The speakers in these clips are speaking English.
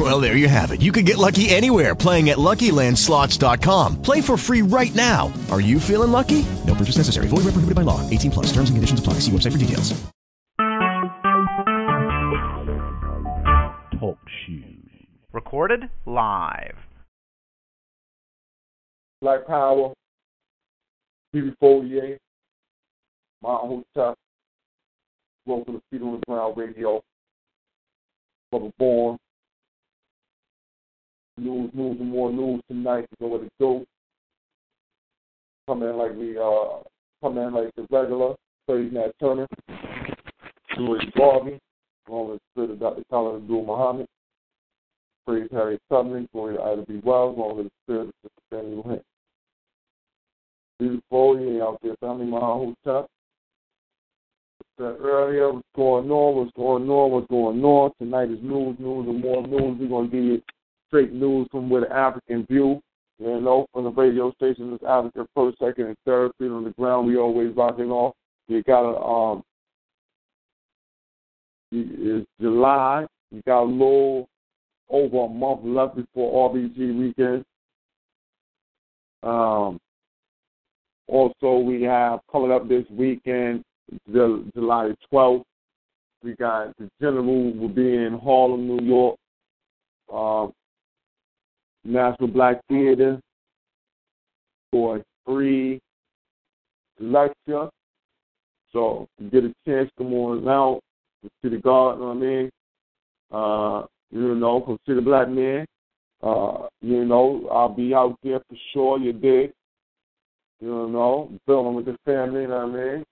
Well, there you have it. You can get lucky anywhere playing at LuckyLandSlots.com. Play for free right now. Are you feeling lucky? No purchase necessary. Void where prohibited by law. 18 plus. Terms and conditions apply. See website for details. Talk shoes. Recorded live. Black Power, TV Folier, My Hotel, Welcome to Feet on the Ground Radio, Brother Born, news, news, and more news tonight. You know what to do. Come in like we uh come in like the regular, Thursday Nat Turner, Louis Garvey, along with the spirit of Dr. Khalid Abdul Muhammad, Praise Harriet Tubman, Glory to Ida B. Wells, along with the spirit of Sister Fannie Lou Beautiful, yeah, out there, family, my hotel. Said earlier, what's going on, what's going on, what's going on. Tonight is news, news, and more news. We're going to give you straight news from with an African view. You know, from the radio station, this African first, second, and third feet on the ground. We always rocking off. You got a, um, it's July. You got a little over a month left before RBG weekend. Um, also, we have coming up this weekend, July 12th, we got the General will be in Harlem, New York. Uh, National Black Theater for a free lecture. So you get a chance, to come on out to the garden, you know what I mean? Uh, you know, City Black man. Uh, you know, I'll be out there for sure, you dig. You know, building with the family, you know what I mean?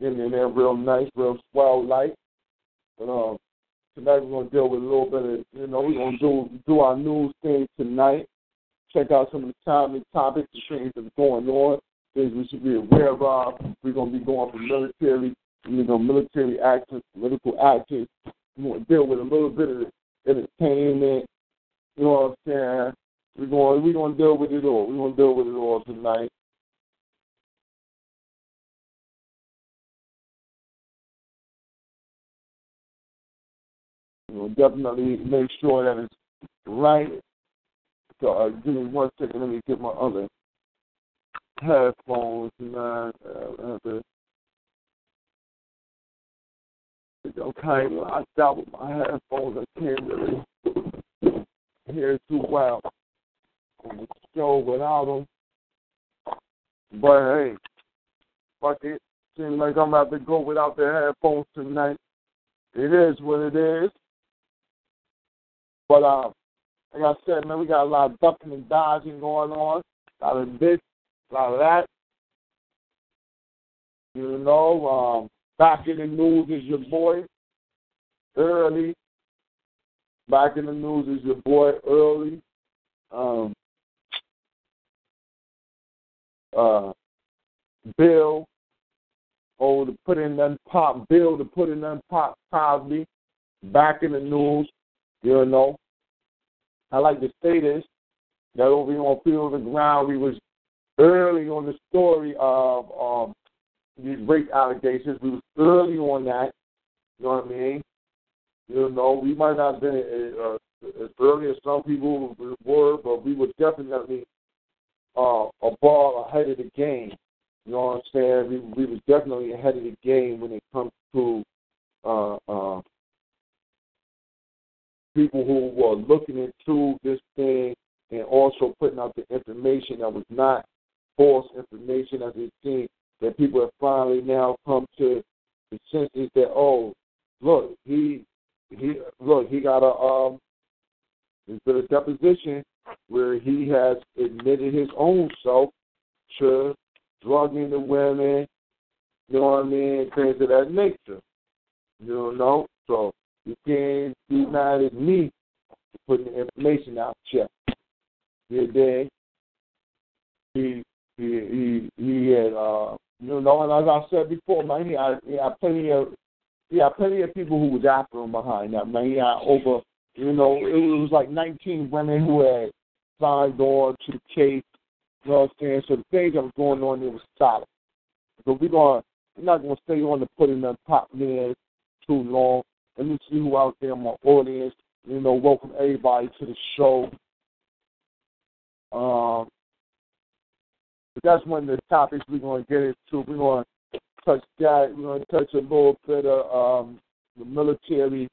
Getting in there real nice, real swell light. But um tonight we're gonna deal with a little bit of you know, we're gonna do do our news thing tonight. Check out some of the timely topics, the things that are going on, things we should be aware of. We're gonna be going from military you know, military actions, political actions. We're gonna deal with a little bit of entertainment, you know what I'm saying? We're going we're gonna deal with it all. We're gonna deal with it all tonight. Know, definitely make sure that it's right. So uh, give me one second. Let me get my other headphones. Man, uh, the, I'm kind of with my headphones. I can't really hear too well on the show without them. But hey, fuck it. Seems like I'm about to go without the headphones tonight. It is what it is. But uh, like I said, man, we got a lot of ducking and dodging going on. A lot of this, a lot of that. You know, um, back in the news is your boy, Early. Back in the news is your boy, Early. Um, uh, Bill, oh, to put in them pop, Bill to put in them pop Cosby, back in the news, you know. I like to say this, that over on Feet on the Ground, we was early on the story of um, these rape allegations. We was early on that, you know what I mean? You know, we might not have been uh, as early as some people were, but we were definitely uh, a ball ahead of the game. You know what I'm saying? We, we was definitely ahead of the game when it comes to uh, uh, people who were looking into this thing and also putting out the information that was not false information as it seems that people have finally now come to the senses that oh look he he look he got a um there's been a deposition where he has admitted his own self to drugging the women, you know what I mean, things of that nature. You know, so you can't be mad me putting the information out there. You dig? He he he he had uh you know, and as I said before, man, he had, he had plenty of had plenty of people who was after him behind that man. He had over, you know, it was like 19 women who had signed on to the case. You know what I'm saying? So the things that was going on there was solid. So we're gonna we're not to stay on the putting the top men too long. Let me see who out there in my audience. You know, welcome everybody to the show. Um, but that's one of the topics we're going to get into. We're going to touch that. We're going to touch a little bit of um, the military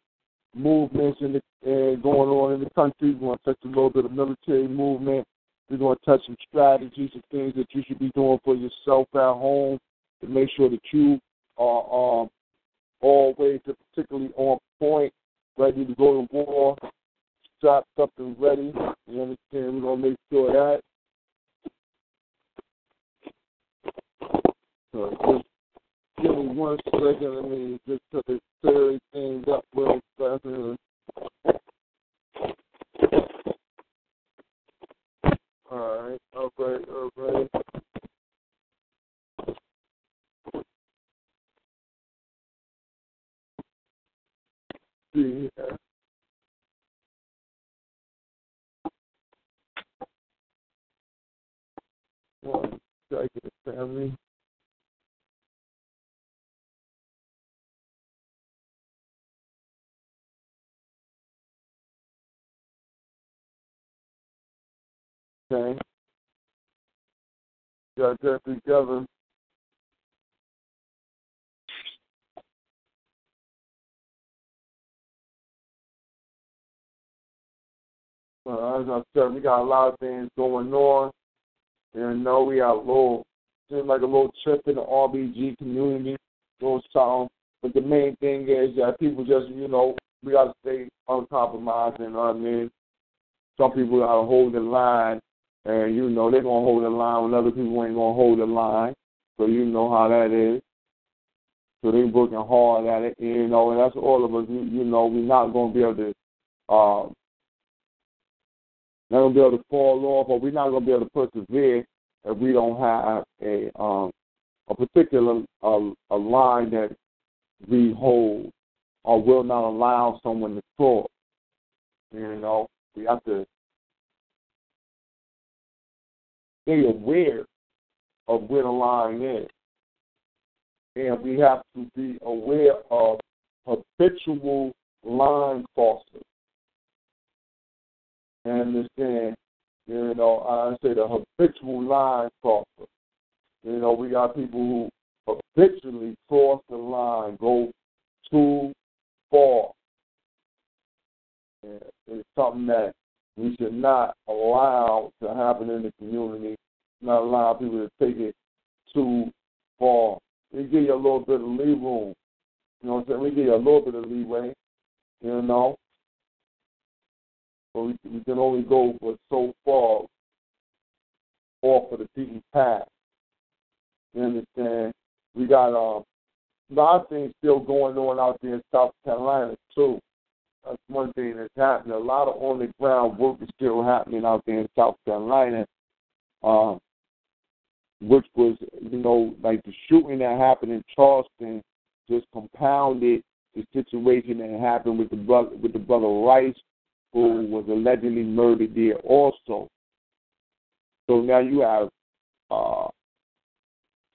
movements in the, uh, going on in the country. We're going to touch a little bit of military movement. We're going to touch some strategies and things that you should be doing for yourself at home to make sure that you are um, always particularly on point, ready to go to war, strapped something ready. You understand? We're to make sure that. So just give me one second. Let me just to this third thing up real fast. All right, all right, all right. Here. One second, family. Okay. Got that together. Uh, as I said, we got a lot of things going on. And know we got a little, seems like a little trip in the RBG community, little something. But the main thing is that people just, you know, we got to stay uncompromised. You know what I mean? Some people got to hold the line, and you know they're gonna hold the line when other people ain't gonna hold the line. So you know how that is. So they working hard at it, you know, and that's all of us. You, you know, we're not gonna be able to, uh, not gonna be able to fall off, or we're not gonna be able to persevere if we don't have a um, a particular uh, a line that we hold, or will not allow someone to cross. You know, we have to stay aware of where the line is. And we have to be aware of habitual line crossing. And understand, you know, I say the habitual line crosser. You know, we got people who habitually cross the line, go too far. And it's something that we should not allow to happen in the community, not allow people to take it too far. We give you a little bit of leeway. You know what I'm saying? We give you a little bit of leeway, you know. But we, we can only go but so far off of the beaten path. You understand? We got um, a lot of things still going on out there in South Carolina, too. That's one thing that's happening. A lot of on the ground work is still happening out there in South Carolina, um, which was, you know, like the shooting that happened in Charleston just compounded the situation that happened with the brother with the brother Rice, who was allegedly murdered there also. So now you have uh,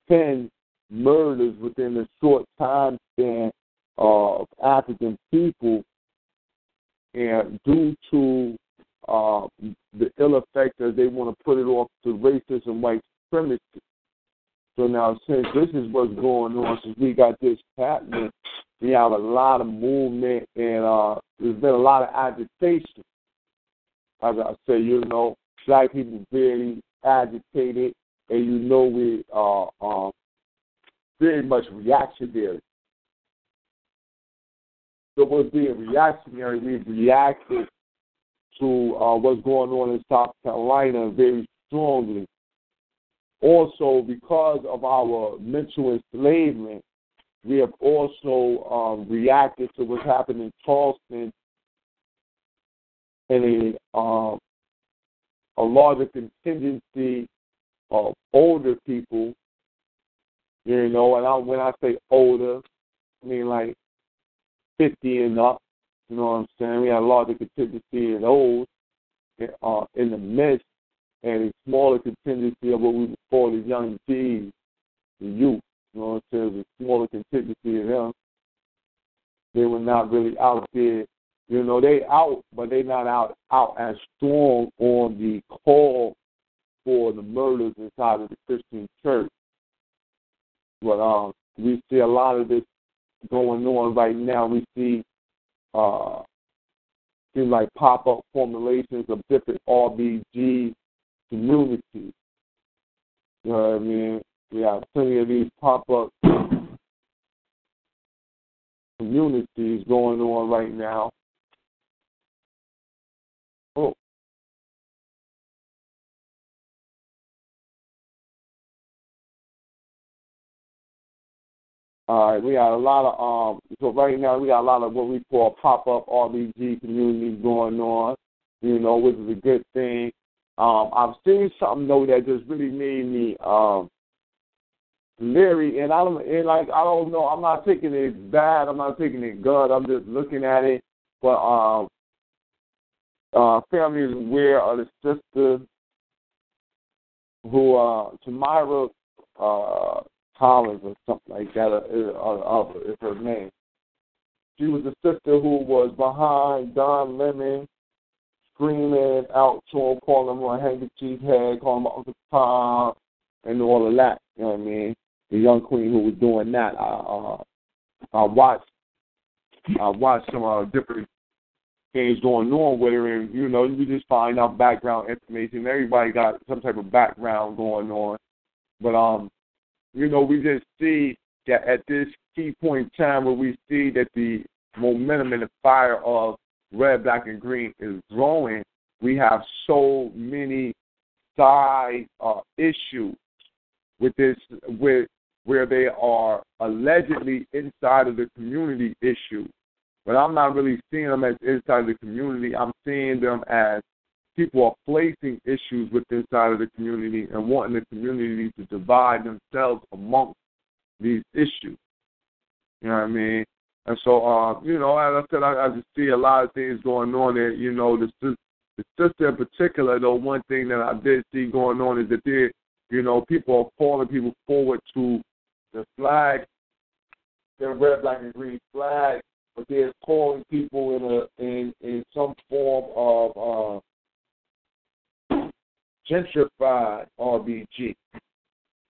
ten murders within a short time span of African people and due to uh, the ill effect that they want to put it off to racist and white supremacy. So now, since this is what's going on, since we got this happening, we have a lot of movement and uh, there's been a lot of agitation. As I say, you know, black people very agitated, and you know we are uh, very much reactionary. So we're being reactionary. We've reacted to uh, what's going on in South Carolina very strongly. Also, because of our mental enslavement, we have also um, reacted to what's happened in Charleston and a, um, a larger contingency of older people. You know, and I, when I say older, I mean like 50 and up. You know what I'm saying? We had a larger contingency of those uh, in the midst and a smaller contingency of what we would call the young G's, the youth. You know what I'm saying? A smaller contingency of them. They were not really out there. You know, they out, but they not out out as strong on the call for the murders inside of the Christian church. But um, we see a lot of this going on right now. We see uh, seem like pop up formulations of different RBG communities. You know what I mean? We have plenty of these pop up communities going on right now. Oh. All right, we got a lot of um. So right now we got a lot of what we call pop up RBG communities going on. You know, which is a good thing. Um, I've seen something though that just really made me um leery, and I don't and like I don't know. I'm not taking it bad. I'm not taking it good. I'm just looking at it. But um, uh, family is aware of the sister who uh, Tamira uh Collins or something like that. Uh, uh, is her name. She was the sister who was behind Don Lemon, screaming out to him, calling him a handkerchief head, calling him Uncle Tom, and all of that. You know what I mean? The young queen who was doing that. I uh, I watched I watched some uh, different things going on with her, and you know, you just find out background information. Everybody got some type of background going on, but um, you know, we just see that at this key point in time where we see that the momentum and the fire of red, black, and green is growing, we have so many side uh, issues with this, with where they are allegedly inside of the community issue. But I'm not really seeing them as inside of the community. I'm seeing them as people are placing issues with inside of the community and wanting the community to divide themselves amongst these issues. You know what I mean? And so, uh, you know, as I said, I, I just see a lot of things going on there. You know, the, the sister in particular, though, one thing that I did see going on is that there, you know, people are calling people forward to the flag, the red, black, and green flag, but they're calling people in a in in some form of uh, gentrified RBG. You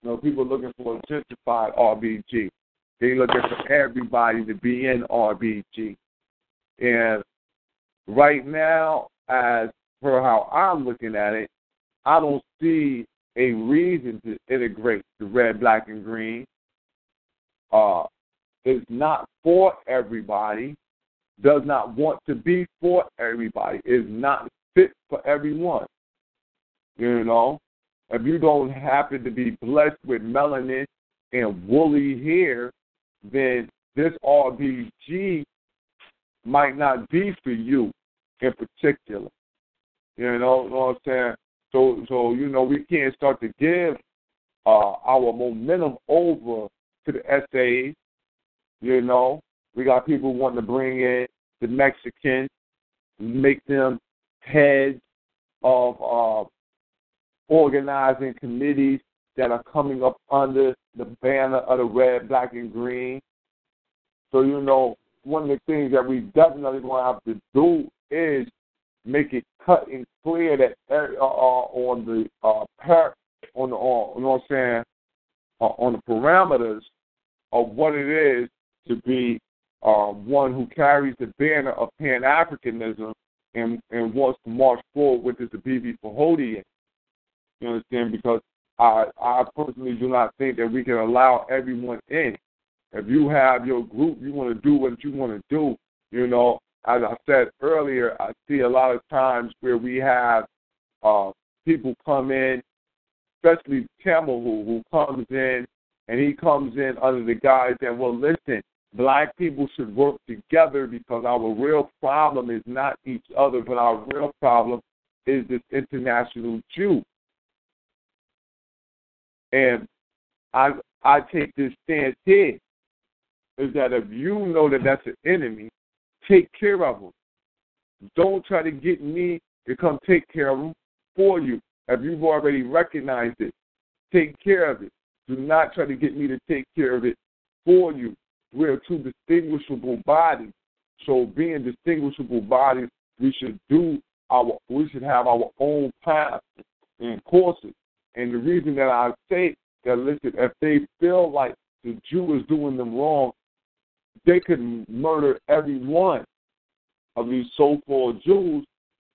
know, people looking for a gentrified RBG. They looking for everybody to be in RBG. And right now, as for how I'm looking at it, I don't see a reason to integrate the red, black, and green. Uh, it's not for everybody. Does not want to be for everybody. Is not fit for everyone. You know, if you don't happen to be blessed with melanin and woolly hair, then this RBG might not be for you in particular. You know, what I'm saying? So, so you know, we can't start to give uh, our momentum over to the SAs. You know, we got people wanting to bring in the Mexicans, make them heads of uh, organizing committees that are coming up under the banner of the red, black, and green. So, you know, one of the things that we definitely going to have to do is make it cut and clear that uh, uh, on the uh, on the uh, you know what I'm saying uh, on the parameters of what it is to be uh, one who carries the banner of Pan Africanism and and wants to march forward with this BB Fahodian. You understand? Because I I personally do not think that we can allow everyone in. If you have your group, you want to do what you want to do. You know, as I said earlier, I see a lot of times where we have uh, people come in, especially Camel who who comes in and he comes in under the guise that well, listen, black people should work together because our real problem is not each other, but our real problem is this international Jew. And I I take this stance here is that if you know that that's an enemy, take care of them. Don't try to get me to come take care of them for you. If you've already recognized it, take care of it. Do not try to get me to take care of it for you. We're two distinguishable bodies. So being distinguishable bodies, we should do our we should have our own path and courses. And the reason that I say that listen, if they feel like the Jew is doing them wrong, they could murder every one of these so-called Jews,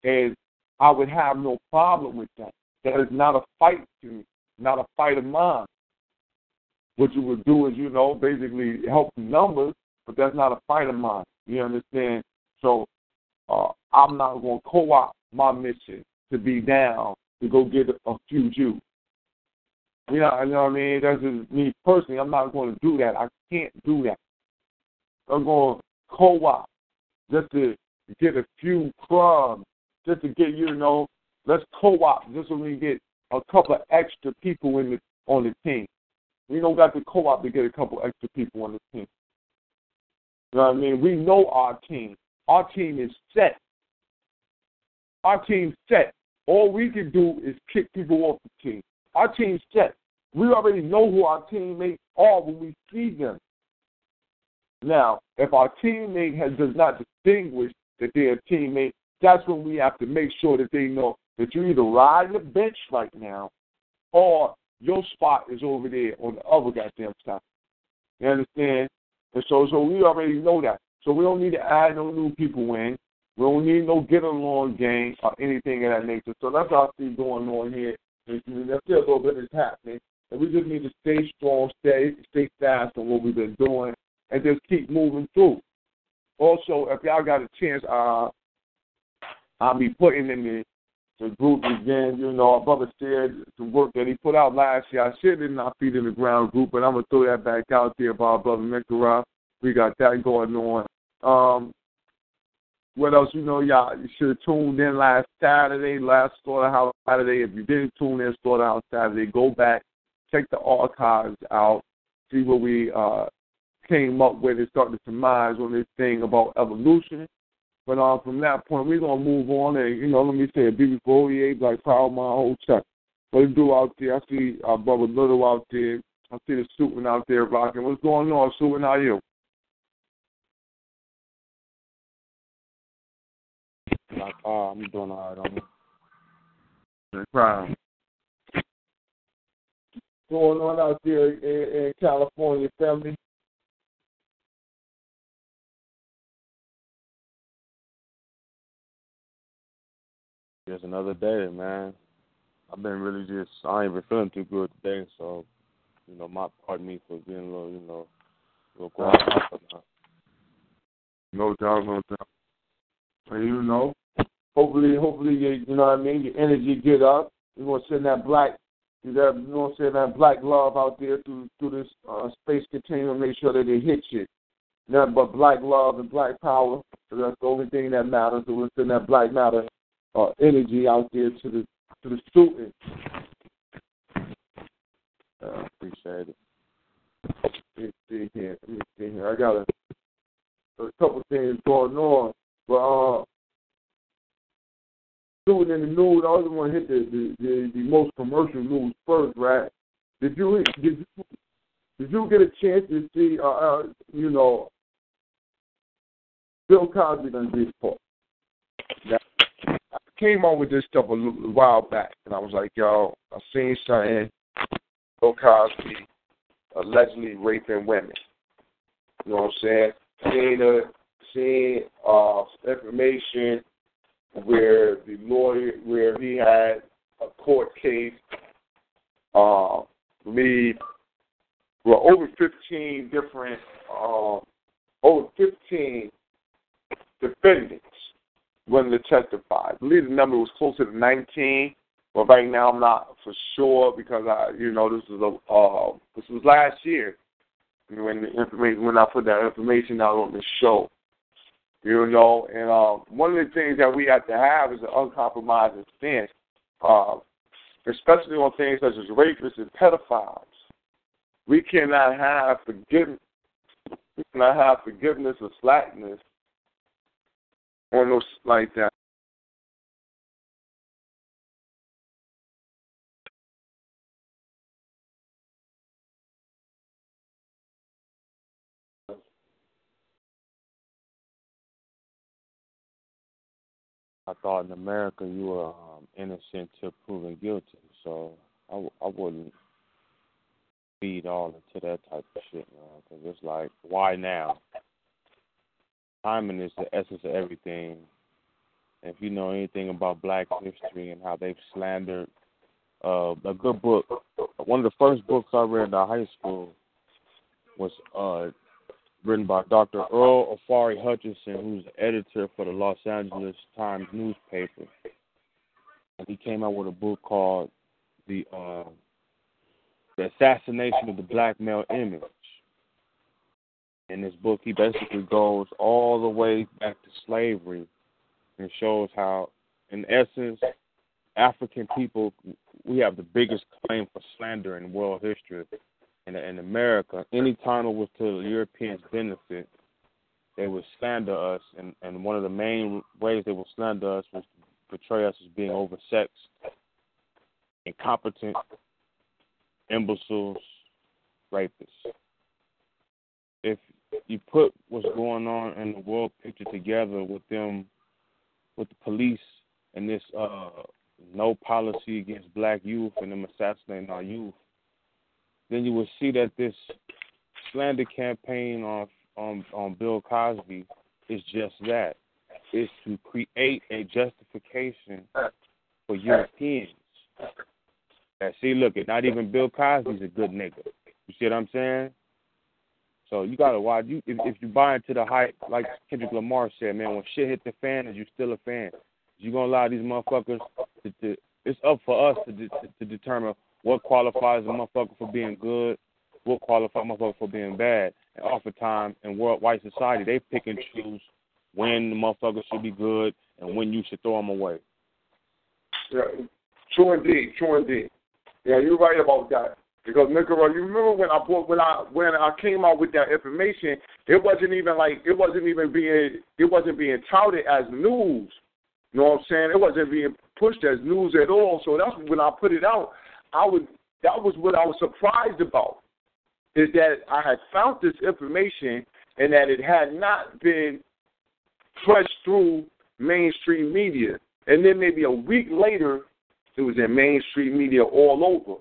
and I would have no problem with that. That is not a fight to me, not a fight of mine. What you would do is, you know, basically help the numbers, but that's not a fight of mine. You understand? So uh, I'm not going to co-opt my mission to be down to go get a, a few Jews. You know, you know what I mean? That's just me personally. I'm not going to do that. I can't do that. I'm going to co-op just to get a few crumbs, just to get you know. Let's co-op just so we get a couple of extra people in the on the team. We don't got to co-op to get a couple extra people on the team. You know what I mean? We know our team. Our team is set. Our team's set. All we can do is kick people off the team. Our team's set. We already know who our teammates are when we see them. Now, if our teammate has, does not distinguish that they're a teammate, that's when we have to make sure that they know that you're either riding the bench right now or your spot is over there on the other goddamn side. You understand? And so, so we already know that. So we don't need to add no new people in. We don't need no get along game or anything of that nature. So that's what I see going on here. There's still a little bit is happening. And we just need to stay strong, stay stay fast on what we've been doing, and just keep moving through. Also, if y'all got a chance, uh, I'll be putting in the, the group again. You know, our brother shared the work that he put out last year. I shared it in our Feet in the Ground group, but I'm gonna throw that back out there our brother Mikara. We got that going on. Um, what else? You know, y'all you should have tuned in last Saturday, last Slaughterhouse Saturday. If you didn't tune in Slaughterhouse Saturday, go back, check the archives out, see what we uh, came up with and start to surmise on this thing about evolution. But um, from that point, we're gonna move on and you know, let me say BB Fourier, Black Power, my whole check. What it do out there? I see our brother Little out there. I see the Suitman out there rocking. What's going on, Suitman? How you? Like, uh, I'm doing all right on it. No problem. Going on out there in, in California, family. Just another day, man. I've been really just I ain't been feeling too good today, so you know, my pardon me for being a little, you know, a little quiet. No doubt, no doubt. And you know, hopefully, hopefully, you, you know what I mean. Your energy get up. You're gonna send that black, you know, you're gonna send that black love out there through through this uh, space container. Make sure that it hits you. Nothing but black love and black power. So that's the only thing that matters. So send that black matter uh, energy out there to the to the student. Uh, appreciate it. Let see here. Let me see here. I got a, a couple things going on, but uh, doing in the news. I always want to hit the, the the, the most commercial news first, right? Did you did you did you get a chance to see? Uh, uh you know, Bill Cosby done did part. Now, I came on with this stuff a, little, a while back, and I was like, yo, I seen something. Bill Cosby allegedly raping women. You know what I'm saying? Seeing a seeing uh information where the lawyer where he had a court case uh me well over fifteen different um over fifteen defendants wanted to testify. I believe the number was closer to nineteen. But right now, I'm not for sure because I, you know, this was a uh, this was last year when the information when I put that information out on the show. You know, and uh, one of the things that we have to have is an uncompromising stance, uh, especially on things such as rapists and pedophiles. We cannot have forgiveness. we cannot have forgiveness or slackness on those like that. I thought in America you were um, innocent till proven guilty, so I, w- I wouldn't feed all into that type of shit, man. Because it's like, why now? Timing is the essence of everything. And if you know anything about Black history and how they've slandered, uh, a good book. One of the first books I read in high school was uh, written by Dr. Earl Ofari Hutchinson, who's the editor for the Los Angeles Times newspaper. And he came out with a book called The uh, The Assassination of the Black Male Image. In this book, he basically goes all the way back to slavery and shows how, in essence, African people, we have the biggest claim for slander in world history in, in America, anytime it was to the Europeans' benefit, they would slander us, and, and one of the main ways they would slander us was to portray us as being oversexed, incompetent, imbeciles, rapists. If you put what's going on in the world picture together with them, with the police and this uh, no policy against black youth and them assassinating our youth, then you will see that this slander campaign on on on Bill Cosby is just that. It's to create a justification for Europeans. That see, look, it not even Bill Cosby's a good nigga. You see what I'm saying? So you gotta watch. You if, if you buy into the hype, like Kendrick Lamar said, man, when shit hit the fan, is you still a fan? You gonna allow these motherfuckers to, to it's up for us to, to to determine what qualifies a motherfucker for being good, what qualifies a motherfucker for being bad. And oftentimes in world white society, they pick and choose when the motherfucker should be good and when you should throw them away. Yeah, true indeed, true indeed. Yeah, you're right about that. Because Nicaragua, you remember when I brought, when I when I came out with that information, it wasn't even like it wasn't even being it wasn't being touted as news. You know what I'm saying? It wasn't being pushed as news at all. So that's when I put it out. I was that was what I was surprised about is that I had found this information and that it had not been pushed through mainstream media. And then maybe a week later, it was in mainstream media all over.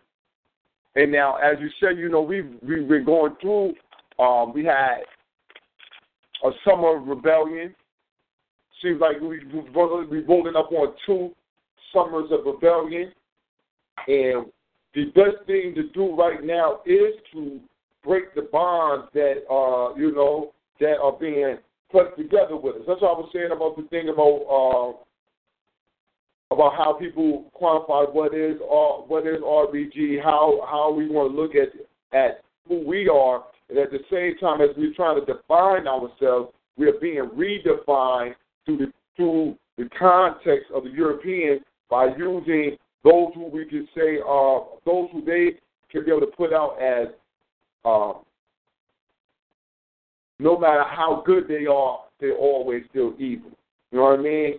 And now, as you said, you know, we've we've been going through. Um, we had a summer of rebellion. Seems like we we've rolling up on two summers of rebellion, and the best thing to do right now is to break the bonds that are, you know, that are being put together with us. That's what I was saying about the thing about uh, about how people quantify what is what is RBG, how how we want to look at at who we are, and at the same time as we're trying to define ourselves, we are being redefined through the through the context of the Europeans by using those who we can say are those who they can be able to put out as um, no matter how good they are, they're always still evil. You know what I mean?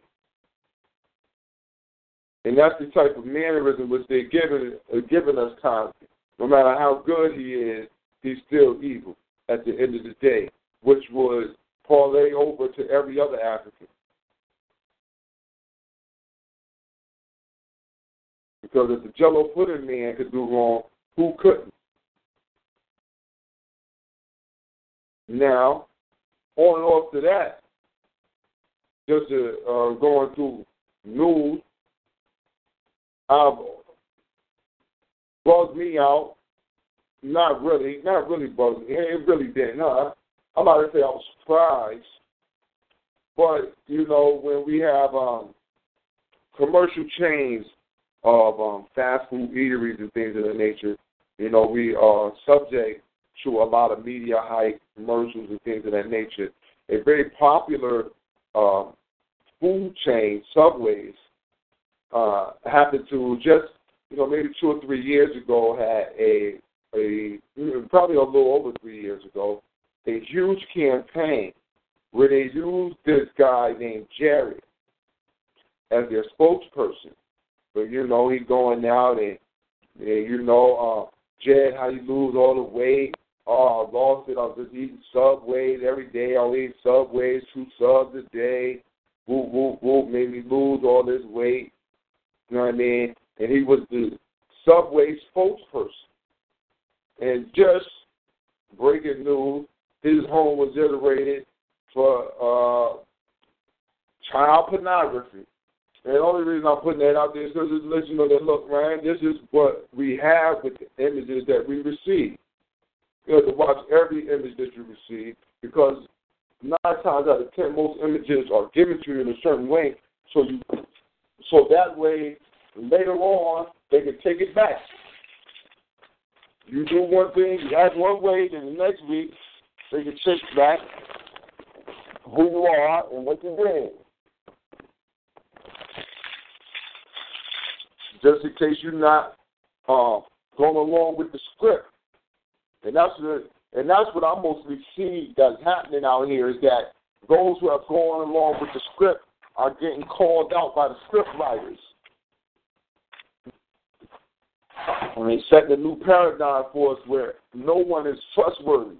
And that's the type of mannerism which they're giving, uh, giving us constantly. No matter how good he is, he's still evil at the end of the day, which would parlay over to every other African. Because if the jello pudding man could do wrong, who couldn't? Now, on and off to that, just uh, going through news, uh, bugged me out. Not really, not really bugged me. It really didn't. No, I'm about to say I was surprised. But, you know, when we have um, commercial chains of um, fast food eateries and things of that nature, you know, we are subject to a lot of media hype, commercials, and things of that nature. A very popular uh, food chain, Subways, uh, happened to just, you know, maybe two or three years ago had a, a probably a little over three years ago, a huge campaign where they used this guy named Jerry as their spokesperson. But you know, he's going out and, and you know, uh, Jed, how he lose all the weight. I lost it. I was just eating Subways every day. I'll eat Subways, two subs a day. Whoop, whoop, whoop, made me lose all this weight. You know what I mean? And he was the Subway spokesperson. And just breaking news, his home was iterated for uh, child pornography. And the only reason I'm putting that out there is because it lets you know that, look, man, this is what we have with the images that we receive. You have to watch every image that you receive because nine times out of ten, most images are given to you in a certain way, so you, so that way later on they can take it back. You do one thing, you act one way, then the next week they can take back who you are and what you're doing. Just in case you're not uh, going along with the script. And that's the and that's what I mostly see that's happening out here is that those who are going along with the script are getting called out by the script writers. I mean, setting a new paradigm for us where no one is trustworthy.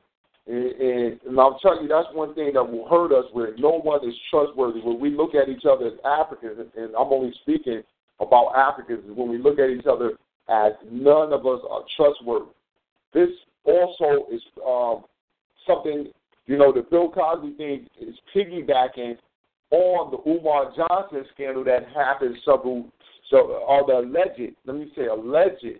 And, and, and I'll tell you, that's one thing that will hurt us where no one is trustworthy. When we look at each other as Africans, and I'm only speaking about Africans, is when we look at each other as none of us are trustworthy. This also is um, something, you know, the Bill Cosby thing is piggybacking on the Umar Johnson scandal that happened several, so, or the alleged, let me say alleged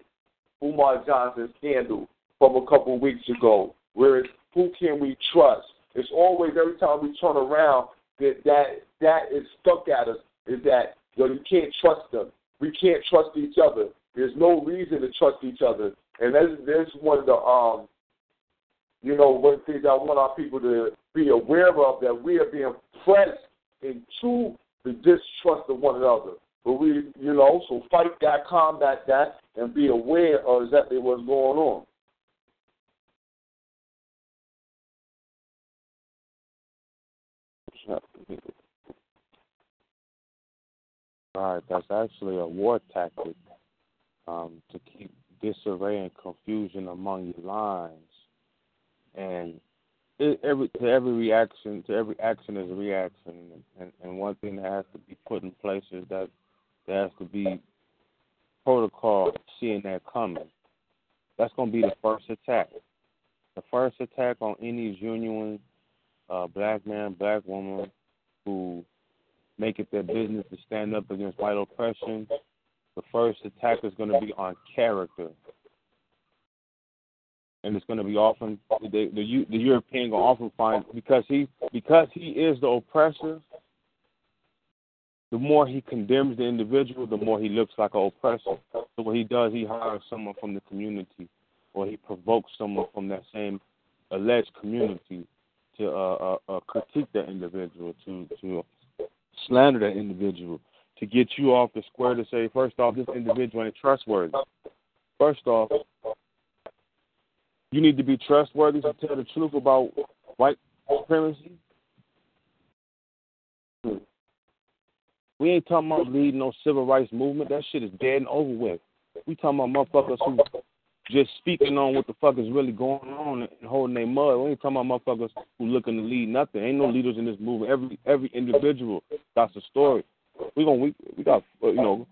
Umar Johnson scandal from a couple of weeks ago, where it's who can we trust? It's always every time we turn around that that that is stuck at us is that know, you can't trust them. We can't trust each other. There's no reason to trust each other. And that's, that's one of the, um, you know, one of the things I want our people to be aware of that we are being pressed into the distrust of one another. But we, you know, so fight that, combat that, and be aware of exactly what's going on. Right, that's actually a war tactic um, to keep disarray and confusion among your lines. And it, every to every reaction, to every action is a reaction. And, and one thing that has to be put in place is that there has to be protocol seeing that coming. That's going to be the first attack. The first attack on any genuine uh, black man, black woman who make it their business to stand up against white oppression the first attack is going to be on character, and it's going to be often the the, the European going often find because he because he is the oppressor. The more he condemns the individual, the more he looks like an oppressor. So what he does, he hires someone from the community, or he provokes someone from that same alleged community to uh, uh, uh, critique that individual, to to slander that individual, to get you off the square to say, first off, this individual ain't trustworthy. First off, you need to be trustworthy to tell the truth about white supremacy. We ain't talking about leading no civil rights movement. That shit is dead and over with. We talking about motherfuckers who just speaking on what the fuck is really going on and holding their mud. We ain't talking about motherfuckers who looking to lead nothing. Ain't no leaders in this movement. Every every individual that's a story we gonna we we got you know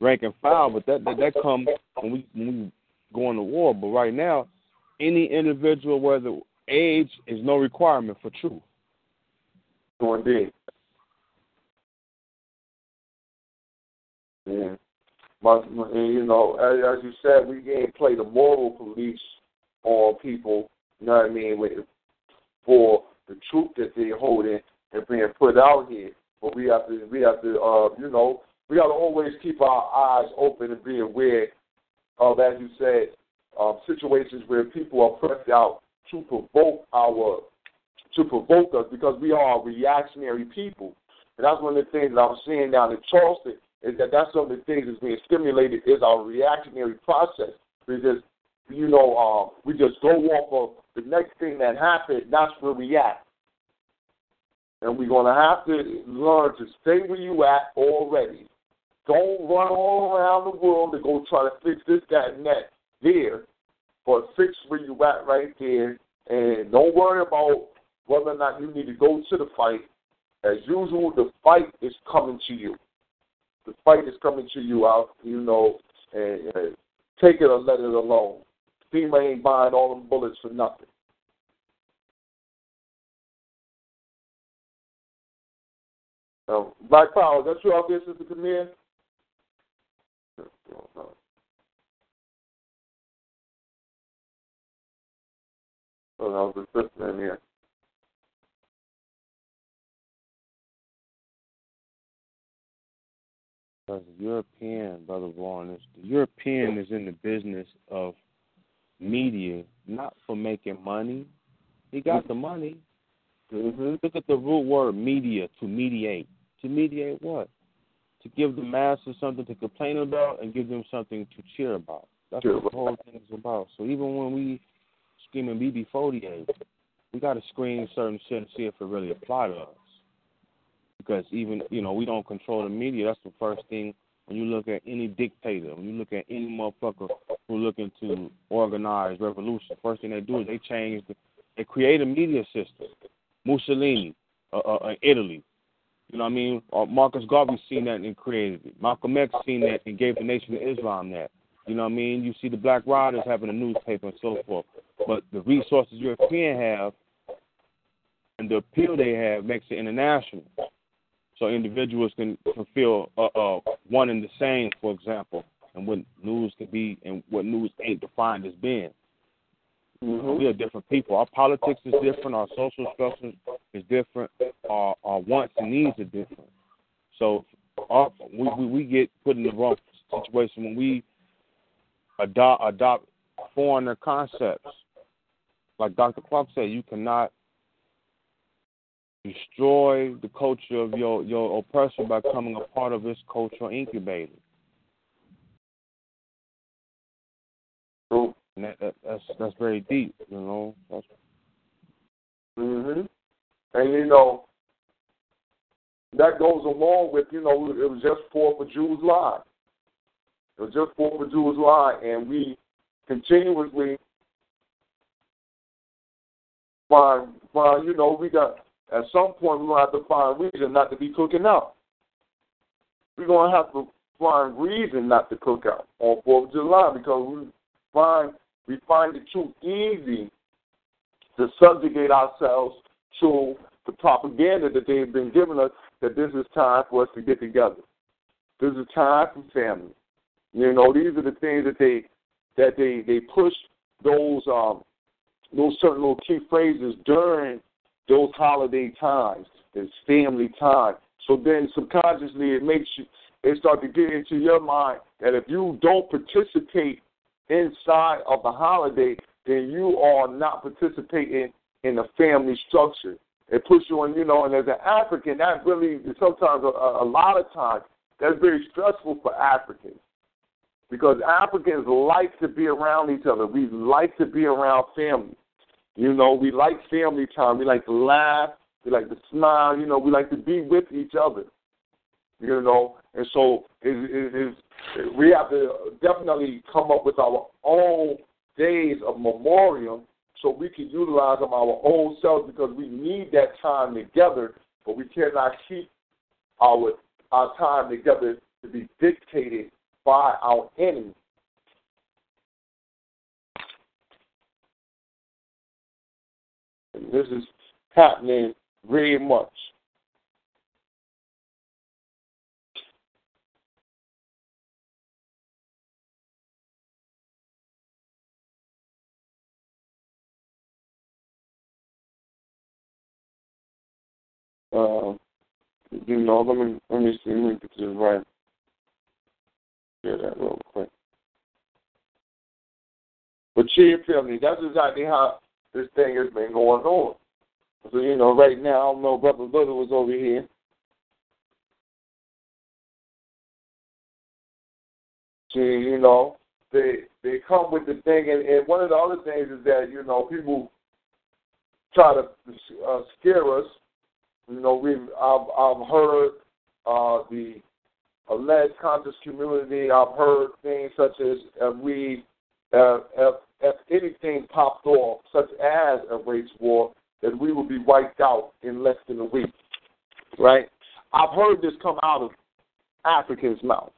rank and file, but that that, that comes when we when we go into war. But right now, any individual, whether age is no requirement for truth. Indeed. Yeah. You know, as, as you said, we can't play the moral police on people. You know what I mean? With, for the truth that they're holding and being put out here. But we have to, we have to, uh, you know, we got to always keep our eyes open and be aware of, as you said, um, situations where people are pressed out to provoke our, to provoke us because we are reactionary people. And that's one of the things that I was seeing down in Charleston is that that's some of the things that's being stimulated is our reactionary process. Because, you know, um, we just go off of the next thing that happened, that's where we at. And we're to have to learn to stay where you at already. Don't run all around the world to go try to fix this, that, and that there, but fix where you at right there. And don't worry about whether or not you need to go to the fight. As usual, the fight is coming to you. The fight is coming to you out, you know, and, and take it or let it alone. FEMA ain't buying all them bullets for nothing. Um, Black Power, that's you out there, Sister Camille? Oh, that was a sister in here. Because the European, Brother Warren, is the European is in the business of media, not for making money. He got the money. Mm-hmm. Look at the root word media, to mediate. To mediate what? To give the masses something to complain about and give them something to cheer about. That's Cheer what the whole thing is about. So even when we screaming BB48, we got to screen certain shit and see if it really apply to us. Because even, you know, we don't control the media. That's the first thing when you look at any dictator, when you look at any motherfucker who looking to organize revolution, first thing they do is they change, the, they create a media system. Mussolini, uh, uh, Italy, you know what I mean? Uh, Marcus Garvey seen that and created it. Malcolm X seen that and gave the Nation of Islam that. You know what I mean? You see the Black Riders having a newspaper and so forth. But the resources European have and the appeal they have makes it international. So individuals can, feel uh, uh, one and the same, for example, and what news can be and what news ain't defined as being. Mm-hmm. We are different people. Our politics is different. Our social structure is different. Our, our wants and needs are different. So our, we, we we get put in the wrong situation when we adopt adopt foreigner concepts. Like Dr. Clark said, you cannot destroy the culture of your your oppressor by becoming a part of his cultural incubator. And that, that, that's that's very deep, you know. That's, hmm And you know, that goes along with you know it was just for Fourth of July. It was just for Fourth of July, and we continuously find find you know we got at some point we're gonna have to find reason not to be cooking out. We're gonna have to find reason not to cook out on Fourth of July because we find we find it too easy to subjugate ourselves to the propaganda that they've been giving us that this is time for us to get together. This is time for family. You know, these are the things that they that they they push those um those certain little key phrases during those holiday times. It's family time. So then subconsciously it makes you it start to get into your mind that if you don't participate inside of the holiday, then you are not participating in the family structure. It puts you on, you know, and as an African, that really sometimes a, a lot of times that's very stressful for Africans because Africans like to be around each other. We like to be around family. You know, we like family time. We like to laugh. We like to smile. You know, we like to be with each other. You know, and so it, it, it, we have to definitely come up with our own days of memoriam so we can utilize them our own selves because we need that time together, but we cannot keep our our time together to be dictated by our enemy. And this is happening very much. Uh, you know, let me let me see, let me get this right. Yeah, that real quick. But cheer family, that's exactly how this thing has been going on. So, you know, right now, I don't know, Brother Little was over here. See, you know, they they come with the thing, and, and one of the other things is that you know people try to uh, scare us. You know, we've I've, I've heard uh, the alleged conscious community. I've heard things such as uh, we, uh, if, if anything popped off, such as a race war, that we would be wiped out in less than a week. Right? I've heard this come out of Africans' mouth.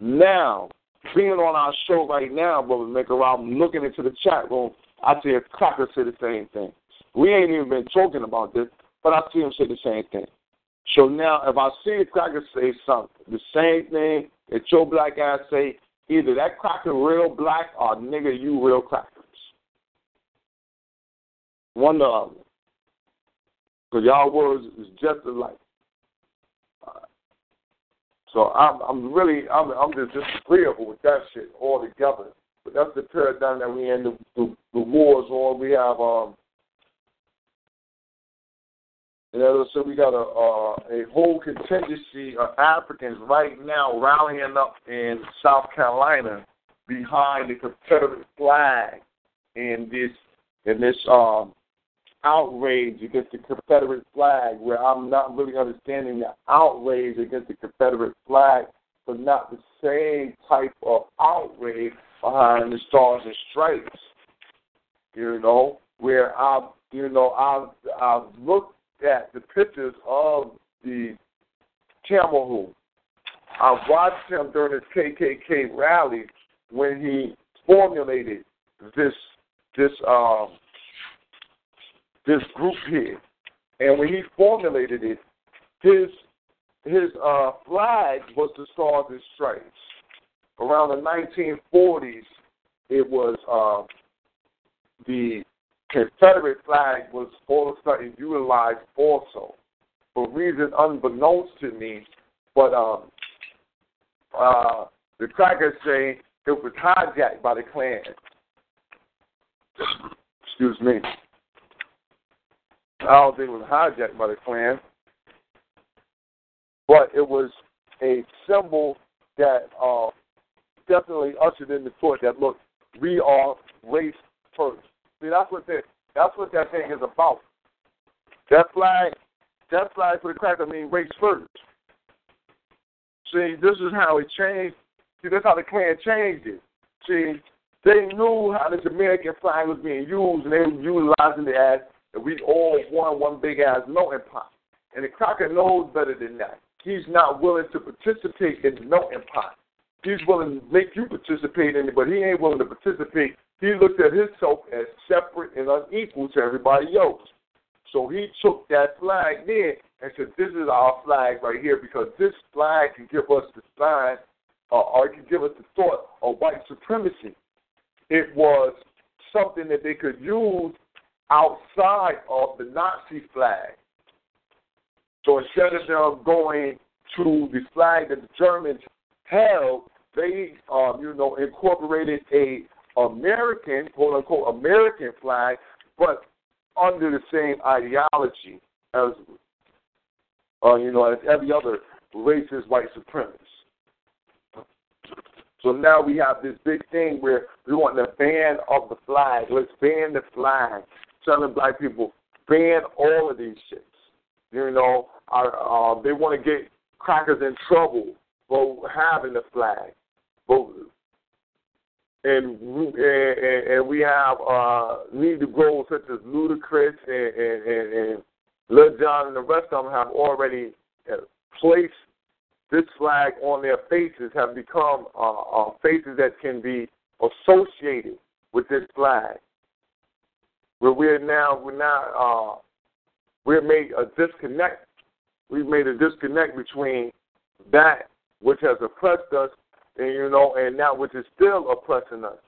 Now, being on our show right now, Brother Maker, I'm looking into the chat room. I see a cracker say the same thing. We ain't even been talking about this, but I see him say the same thing. So now, if I see a cracker say something, the same thing that your black ass say, either that cracker real black or nigga, you real crackers. One or other. Because y'all words is just alike. So I'm I'm really I'm I'm just disagreeable with that shit altogether. But that's the paradigm that we in. The, the, the wars on. We have um. As I said, we got a uh, a whole contingency of Africans right now rallying up in South Carolina behind the Confederate flag in this in this um outrage against the Confederate flag, where I'm not really understanding the outrage against the Confederate flag, but not the same type of outrage behind the Stars and Stripes. You know, where I've you know I've I've looked at the pictures of the camel I watched him during his KKK rally when he formulated this this um this group here. And when he formulated it, his his uh, flag was the Stars and Stripes. Around the 1940s, it was uh, the Confederate flag was all of a sudden utilized also for reasons unbeknownst to me. But um, uh, the crackers say it was hijacked by the Klan. Excuse me. I don't think it was hijacked by the Klan, but it was a symbol that uh, definitely ushered in the thought that look, we are race first. See, that's what that that's what that thing is about. That flag, that flag for the cracker means race first. See, this is how it changed. See, that's how the Klan changed it. See, they knew how this American flag was being used, and they were utilizing it as and we all want one big ass melting pot. And the Crocker knows better than that. He's not willing to participate in the melting pot. He's willing to make you participate in it, but he ain't willing to participate. He looked at himself as separate and unequal to everybody else. So he took that flag there and said, This is our flag right here because this flag can give us the sign uh, or it can give us the thought of white supremacy. It was something that they could use outside of the Nazi flag. So instead of them going to the flag that the Germans held, they, um, you know, incorporated a American, quote unquote, American flag, but under the same ideology as, uh, you know, as every other racist white supremacist. So now we have this big thing where we want the ban of the flag. Let's ban the flag telling black people ban all of these shits. You know, uh, they want to get crackers in trouble for having the flag. But and and, and we have uh, need to grow such as Ludacris and, and, and, and Lil and the rest of them have already uh, placed this flag on their faces, have become uh, uh, faces that can be associated with this flag where we're now we're now uh, we're made a disconnect. We've made a disconnect between that which has oppressed us, and you know, and that which is still oppressing us.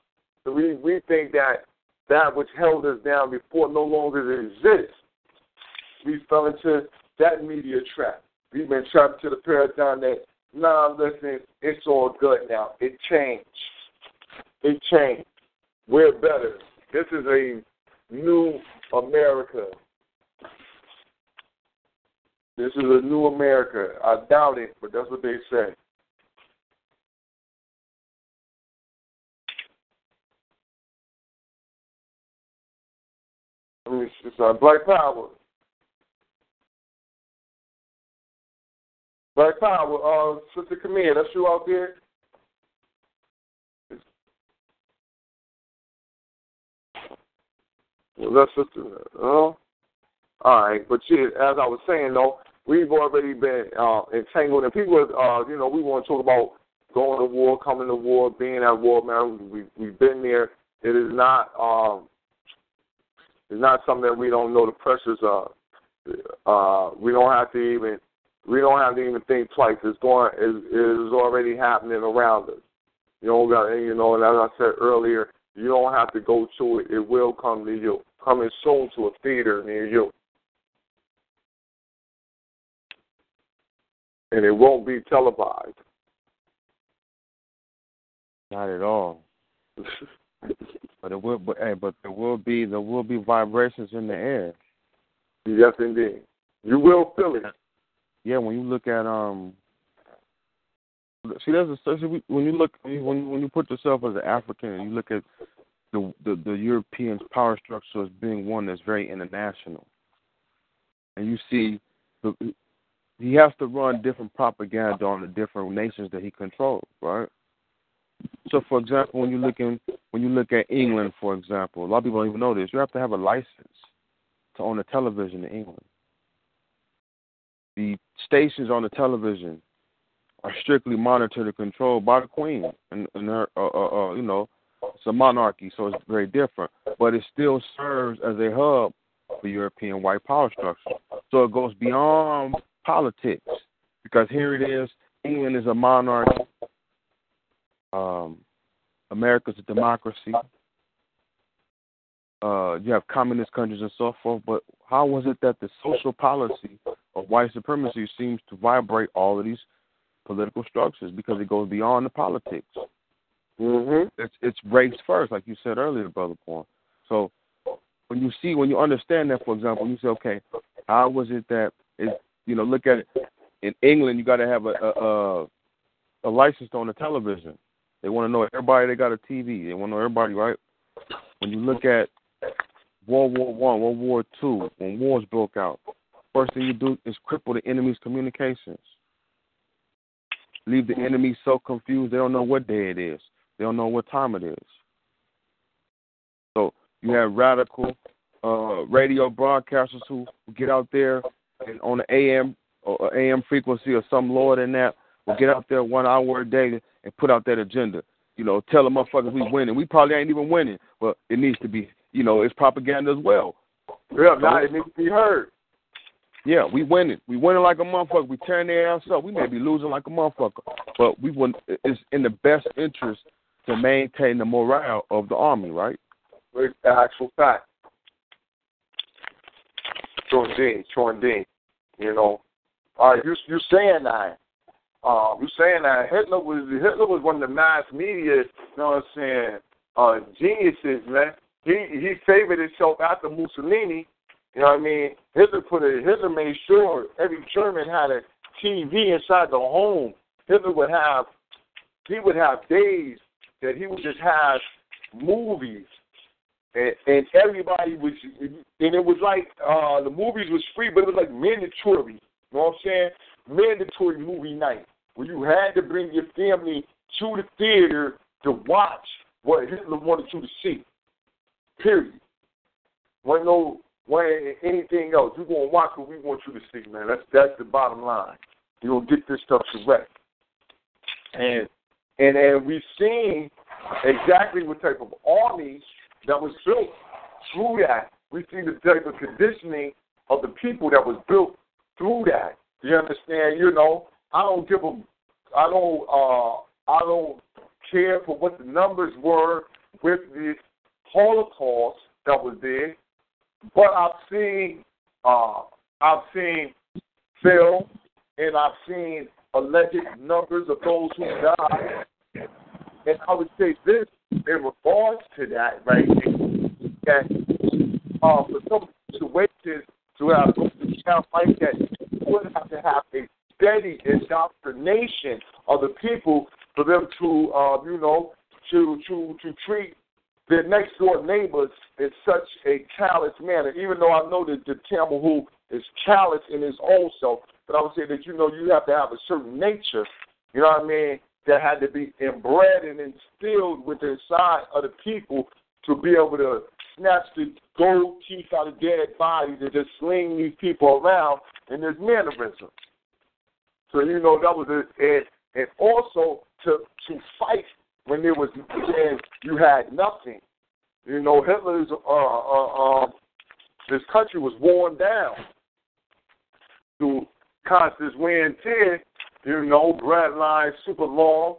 So we we think that that which held us down before no longer exists. We fell into that media trap. We've been trapped to the paradigm that, nah, listen, it's all good now. It changed. It changed. We're better. This is a new America. This is a new America. I doubt it, but that's what they say. Let me son. Black Power. Black Power, uh, Sister Camille, that's you out there? Was that Sister? Oh. All right, but yeah, as I was saying though, we've already been uh, entangled, and people, uh, you know, we want to talk about going to war, coming to war, being at war, man. We we've been there. It is not um, it's not something that we don't know the pressures of. Uh, we don't have to even we don't have to even think twice. It's going is is already happening around us. You know, got you know, and as I said earlier, you don't have to go to it. It will come to you. Coming soon to a theater near you. And it won't be televised. Not at all. but it will but hey, but there will be there will be vibrations in the air. Yes indeed. You will feel it. Yeah, when you look at um see there's a when you look when when you put yourself as an African and you look at the the, the European power structure as being one that's very international. And you see the he has to run different propaganda on the different nations that he controls, right? So, for example, when you look in, when you look at England, for example, a lot of people don't even know this. You have to have a license to own a television in England. The stations on the television are strictly monitored and controlled by the Queen and, and her, uh, uh, uh, you know, it's a monarchy, so it's very different. But it still serves as a hub for European white power structure. So it goes beyond politics because here it is. England is a monarchy. Um, America's a democracy. Uh, you have communist countries and so forth, but how was it that the social policy of white supremacy seems to vibrate all of these political structures because it goes beyond the politics. Mm-hmm. It's it's race first, like you said earlier, brother Paul. So when you see when you understand that, for example, you say, okay, how was it that it you know look at it in England, you got to have a a, a license on the television. They want to know everybody. They got a TV. They want to know everybody, right? When you look at World War One, World War Two, when wars broke out, first thing you do is cripple the enemy's communications. Leave the enemy so confused they don't know what day it is. They don't know what time it is. So you have radical uh, radio broadcasters who get out there and on the AM or AM frequency or some lower than that will get out there one hour a day and put out that agenda. You know, tell the motherfuckers we winning. We probably ain't even winning, but it needs to be. You know, it's propaganda as well. Yeah, now it needs to be heard. Yeah, we winning. We winning like a motherfucker. We tearing their ass up. We may be losing like a motherfucker, but we want. It's in the best interest to maintain the morale of the army, right? It's the actual fact. True indeed. True indeed. You know, all right. You you saying that? Uh, saying that Hitler was Hitler was one of the mass media. You know what I'm saying? Uh, geniuses, man. He he favored himself after Mussolini. You know what I mean? Hitler put a Hitler made sure every German had a TV inside the home. Hitler would have he would have days that he would just have movies and, and everybody was and it was like uh the movies was free but it was like mandatory. You know what I'm saying? Mandatory movie night where you had to bring your family to the theater to watch what Hitler wanted you to see. Period. Wasn't no wasn't anything else. You're gonna watch what we want you to see, man. That's that's the bottom line. You're gonna get this stuff correct. And and and we've seen exactly what type of army that was built through that. We've seen the type of conditioning of the people that was built through that. You understand? You know, I don't give a, I don't, uh, I don't care for what the numbers were with the Holocaust that was there, but I've seen, uh, I've seen film and I've seen alleged numbers of those who died. And I would say this in regards to that right that uh, for some situations to have to have like that, would have to have a steady indoctrination of the people for them to, uh, you know, to to to treat their next door neighbors in such a callous manner. Even though I know that the Tamahu is callous in his own self, but I would say that you know you have to have a certain nature, you know what I mean, that had to be inbred and instilled within inside of the people to be able to snatch the gold teeth out of dead bodies and just sling these people around in this mannerism. So you know that was it, and and also to to fight when there was you had nothing. You know Hitler's uh, uh, uh, this country was worn down through constant wear and tear. You know, bread lines super long.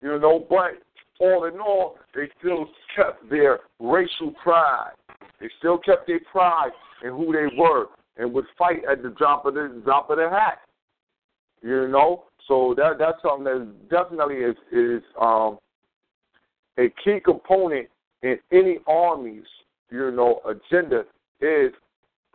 You know, but all in all, they still kept their racial pride. They still kept their pride in who they were and would fight at the drop of the drop of the hat. You know, so that that's something that definitely is is um, a key component in any army's you know agenda is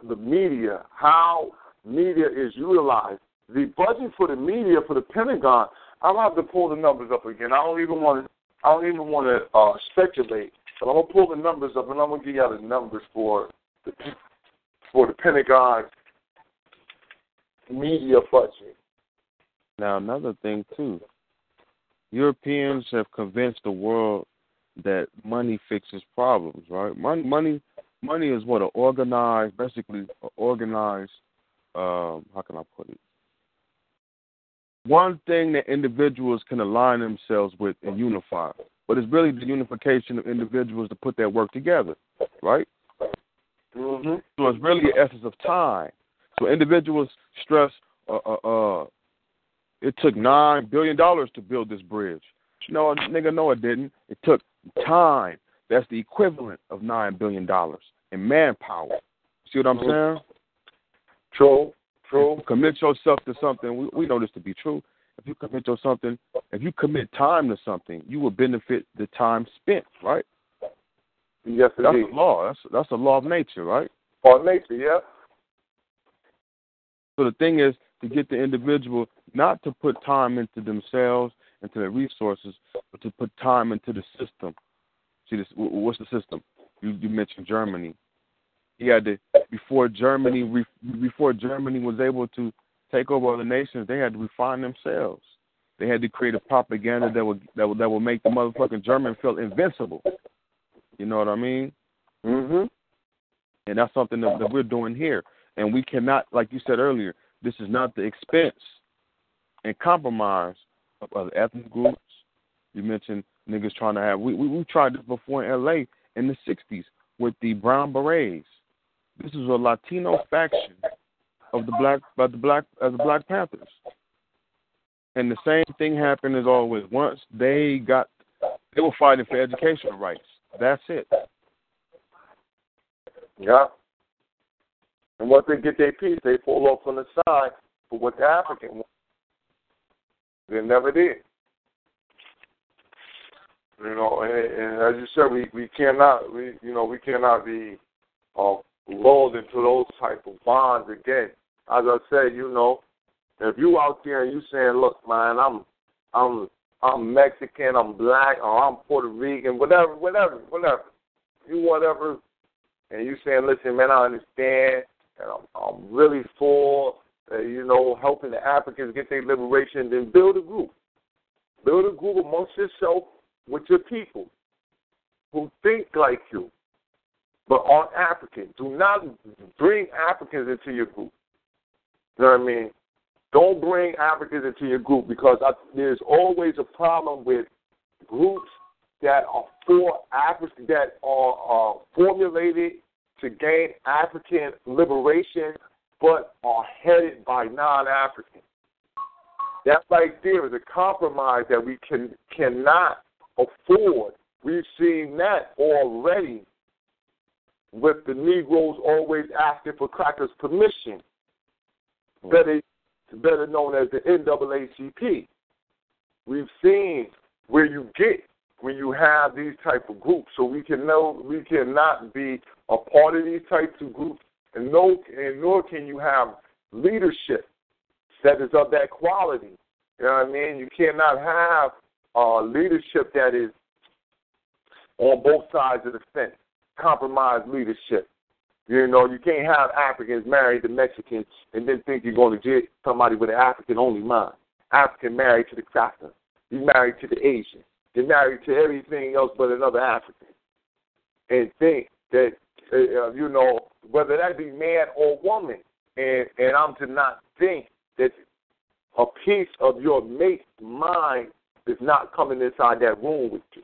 the media, how media is utilized. The budget for the media for the Pentagon, I'll have to pull the numbers up again. I don't even want to I don't even want to uh, speculate, but I'm gonna pull the numbers up and I'm gonna give you the numbers for the for the Pentagon media budget. Now another thing too, Europeans have convinced the world that money fixes problems, right? Money, money, money is what an organized, basically, an organized. Um, how can I put it? one thing that individuals can align themselves with and unify. But it's really the unification of individuals to put that work together, right? Mm-hmm. So it's really the essence of time. So individuals stress, uh, uh, uh, it took nine billion dollars to build this bridge. No, nigga, no, it didn't. It took time. That's the equivalent of nine billion dollars in manpower. See what I'm mm-hmm. saying? True. True. Commit yourself to something. We, we know this to be true. If you commit to something, if you commit time to something, you will benefit the time spent, right? Yes, that's indeed. a law. That's that's a law of nature, right? Law of nature, yeah. So the thing is to get the individual not to put time into themselves, into their resources, but to put time into the system. See, this what's the system? You, you mentioned Germany. He had to before Germany before Germany was able to take over other nations. They had to refine themselves. They had to create a propaganda that would that would that would make the motherfucking German feel invincible. You know what I mean? Mhm. And that's something that, that we're doing here. And we cannot, like you said earlier, this is not the expense and compromise of other ethnic groups. You mentioned niggas trying to have. We we, we tried this before in L.A. in the '60s with the Brown Berets. This is a Latino faction of the black of the black of the Black Panthers. And the same thing happened as always. Once they got they were fighting for educational rights. That's it. Yeah. And once they get their piece, they fall off on the side for what the African want. They never did. You know, and, and as you said, we we cannot we you know we cannot be uh, lulled into those type of bonds again. As I said, you know, if you out there and you saying, "Look, man, I'm, I'm, I'm Mexican, I'm black, or I'm Puerto Rican, whatever, whatever, whatever, you whatever," and you saying, "Listen, man, I understand, and I'm, I'm really for, uh, you know, helping the Africans get their liberation," then build a group, build a group amongst yourself with your people who think like you but on African. Do not bring Africans into your group. You know what I mean? Don't bring Africans into your group because I, there's always a problem with groups that are for Africa that are uh, formulated to gain African liberation, but are headed by non-Africans. That right there is a compromise that we can cannot afford. We've seen that already with the Negroes always asking for crackers' permission, better better known as the NAACP. We've seen where you get when you have these type of groups. So we can know we cannot be a part of these types of groups, and no, and nor can you have leadership that is of that quality. You know what I mean? You cannot have uh, leadership that is on both sides of the fence, compromise leadership. You know, you can't have Africans married to Mexicans and then think you're going to get somebody with an African only mind. African married to the cracker. You married to the Asian. You're married to everything else but another African. And think that, uh, you know, whether that be man or woman, and, and I'm to not think that a piece of your mate's mind is not coming inside that room with you.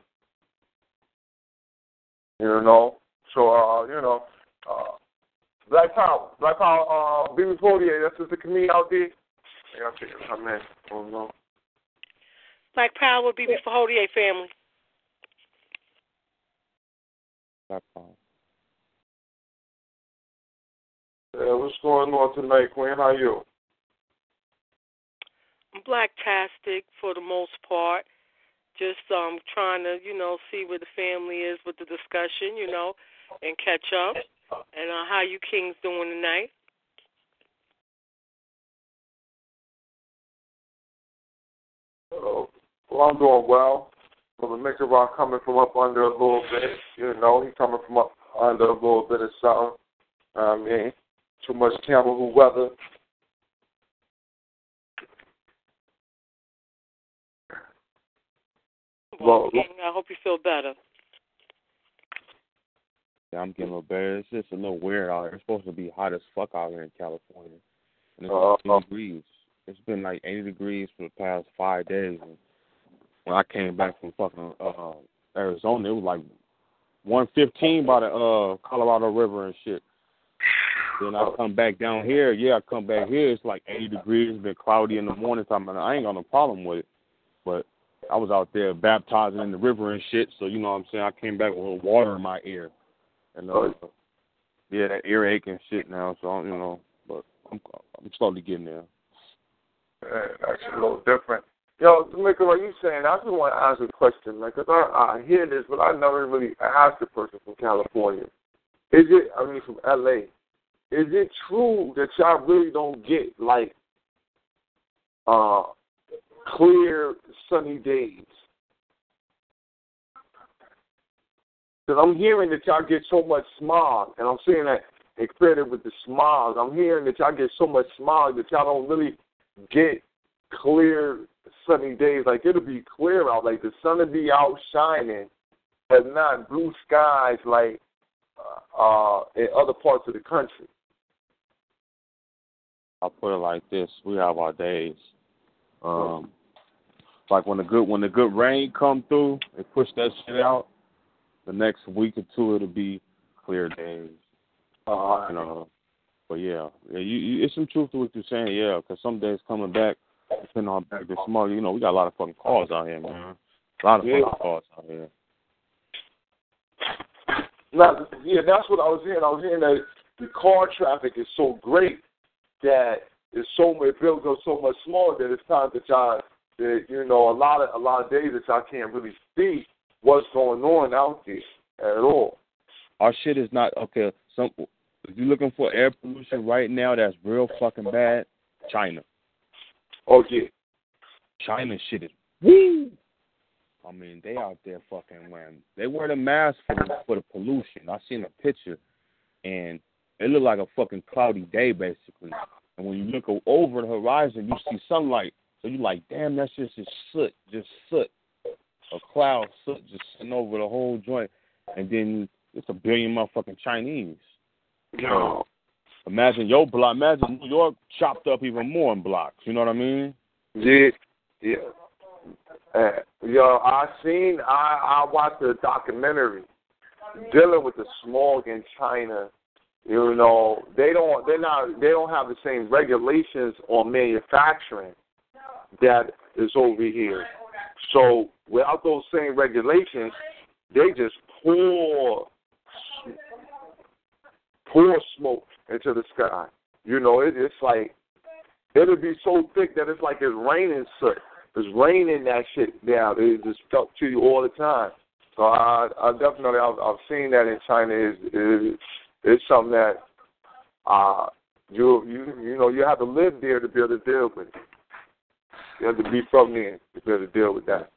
You know? So, uh, you know, uh, Black Power. Black Power, uh, Beavis Portier, that's just a comedian out there. I gotta figure out man. Oh, no. Black Power, Beavis Portier family. Black Power. Yeah, what's going on tonight, Queen? How you? I'm blacktastic for the most part. Just um trying to, you know, see where the family is with the discussion, you know, and catch up. And uh, how you kings doing tonight? Uh, well, I'm doing well. Brother Mickarock coming from up under a little bit, you know, he coming from up under a little bit of something. I mean, too much Cameroon weather. Well, King, I hope you feel better. Yeah, I'm getting a little better. It's just a little weird out here. It's supposed to be hot as fuck out here in California. And it's Uh, 80 degrees. It's been like 80 degrees for the past five days. And when I came back from fucking uh, Arizona, it was like 115 by the uh, Colorado River and shit. Then I come back down here. Yeah, I come back here. It's like 80 degrees. It's been cloudy in the morning time, and I ain't got no problem with it. But I was out there baptizing in the river and shit. So you know what I'm saying. I came back with a little water in my ear, and uh, yeah, that earache and shit now. So you know, but I'm I'm slowly getting there. Yeah, that's a little different. Yo, Mika, what you saying? I just want to ask a question, man, because I, I hear this, but I never really asked the person from California. Is it, I mean, from LA, is it true that y'all really don't get, like, uh, clear, sunny days? Because I'm hearing that y'all get so much smog, and I'm seeing that equated with the smog. I'm hearing that y'all get so much smog that y'all don't really get clear, sunny days. Like it'll be clear out, like the sun will be out shining, but not blue skies like uh, in other parts of the country. I'll put it like this: we have our days. Um, like when the good when the good rain come through and push that shit out, the next week or two it'll be clear days. Uh, You know, but yeah, yeah, you, you it's some truth to what you're saying, yeah. Because some days coming back, depending on back this morning, you know, we got a lot of fucking cars out here, man. A lot of Yeah. fucking cars out here. Now, yeah, that's what I was hearing. I was hearing that the car traffic is so great that it's so it builds up so much smog that it's time that y'all that you know a lot of a lot of days that y'all can't really see what's going on out there at all. Our shit is not okay. Some if you're looking for air pollution right now, that's real fucking bad. China, Oh yeah, China shit is woo. I mean, they out there fucking wearing. They wear the mask for the, for the pollution. I seen a picture, and it looked like a fucking cloudy day basically. And when you look over the horizon, you see sunlight. So you like, damn, that's just just soot, just soot, a cloud of soot just sitting over the whole joint. And then it's a billion motherfucking Chinese. yo, Imagine your block. Imagine New York chopped up even more in blocks. You know what I mean? yeah, yeah. Uh, yo, I seen I I watched a documentary dealing with the smog in China. You know, they don't they're not they don't have the same regulations on manufacturing that is over here. So without those same regulations, they just pour pour smoke into the sky. You know, it, it's like it'll be so thick that it's like it's raining soot. It's raining that shit down. It just stuck to you all the time. So I, I definitely I've, I've seen that in China. Is is it's something that uh you you you know you have to live there to be able to deal with it. You have to be from there to be able to deal with that.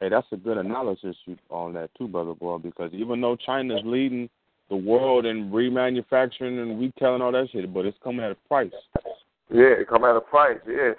Hey, that's a good analysis on that too, brother boy. Because even though China's leading the world in remanufacturing and retail and all that shit, but it's coming at a price. Yeah, it come at a price. Yeah,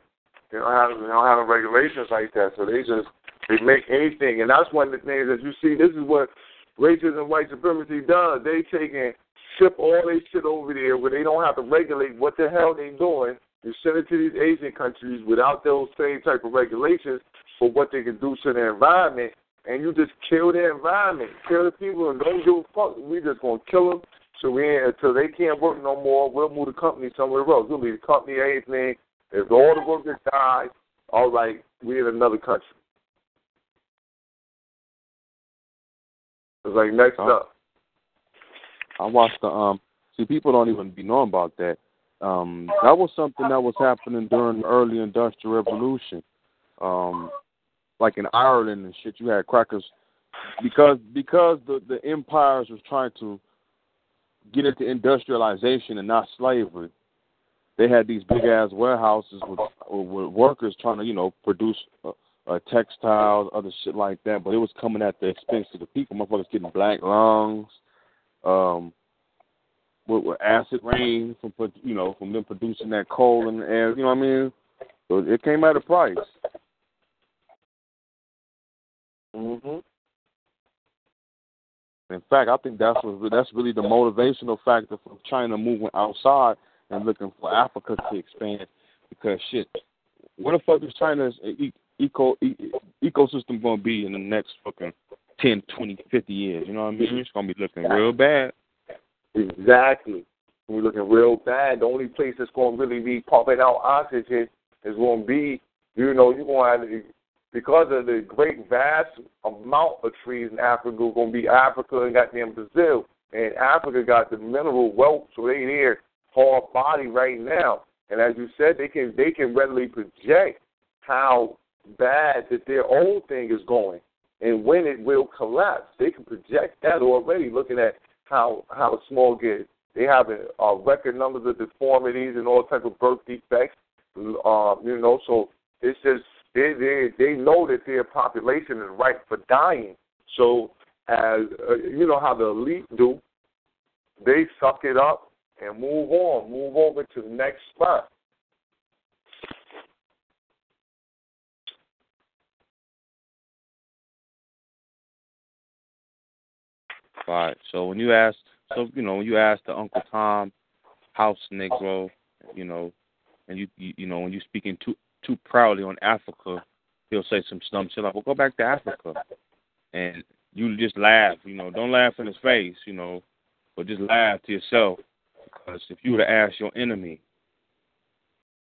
they don't have they don't have regulations like that, so they just they make anything, and that's one of the things that you see. This is what racism, white supremacy does. They take and ship all their shit over there where they don't have to regulate what the hell they doing. You send it to these Asian countries without those same type of regulations for what they can do to the environment, and you just kill the environment, kill the people, and don't give a fuck. We just gonna kill them. So we ain't, until they can't work no more, we'll move the company somewhere else. We'll leave the company, anything. If all the workers die, all right, we in another country. It's like next Huh? up. I watched the um. See, people don't even be knowing about that. Um, that was something that was happening during the early industrial revolution. Um, like in Ireland and shit, you had crackers because because the the empires was trying to get into industrialization and not slavery. They had these big ass warehouses with with workers trying to you know produce uh, uh, textiles, other shit like that. But it was coming at the expense of the people. Motherfuckers getting black lungs, um, with, with acid rain from you know from them producing that coal in the air. You know what I mean? So it came at a price. hmm In fact, I think that's what that's really the motivational factor for China moving outside and looking for Africa to expand. Because shit, what the fuck is China's e- eco e- ecosystem going to be in the next fucking 10, 20, 50 years? You know what I mean? It's going to be looking real bad. Exactly. We're looking real bad. The only place that's going to really be pumping out oxygen is going to be, you know, you're going to have because of the great vast amount of trees in Africa, going to be Africa and goddamn Brazil. And Africa got the mineral wealth, so they there hard body right now. And as you said, they can they can readily project how bad that their own thing is going and when it will collapse. They can project that already, looking at how how small get. They have a, record numbers of deformities and all type of birth defects. Uh, you know, so it's just they they they know that their population is ripe for dying. So as uh, you know how the elite do, they suck it up and move on, move over to the next spot. Right. So when you ask, so you know, when you ask the Uncle Tom House Negro, you know, and you you, you know when you're speaking too too proudly on Africa, he'll say some dumb shit like, "Well, go back to Africa," and you just laugh. You know, don't laugh in his face. You know, but just laugh to yourself because if you were to ask your enemy,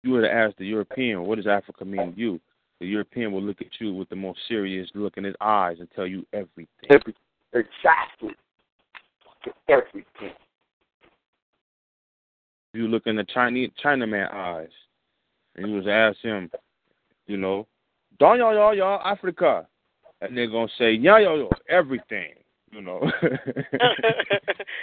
you were to ask the European, "What does Africa mean to you?" The European will look at you with the most serious look in his eyes and tell you everything. Every, exactly. Everything. you look in the Chinese Chinaman eyes, and you was ask him, you know, y'all y'all Africa, and they're gonna say yeah yo yo everything, you know.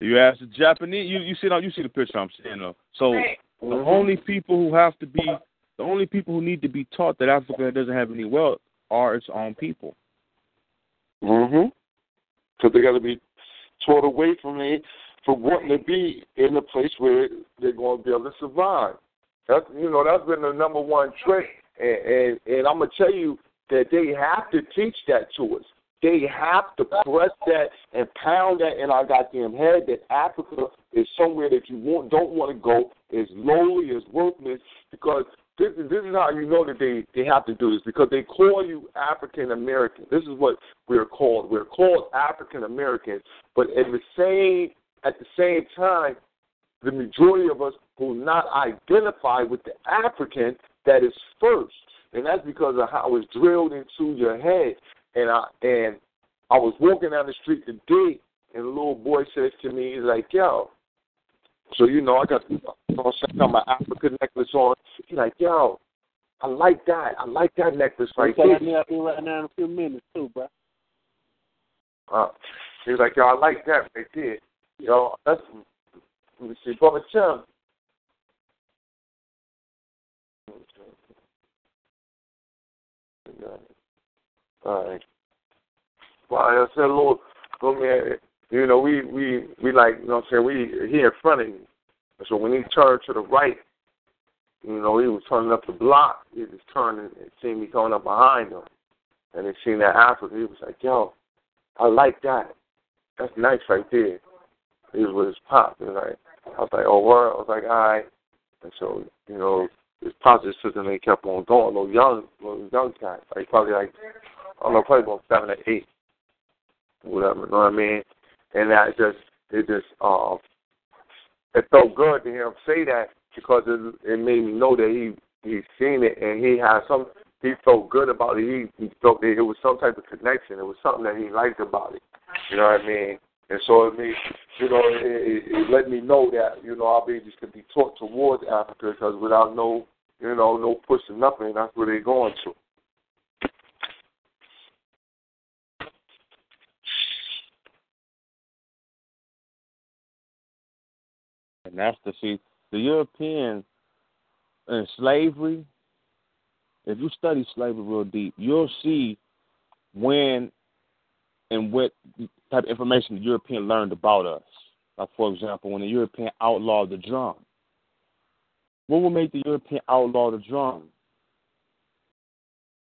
you ask the Japanese, you you see now you see the picture I'm saying though. So the only people who have to be, the only people who need to be taught that Africa doesn't have any wealth are its own people. Mm-hmm. Because they got to be taught away from me for wanting to be in a place where they're going to be able to survive. That's you know that's been the number one trick, and and, and I'm gonna tell you that they have to teach that to us. They have to press that and pound that in our goddamn head that Africa is somewhere that you want, don't want to go, is lowly, is worthless, because this is this is how you know that they they have to do this because they call you African American. This is what we're called. We're called African Americans, but at the same at the same time, the majority of us will not identify with the African that is first, and that's because of how it's drilled into your head. And I and I was walking down the street today, and a little boy says to me, he's like, "Yo." So you know, I got you know, I got my African necklace on. He's like, "Yo, I like that. I like that necklace right there." I'll be right now in a few minutes too, bro. Uh, he was like, "Yo, I like that right there." Yo, that's let me see, Brother Tim. All right. Well, I said, Lord, Lord, man, you know, we we we like, you know, what I'm saying we he in front of you. So when he turned to the right, you know, he was turning up the block. He was turning and seeing me coming up behind him, and he seen that Africa. He was like, "Yo, I like that. That's nice right there." He was with his pop, and like, I was like, "Oh, word." I was like, "All right." And so, you know, his pops and sister they kept on going. Little young, little young cat, like probably like I don't know, probably about seven or eight, whatever. You know what I mean? And that just it just uh, it felt good to hear him say that because it, it made me know that he he seen it and he had some. He felt good about it. He, he felt that it was some type of connection. It was something that he liked about it. You know what I mean? And so it made, you know, it, it, it let me know that you know our babies could be taught towards Africa because without no, you know, no pushing nothing, that's where they're going to. And that's the see the Europeans in slavery. If you study slavery real deep, you'll see when and what type of information the European learned about us. Like for example, when the European outlawed the drum, what will make the European outlaw the drum?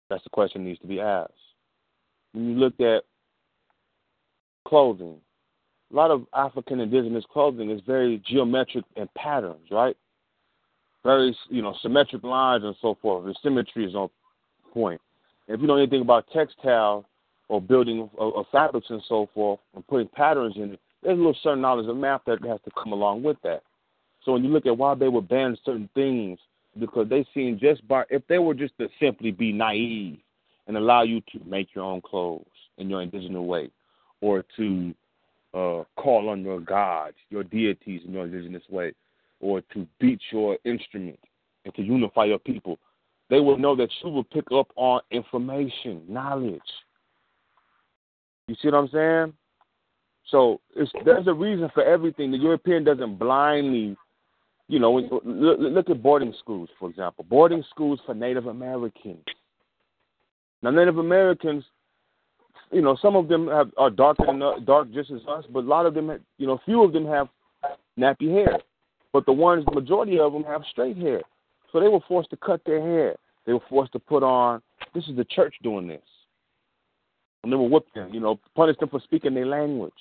That's the question that needs to be asked. When you look at clothing, a lot of African indigenous clothing is very geometric and patterns, right? Very, you know, symmetric lines and so forth. The symmetry is on point. If you know anything about textile or building of, of fabrics and so forth and putting patterns in it, there's a little certain knowledge of math that has to come along with that. So when you look at why they would ban certain things, because they seem just by if they were just to simply be naive and allow you to make your own clothes in your indigenous way, or to uh, call on your gods, your deities in your indigenous way, or to beat your instrument and to unify your people, they will know that you will pick up on information, knowledge. You see what I'm saying? So there's a reason for everything. The European doesn't blindly, you know, look, look at boarding schools, for example. Boarding schools for Native Americans. Now, Native Americans you know, some of them have are darker than dark just as us, but a lot of them, you know, few of them have nappy hair. But the ones, the majority of them have straight hair. So they were forced to cut their hair. They were forced to put on. This is the church doing this. And they were whipped them, you know, punished them for speaking their language.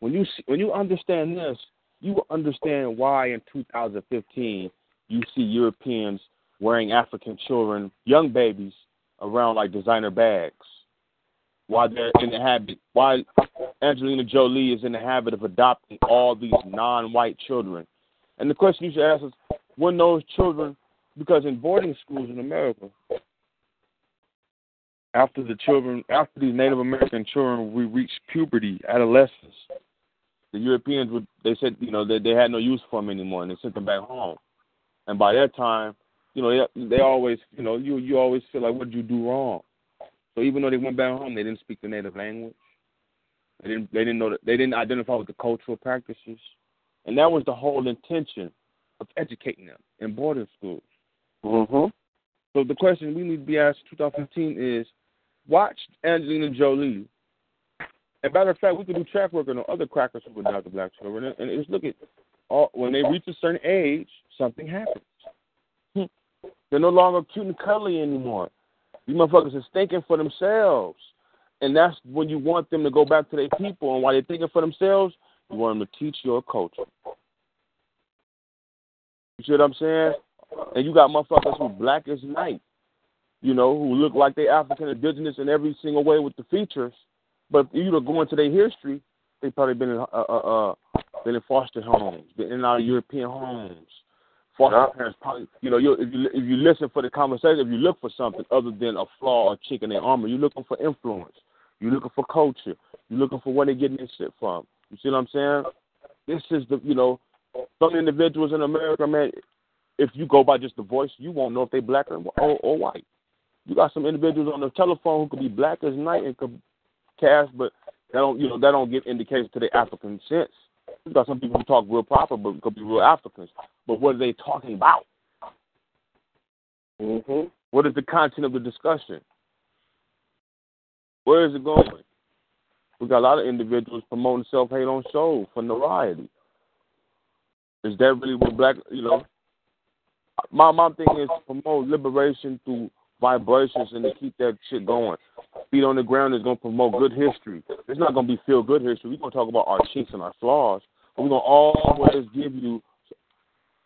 When you when you understand this, you will understand why in 2015 you see Europeans wearing African children, young babies, around like designer bags why they're in the habit, why Angelina Jolie is in the habit of adopting all these non-white children. And the question you should ask is, when those children, because in boarding schools in America, after the children, after these Native American children we reach puberty, adolescence, the Europeans would, they said, you know, that they, they had no use for them anymore, and they sent them back home. And by that time, you know, they, they always, you know, you you always feel like, what did you do wrong? So even though they went back home, they didn't speak the native language. They didn't. They didn't know that. They didn't identify with the cultural practices, and that was the whole intention of educating them in boarding schools. Mm-hmm. So the question we need to be asked in 2015 is, watch Angelina Jolie. And matter of fact, we could do track work on other crackers who would adopt black children, and just look at all, when they reach a certain age, something happens. They're no longer cute and cuddly anymore. These motherfuckers is thinking for themselves. And that's when you want them to go back to their people. And while they're thinking for themselves, you want them to teach your culture. You see what I'm saying? And you got motherfuckers who black as night, you know, who look like they African indigenous in every single way with the features. But you go into their history, they probably been in uh, uh, uh, been in foster homes, been in our European homes, foster yeah. parents probably, you know, you, if you if you listen for the conversation, if you look for something other than a flaw or chink in their armor, you're looking for influence. You're looking for culture. You're looking for where they're getting this shit from. You see what I'm saying? This is the, you know, some individuals in America, man. If you go by just the voice, you won't know if they black or, or, or white. You got some individuals on the telephone who could be black as night and could cast, but that don't, you know, that don't give indication to the African sense. You got some people who talk real proper, but could be real Africans. But what are they talking about? Mm-hmm. What is the content of the discussion? Where is it going? We got a lot of individuals promoting self hate on shows for notoriety. Is that really what black you know? My my thing is promote liberation through vibrations and to keep that shit going. Feet on the ground is gonna promote good history. It's not gonna be feel good history. We're gonna talk about our chinks and our flaws. But we're gonna always give you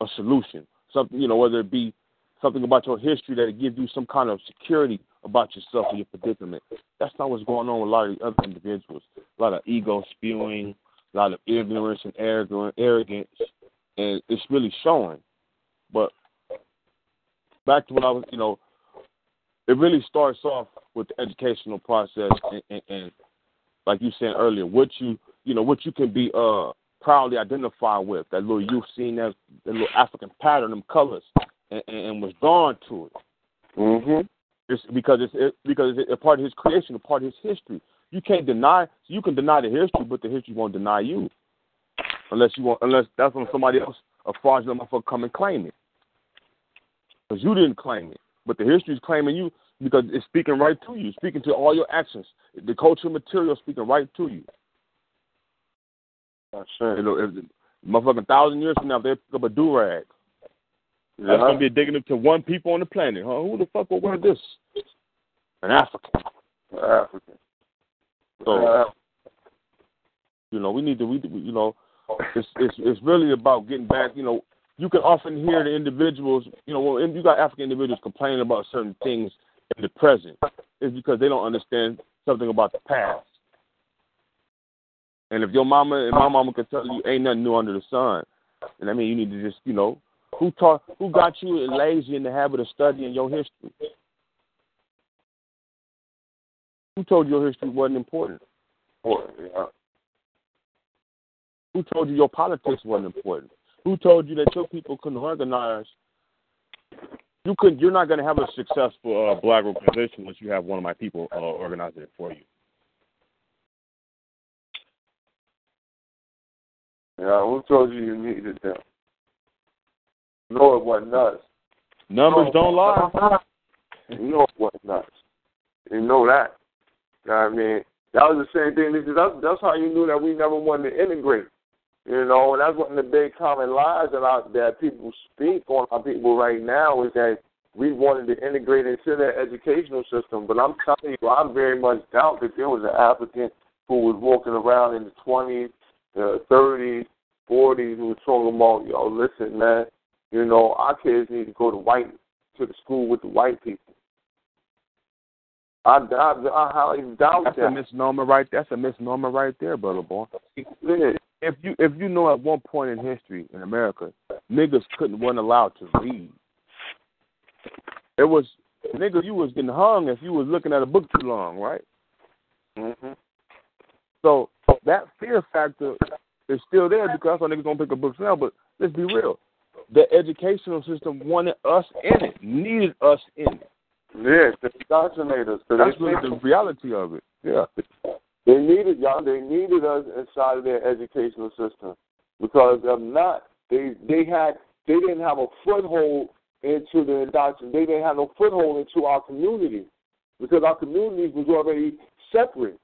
a solution. Something you know, whether it be something about your history that gives you some kind of security about yourself or your predicament. That's not what's going on with a lot of the other individuals. A lot of ego spewing, a lot of ignorance and arrogance, and it's really showing. But back to what I was, you know, it really starts off with the educational process and, and, and like you said earlier, what you, you know, what you can be uh proudly identified with. That little youth seeing that, that little African pattern, them colors, and, and was drawn to it. Mhm. It's because it's it, because it's a part of his creation, a part of his history. You can't deny. You can deny the history, but the history won't deny you, unless you want. Unless that's when somebody else, a fraudulent motherfucker, come and claim it, because you didn't claim it, but the history is claiming you because it's speaking right to you, speaking to all your actions. The cultural material speaking right to you. That's right. You know, if, motherfucking thousand years from now, they pick up a do rag, that's gonna be indicative to one people on the planet. Huh? Who the fuck will wear this? An African. African. So Uh, you know, we need to, we, you know, it's it's it's really about getting back. You know, you can often hear the individuals. You know, well, you got African individuals complaining about certain things in the present, is because they don't understand something about the past. And if your mama and my mama can tell you ain't nothing new under the sun, and I mean you need to just, you know, who taught, who got you lazy in the habit of studying your history? Who told you your history wasn't important? boy, yeah. Uh, who told you your politics wasn't important? Who told you that your people couldn't organize? You could. You're not going to have a successful uh, black organization unless you have one of my people uh, organizing it for you. Yeah, who told you you needed them? No, it wasn't us. Numbers don't lie. No, it wasn't us. You know that. You know what I mean? That was the same thing. That's, that's how you knew that we never wanted to integrate. You know, and that's one of the big common lies that I, that people speak on our people right now is that we wanted to integrate into their educational system. But I'm telling you, I very much doubt that there was an applicant who was walking around in the 20s, the 30s, 40s who was talking about, yo, listen, man, you know, our kids need to go to white to the school with the white people. I, I, I highly doubt That's that. a misnomer right. That's a misnomer right there, brother boy. Yeah. If you if you know at one point in history in America, niggas couldn't weren't allowed to read. It was nigga, you was getting hung if you was looking at a book too long, right? Mm-hmm. So that fear factor is still there because that's why niggas don't pick up books now. But let's be real. The educational system wanted us in it, needed us in it. Yes, the indoctrinators. So That's really the reality of it. Yeah. They needed y'all. They needed us inside of their educational system because if not, they they had they didn't have a foothold into the indoctrination. They didn't have no foothold into our community because our communities was already separate.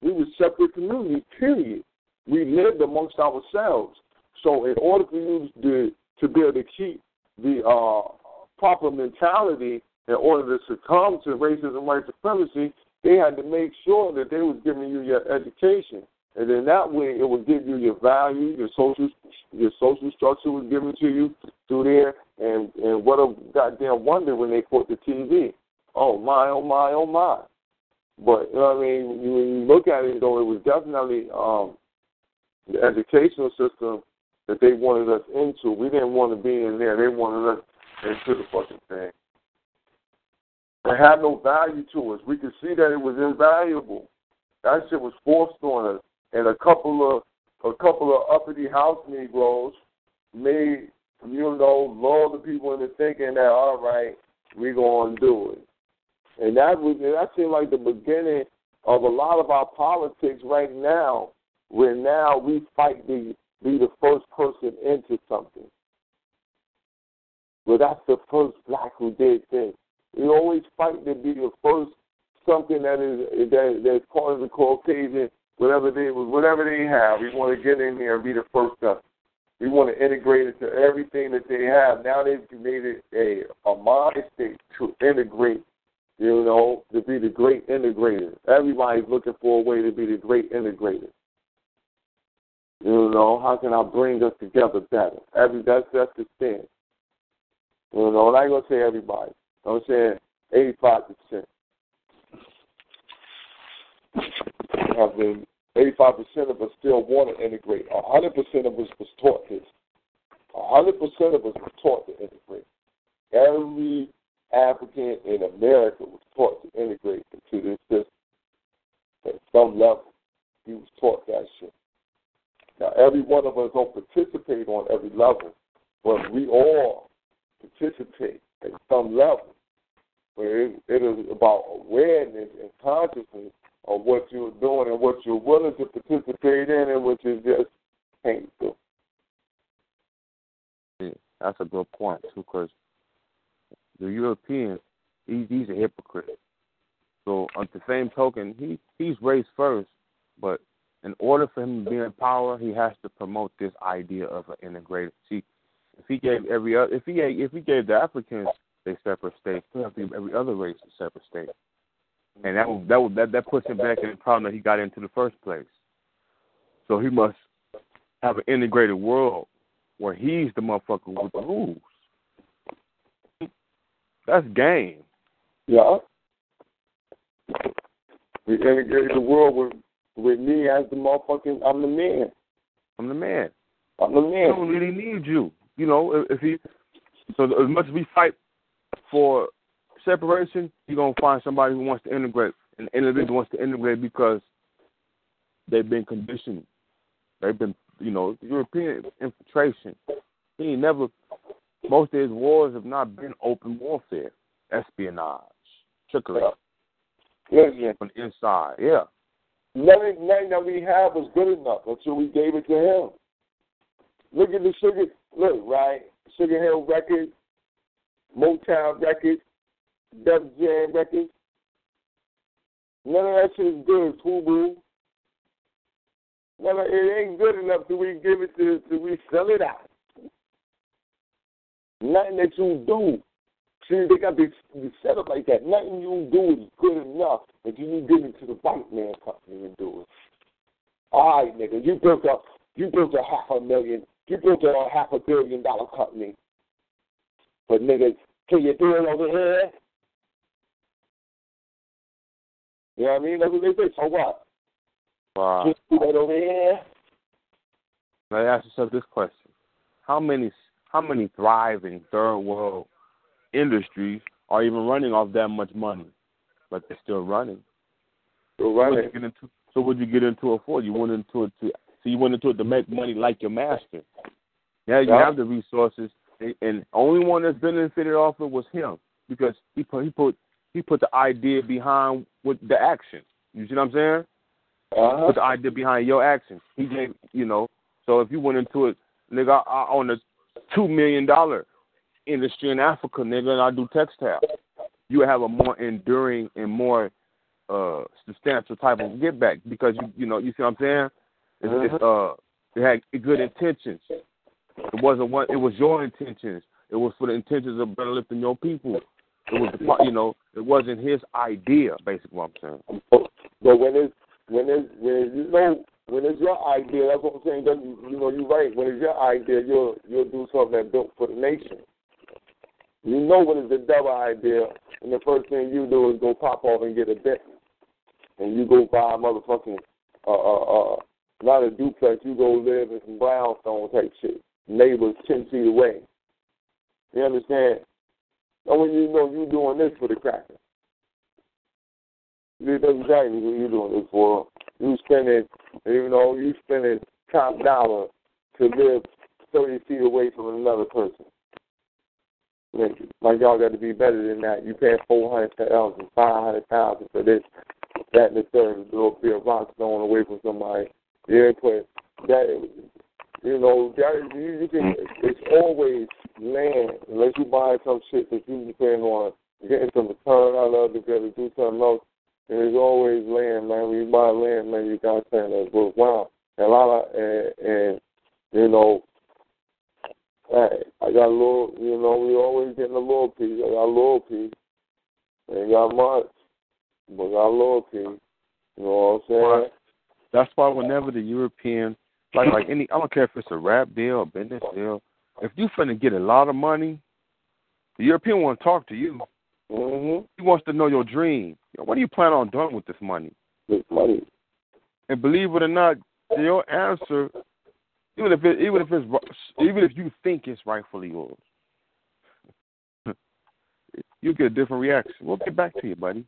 We were separate communities. Period. We lived amongst ourselves. So in order for you to to be able to keep the uh, proper mentality in order to succumb to racism, white supremacy, they had to make sure that they was giving you your education, and then that way it would give you your value, your social, your social structure was given to you through there, and and what a goddamn wonder when they put the TV. Oh my, oh my, oh my. But you know what I mean, when you, look at it though, it was definitely um, the educational system that they wanted us into. We didn't want to be in there. They wanted us into the fucking thing. It had no value to us. We could see that it was invaluable. That shit was forced on us. And a couple of a couple of uppity house Negroes made you know, lull the people into thinking that all right, we're gonna do it. And that was that seemed like the beginning of a lot of our politics right now, where now we fight to be the first person into something. Well, that's the first black who did this. We always fight to be the first something that is that that's part of the Caucasian, whatever they whatever they have. We want to get in there and be the first up. We want to integrate it to everything that they have. Now they've made it a a mind state to integrate. You know, to be the great integrator. Everybody's looking for a way to be the great integrator. You know, how can I bring us together better? Every that's that's the thing. You know, and I ain't gonna say everybody. I'm saying eighty five percent. Have been eighty five percent of us still want to integrate. hundred percent of us was taught this. hundred percent of us was taught to integrate. Every African in America was taught to integrate into this system. At some level, he was taught that shit. Now, every one of us don't participate on every level, but we all participate at some level. Where it, it is about awareness and consciousness of what you're doing and what you're willing to participate in, and what you just can't do. Yeah, that's a good point too, because the Europeans, he, he's a hypocrite. So, on the same token, he he's raised first, but in order for him to be in power, he has to promote this idea of an integrated. See, if he gave every other, if he gave, if he gave the Africans a separate state, he have to give every other race a separate state, and that would, that would, that that puts him back in the problem that he got into the first place. So he must have an integrated world where he's the motherfucker with the rules. That's game. Yeah. We integrated the world with with me as the motherfucking I'm the man. I'm the man. I'm the man. I don't really need you. You know, if, he so as much as we fight for separation, you're gonna find somebody who wants to integrate. An individual wants to integrate because they've been conditioned. They've been, you know, European infiltration. He never. Most of his wars have not been open warfare, espionage, trickery. Yeah, yeah. From the inside, yeah. Nothing, nothing that we have was good enough until we gave it to him. Look at the sugar. Look, right? Sugar Hill Records, Motown Records, Def Jam Records. None of that shit is good, FUBU. None of it ain't good enough till we give it to till we sell it out. Nothing that you do. See, they got to be set up like that. Nothing you do is good enough that you need to give it to the white man company and do it. All right, nigga, you built up, you built a half a million, you built a half a billion dollar company. But niggas, can you do it over here? You know what I mean? That's what they say. So what? Wow. Can you do that over here? Now ask yourself this question: How many, how many thriving third world industries are even running off that much money, but they're still running? Still running. So would you get into, so would you get into it for? You went into it to so you went into it to make money like your master. Now you have the resources, and- and only one that's benefited off of it was him because he put he put he put the idea behind with the action. You see what I'm saying? Uh-huh. Put the idea behind your action. He gave you know. So if you went into it, nigga, I, I own a two million dollar industry in Africa, nigga, and I do textile. You have a more enduring and more uh substantial type of get back because you you know you see what I'm saying? It's, it's uh it had good intentions. It wasn't what it was your intentions. It was for the intentions of better lifting your people. It was the you know it wasn't his idea. Basically, what I'm saying. But when it's when it's when you know when it's your idea, that's what I'm saying. That, you know, you're right. When it's your idea, you'll you'll do something that's built for the nation. You know when it's the devil idea, and the first thing you do is go pop off and get a bet, and you go buy a motherfucking uh uh uh not a duplex. You go live in some brownstone type shit. Neighbors ten feet away. You understand? And when you know you doing this for the cracker. That's exactly what you're doing this for. You spending, you know, you spending top dollar to live 30 feet away from another person. Like, y'all got to be better than that. You paying four hundred thousand, five hundred thousand for this, that, and the third. A little bit of rock thrown away from somebody. Yeah, but that, you know, that you, you can. Mm. It's always land unless you buy some shit that you depend on getting some return out of it. To do something else. And There's always land, man. When you buy land, man, you got something that's worthwhile. And a lot of, and, and you know, I got a little, you know, we always getting a little piece. I got a little piece. Ain't got much, but got a little piece. You know what I'm saying? Right. That's why whenever the European, like like any, I don't care if it's a rap deal, a business deal, if you finna get a lot of money, the European want to talk to you. Mm-hmm. He wants to know your dream. What do you plan on doing with this money? With money. And believe it or not, your answer, even if it, even if it's even if you think it's rightfully yours, you get a different reaction. We'll get back to you, buddy.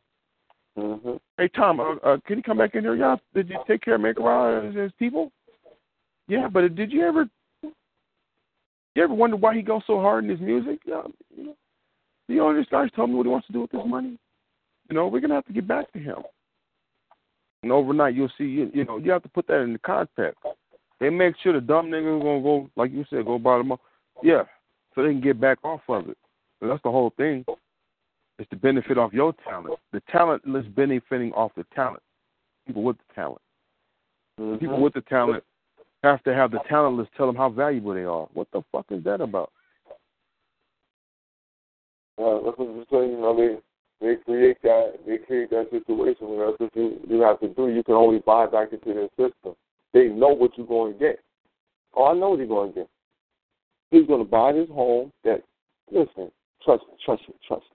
Mm-hmm. Hey Tom, uh, uh, can you come back in here? Y'all, did you take care of Make and his people? Yeah, but did you ever, you ever wonder why he goes so hard in his music? Yeah, you know, know, this guy's telling me what he wants to do with his money. You know, we're gonna have to get back to him. And overnight, you'll see. You, you know, you have to put that in the context. They make sure the dumb niggas gonna go, like you said, go buy them up. Yeah, so they can get back off of it. That's the whole thing. It's to benefit off your talent. The talentless benefiting off the talent. People with the talent. Mm-hmm. People with the talent have to have the talentless tell them how valuable they are. What the fuck is that about? Well, that's what I'm saying. You know, they they create that they create that situation where that's what you you have to do. You can only buy back into their system. They know what you're going to get. Oh, I know what he's going to get. He's going to buy this home. That listen, trust me, trust me, trust me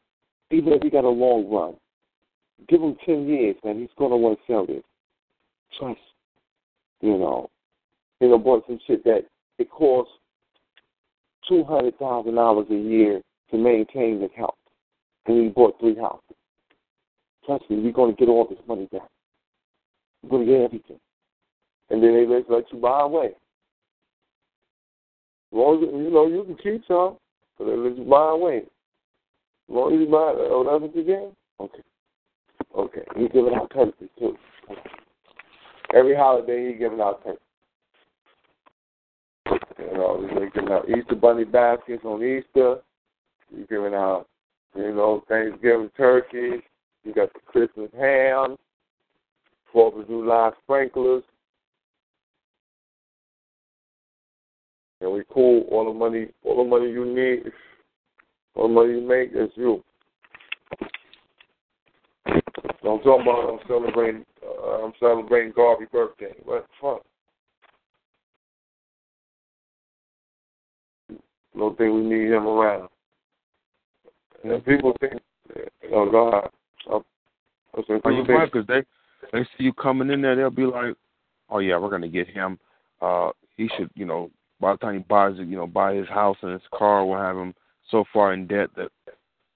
even if he got a long run, give him 10 years, man, he's going to want to sell this. Trust, you know. You know, bought some shit that it costs $200,000 a year to maintain this house. And he bought three houses. Trust me, we're going to get all this money back. We're going to get everything. And then they let you buy away. As long as, you know, you can keep some, but they let you buy away. As you buy that's what you? Okay. Okay. He's giving out turkeys too. Every holiday he's giving out turkeys. You know, he's giving out Easter bunny baskets on Easter. He's giving out, you know, Thanksgiving turkeys. You got the Christmas ham, Fourth of July sprinklers. And we cool all the money all the money you need the money you make is you. So I'm talking about I'm celebrating uh, I'm celebrating Garvey's birthday. What the fuck? Don't think we need him around. And people think, oh God, I'm, I'm saying, people think, because they they see you coming in there, they'll be like, oh yeah, we're gonna get him. Uh, he should, you know, by the time he buys it, you know, buy his house and his car, we'll have him so far in debt that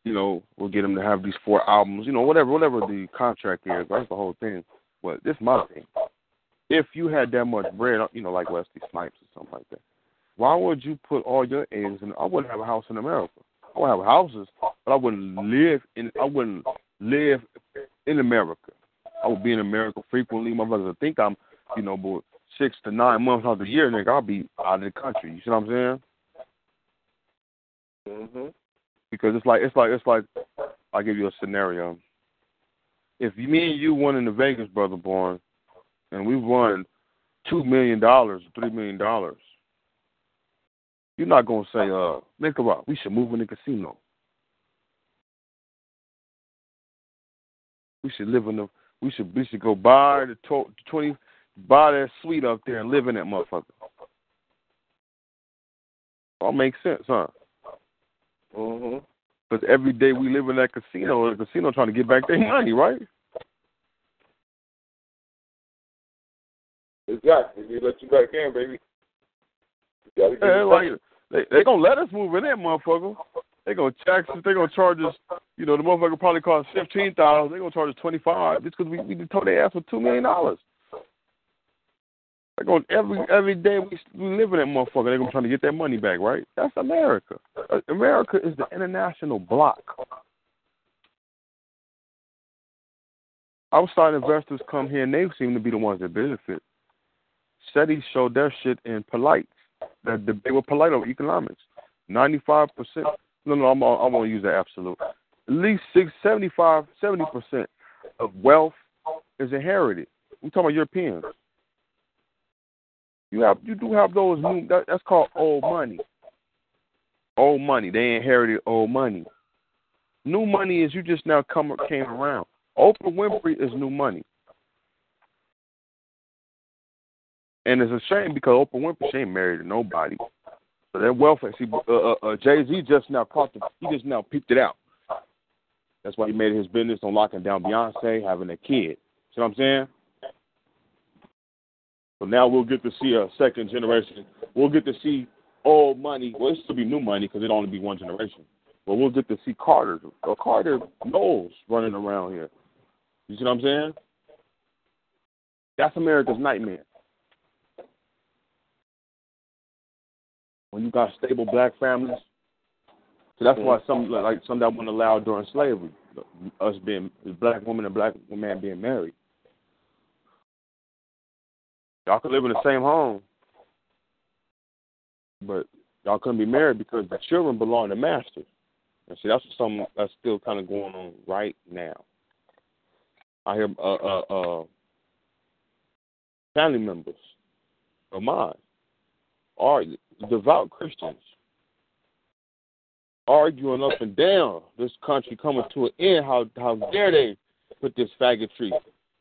you know we'll get him to have these four albums. You know, whatever whatever the contract is. That's the whole thing. But this is my thing. If you had that much bread, you know, like Wesley Snipes or something like that, why would you put all your eggs in? I wouldn't have a house in America. I would have houses, but I wouldn't live in. I wouldn't live in America. I would be in America frequently. My brothers think I'm, you know, but six to nine months out of the year, nigga, I'll be out of the country. You see what I'm saying? Mm-hmm. Because it's like it's like it's like I'll give you a scenario. If me and you won in the Vegas, brother born, and we won two million dollars, or three million dollars, you're not gonna say, uh, make think about we should move in the casino. We should live in the we should we should go buy the to, twenty buy that suite up there and live in that motherfucker. All makes sense, huh? Mm-hmm. Because every day we live in that casino, the casino trying to get back their money, right? Exactly. They let you back in, baby. Yeah, like they they gonna let us move in there, motherfucker. They gonna tax us. They gonna charge us. You know, the motherfucker probably cost fifteen thousand. They gonna charge us twenty five just because we we told their ass for two million dollars. They're going every every day we we live in that motherfucker. They're gonna try to get their money back, right? That's America. Uh, America is the international block. Outside investors come here and they seem to be the ones that benefit. SETI showed their shit in polite. That they were polite on economics. Ninety five percent. No, no, I'm I'm gonna use that absolute. At least six, 75, 70 percent of wealth is inherited. We're talking about Europeans. You have you do have those new that, that's called old money. Old money. They inherited old money. New money is you just now come came around. Oprah Winfrey is new money. And it's a shame because Oprah Winfrey she ain't married to nobody. So that welfare, see, uh, uh, uh, Jay Z just now caught the, he just now peeped it out. That's why he made his business on locking down Beyonce having a kid. See what I'm saying? So now we'll get to see a second generation. We'll get to see old money. Well, it still be new money because it'll only be one generation. But we'll get to see Carter or Carter Knowles running around here. You see what I'm saying? That's America's nightmare. When you got stable black families, so that's why some like some that weren't allowed during slavery, us being black woman and black man being married. Y'all could live in the same home, but y'all couldn't be married because the children belong to masters. And see, that's something that's still kind of going on right now. I hear uh, uh, uh, family members of mine are devout Christians arguing up and down this country coming to an end. How how dare they put this faggotry,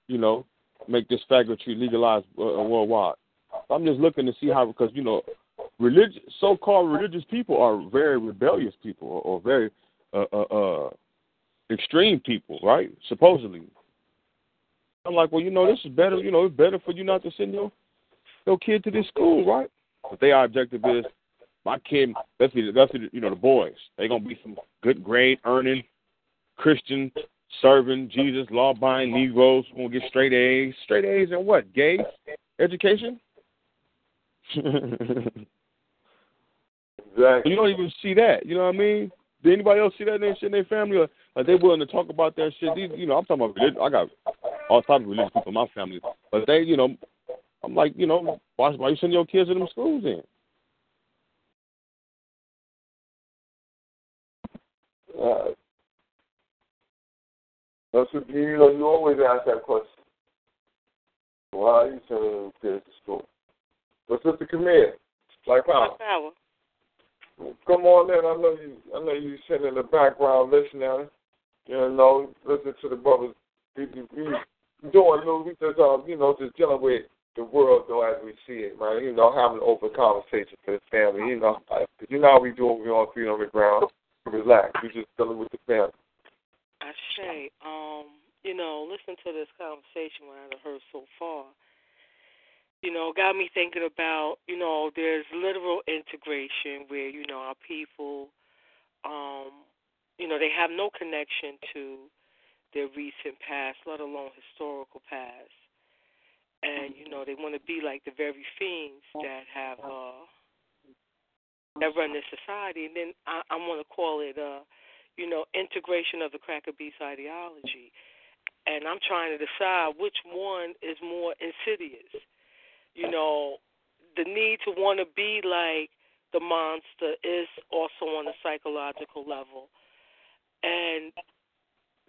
you know, make this faggotry legalized uh, uh, worldwide? I'm just looking to see how because you know, religious so-called religious people are very rebellious people or, or very uh, uh, uh, extreme people, right? Supposedly. I'm like, well, you know, this is better. You know, it's better for you not to send your your kid to this school, right? But their objective is my kid, that's the, that's the, you know the boys. They gonna be some good grade earning Christian serving Jesus, law abiding Negroes gonna get straight A's. Straight A's and what? Gay education. Exactly. You don't even see that. You know what I mean? Did anybody else see that in their shit in their family? Or are they willing to talk about that shit? These, you know, I'm talking about religion. I got all types of religious people in my family, but they, you know, I'm like, you know, why, why you send your kids to them schools then? Uh, that's what, you know, you always ask that question. Why are you sending kids to school? But Sister Camille, like power. Power. Come on in. I know you. I know you sitting in the background listening. You know, listen to the brothers. We, we, we doing new. We just, um, you know, just dealing with the world though as we see it, man. You know, having an open conversation for the family. You know, like, you know how we do when we all feet on the ground. Relax. We just dealing with the family. I say, um, you know, listen to this conversation what I've heard so far. You know, got me thinking about, you know, there's literal integration where, you know, our people, um, you know, they have no connection to their recent past, let alone historical past. And, you know, they want to be like the very fiends that have uh that run this society and then I, I wanna call it uh you know, integration of the cracker beast ideology. And I'm trying to decide which one is more insidious. You know, the need to want to be like the monster is also on a psychological level. And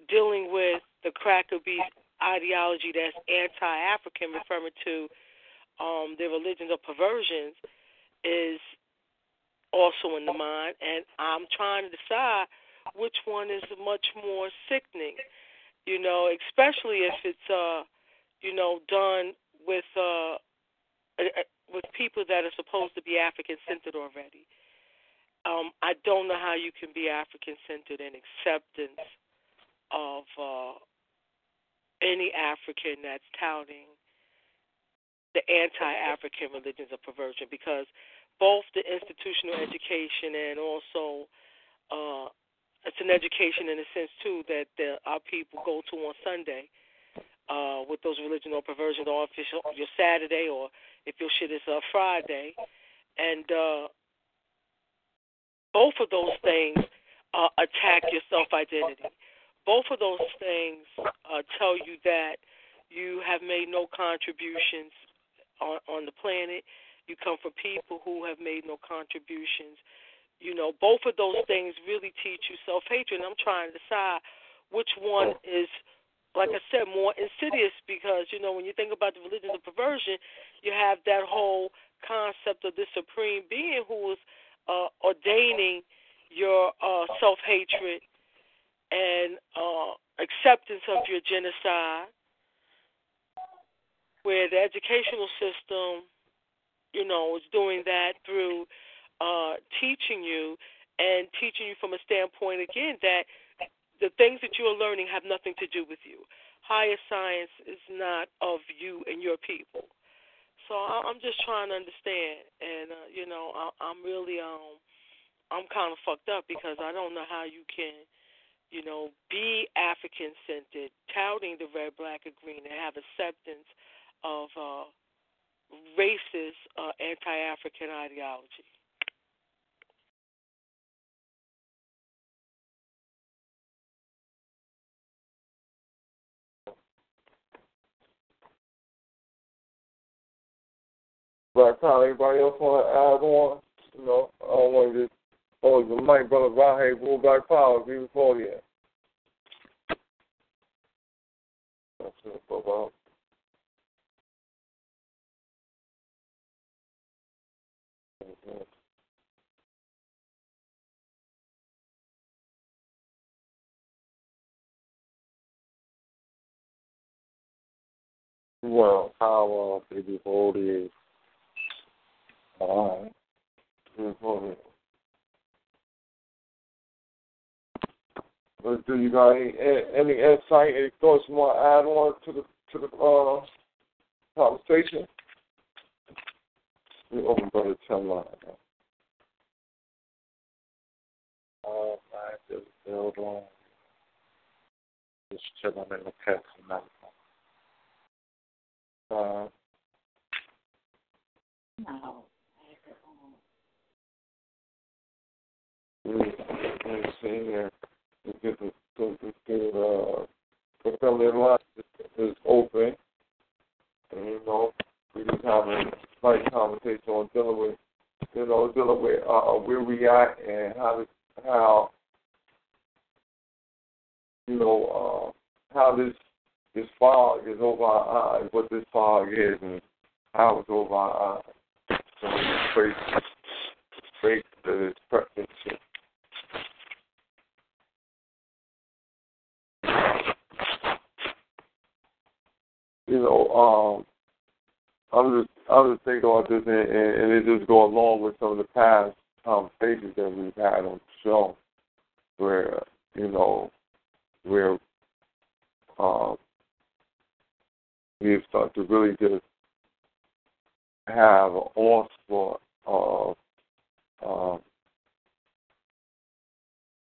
dealing with the cracker beast ideology that's anti African, referring to um, their religions or perversions, is also in the mind. And I'm trying to decide which one is much more sickening, you know, especially if it's uh, you know, done with uh, with people that are supposed to be African centered already. Um, I don't know how you can be African centered in acceptance of uh, any African that's touting the anti-African religions of perversion because both the institutional education and also uh, it's an education in a sense too that the, our people go to on Sunday uh, with those perversions, or if it's your Saturday, or if your shit is a Friday, and uh, both of those things uh, attack your self identity. Both of those things uh, tell you that you have made no contributions on, on the planet. You come from people who have made no contributions you know, both of those things really teach you self hatred. And I'm trying to decide which one is like I said, more insidious because you know when you think about the religion of perversion, you have that whole concept of the supreme being who is uh, ordaining your uh, self hatred and uh, acceptance of your genocide, where the educational system, you know, is doing that through uh, teaching you and teaching you from a standpoint again that the things that you are learning have nothing to do with you. Higher science is not of you and your people. So I'm just trying to understand, and uh, you know, I'm really um, I'm kind of fucked up because I don't know how you can, you know, be African centered, touting the red, black, and green, and have acceptance of uh, racist, uh, anti-African ideology. Black Power, anybody else want to add on? You know, I don't want to just, oh, the mic, brother Rahe, Bull Black Power, be before you. That's it, brother. Well, how uh, baby old is all right. Let's do you got any, any insight, any thoughts you want to add on to the to the uh, conversation? We open brother ten line. All right, just build on. Just chilling in the pet tonight. Uh, no. See the, uh, is open. You know, we just have a slight conversation on dealing with, you know, dealing with uh, where we at and how, this, how, you know, uh, how this this fog is over our eyes, what this fog is, and how it's over our. So we face, face the you know, um, I'm just I'm just thinking about this, and, and, and it just go along with some of the past conversations that we've had on the show, where you know, where um, we start to really just have an onslaught of um,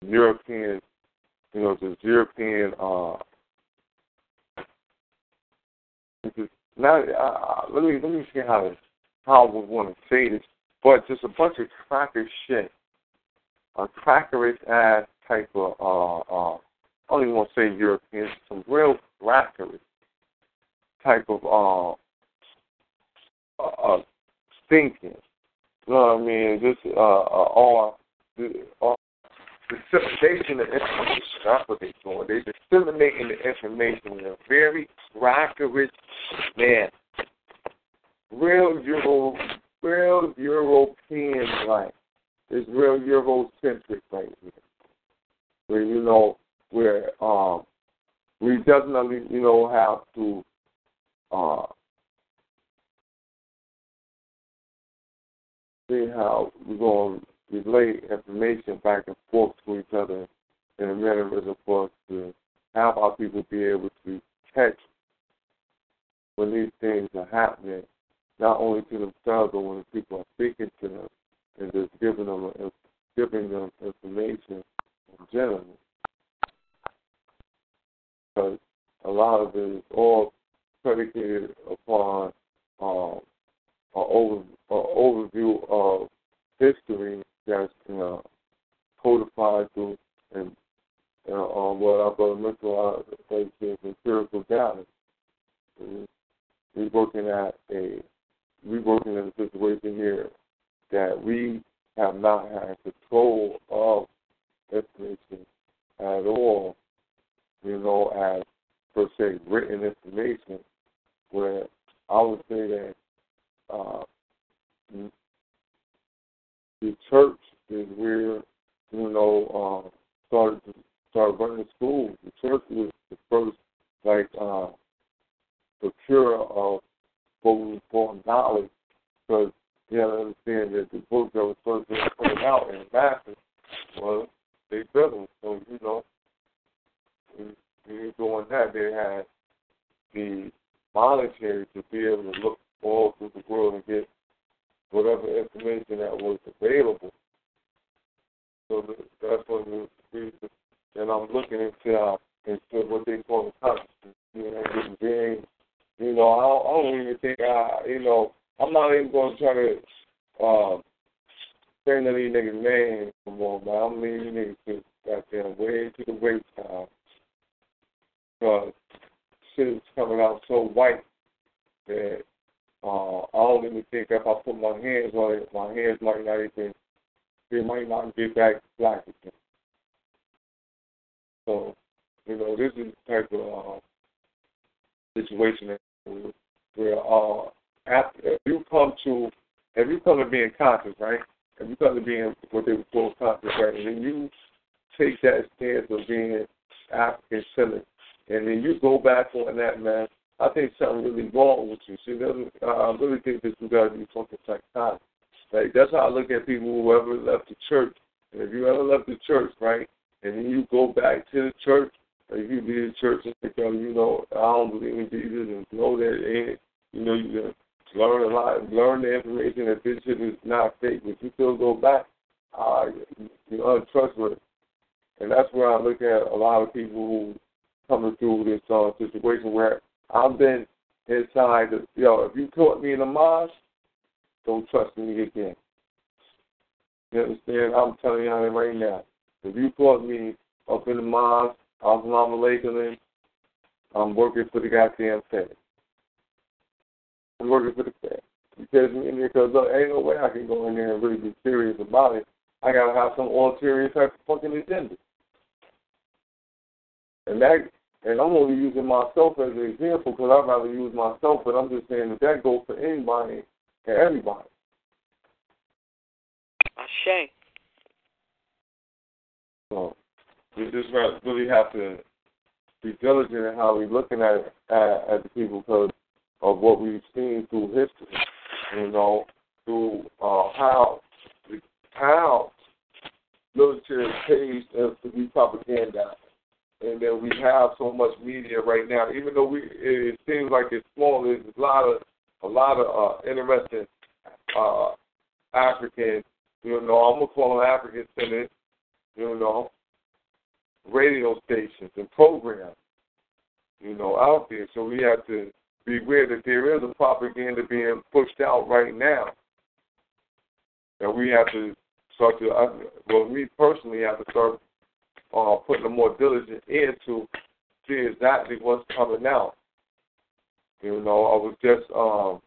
European, you know, this European uh, now uh, let me let me see how how we want to say this, but just a bunch of cracker shit, a crackerish ass type of uh uh. I don't even want to say European, some real crackerish type of uh, uh, uh thinking. You know what I mean? Just uh, uh all, all dissemination of information. That's what they're doing. They're disseminating the information in a very accurate manner. Real Euro, real European like. It's real Eurocentric right here. Where you know, where um, we definitely you know have to uh, see how we're going relay information back and forth to each other in a manner as opposed to have our people be able to catch when these things are happening, not only to themselves but when people are speaking to them and just giving them giving them information in general. Because a lot of it is all predicated upon um, an over, overview of history that's you know, codified through and uh, on what our brother Mitchell uh, is empirical data. We're working at a we're working in a situation here that we have not had control of information at all, you know, as per se written information where I would say that uh, the church is where you know uh, started to start running schools. The church was the first like uh, procurer of what we call knowledge, because you have to understand that the books that was first being put out in masses was they them. So you know, doing that, they had the monetary to be able to look all through the world and get whatever information that was available. So that's what we, and I'm looking into uh, into what they call the consciousness. You know, being, you know, I don't, I don't even think I, you know, I'm not even going to try to um, say none of these niggas' names no more, man. I'm leaving these niggas to goddamn way to the waste time. Because shit is coming out so white that uh, I don't think if I put my hands on it, my hands might not even, they might not get back black again. So, you know, this is the type of uh, situation where uh, after, if you come to, if you come to being conscious, right? If you come to being what they would call conscious, right? And then you take that stance of being African centered, and then you go back on that, man, I think something really wrong with you. See, uh, I really think that you got to be fucking psychotic. Like that's how I look at people who ever left the church. And if you ever left the church, right, and then you go back to the church, or you be in church and say, you know, I don't believe in Jesus, and know that ain't, you know, you can learn a lot, learn the information that this shit is not fake, but you still go back, uh, you're untrustworthy. And that's where I look at a lot of people who coming through this uh, situation where I've been inside. The, yo, if you caught me in a mosque, don't trust me again. You understand? I'm telling you right now. If you caught me up in the mosque, Assalamu alaikum, I'm working for the goddamn Fed. I'm working for the Fed. Because because look, ain't no way I can go in there and really be serious about it. I gotta have some ulterior type of fucking agenda. And that and I'm only using myself as an example because I'd rather use myself, but I'm just saying that that goes for anybody and everybody. Ashe. So we just really have to be diligent in how we're looking at at, at the people because of what we've seen through history. You know, through uh, how how military pays to be propaganda and then we have so much media right now. Even though we, it seems like it's small, there's a lot of a lot of uh, interesting uh, African, you know, I'm gonna call them African centered, you know, radio stations and programs, you know, out there. So we have to be aware that there is a propaganda being pushed out right now. And we have to start to, well, me personally have to start uh, putting a more diligent into see exactly what's coming out. You know, I was just um,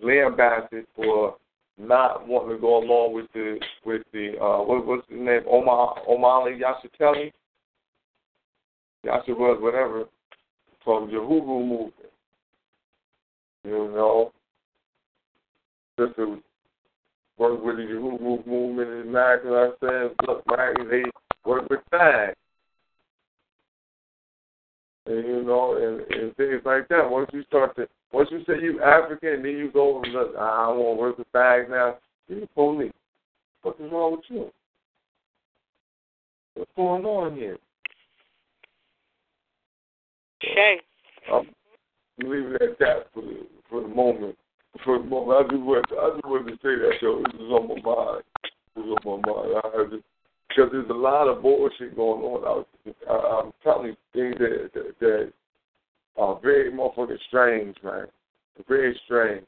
lambasted for not wanting to go along with the with the uh, what what's his name Omar Omali Yashikeli, Yasha was whatever from Uhuru movement. You know, just to work with the Uhuru movement and America. I said, look, man, they work with fags. And you know, and, and things like that. Once you start to once you say you African then you go and look, I don't want to work with fags now, you police. What is wrong with you? What's going on here? Okay. I'm leaving it at that for the for the moment. For the moment, I just to, I just wanted to say that, yo. This is on my mind. This is on my mind. I just because there's a lot of bullshit going on there. I'm telling you things that, that, that are very motherfucking strange, man. Very strange.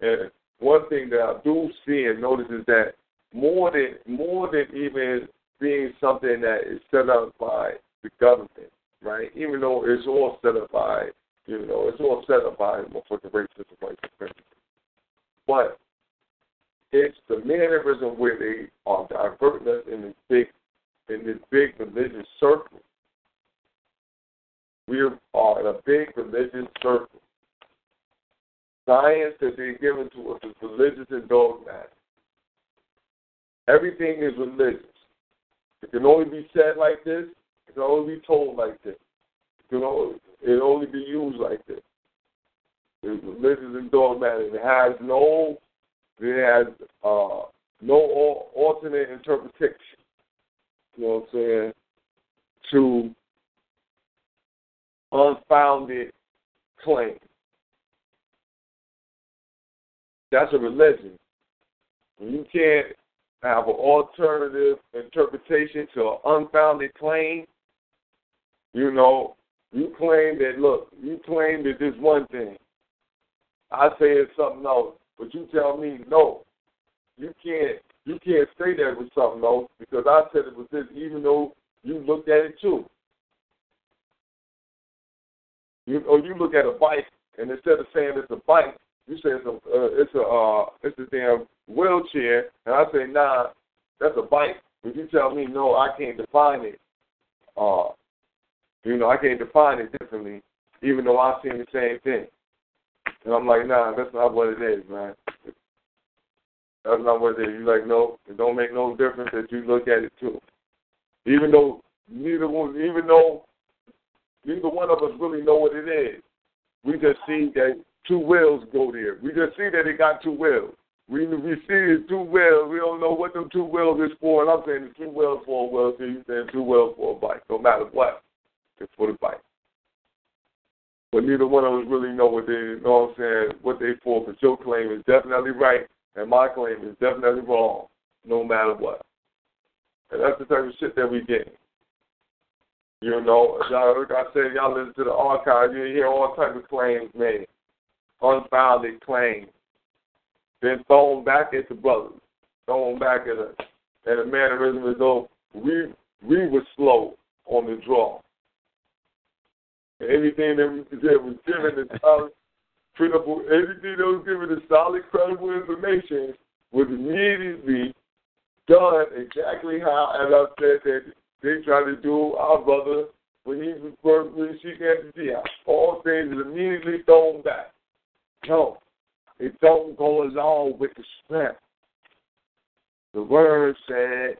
And one thing that I do see and notice is that more than more than even being something that is set up by the government, right? Even though it's all set up by, you know, it's all set up by motherfucking racism, white supremacy. But it's the mannerism where they are diverting us in this big in this big religious circle. We are in a big religious circle. Science that they're giving to us is religious and dogmatic. Everything is religious. It can only be said like this. It can only be told like this. It can only, it only be used like this. It's religious and dogmatic. It has no, it has uh, no alternate interpretation. You know what I'm saying? To unfounded claim. That's a religion. You can't have an alternative interpretation to an unfounded claim. You know, you claim that, look, you claim that this one thing. I say it's something else, but you tell me no. You can't you can't say that it was something else because I said it was this, even though you looked at it too. You, or you look at a bike, and instead of saying it's a bike, you say it's a uh, it's a uh, it's a damn wheelchair, and I say nah, that's a bike. But you tell me no, I can't define it. Uh, you know, I can't define it differently, even though I'm seeing the same thing. And I'm like, nah, that's not what it is, man. That's not what it is. You're like, no, it don't make no difference that you look at it too. Even though neither one, even though neither one of us really know what it is. We just see that two wheels go there. We just see that it got two wheels. We we see it's two wheels. We don't know what them two wheels is for. And I'm saying it's two wheels for a wheel. So you saying two wheels for a bike. No matter what, it's for the bike. But neither one of us really know what they you know what I'm saying, what they for. But your claim is definitely right and my claim is definitely wrong, no matter what. And that's the type of shit that we get. You know, like I said, y'all listen to the archive, you hear all types of claims made, unfounded claims, then thrown back at the brothers, thrown back at a at a mannerism as though we we were slow on the draw. And anything that did was given is solid, credible. Anything that was given is solid, credible information was immediately done exactly how, as I said, that they tried to do our brother when he was working with Sheikh Anthony All things is immediately thrown back. No, it don't go along with the strength. The word said,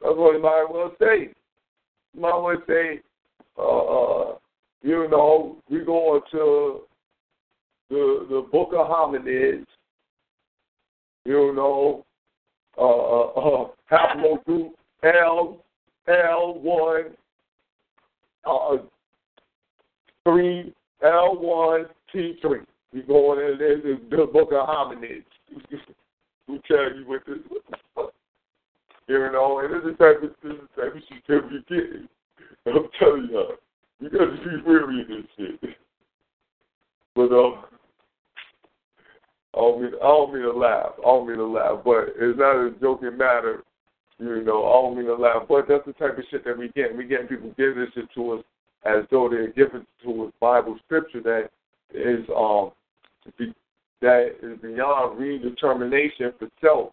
that's what you might well say. You might well say, uh, uh, you know, we go to the the book of hominids, you know, uh, uh, uh haplogroup L L one uh, three L one T three. We going in there, the, the book of hominids. we tell you what this you know, and this is the type of this is the type of shit that we get. I'm telling y'all, you got to be weary of this shit. But um I don't mean I don't mean to laugh. I don't mean to laugh, but it's not a joking matter you know, I don't mean to laugh, but that's the type of shit that we get. We getting people give this shit to us as though they're giving to us Bible scripture that is um that is beyond redetermination for self,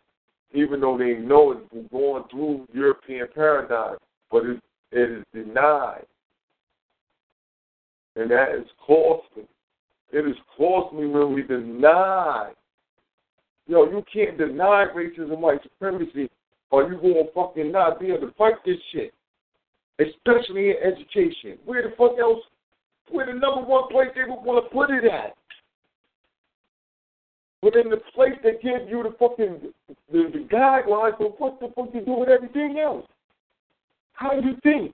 even though they know it's going through European paradigm, but it, it is denied. And that is costly. It is costly when we deny. Yo, you can't deny racism, white supremacy or you gonna fucking not be able to fight this shit. Especially in education. Where the fuck else where the number one place they would want to put it at? But in the place that gives you the fucking the, the guidelines for what the fuck you do with everything else. How do you think?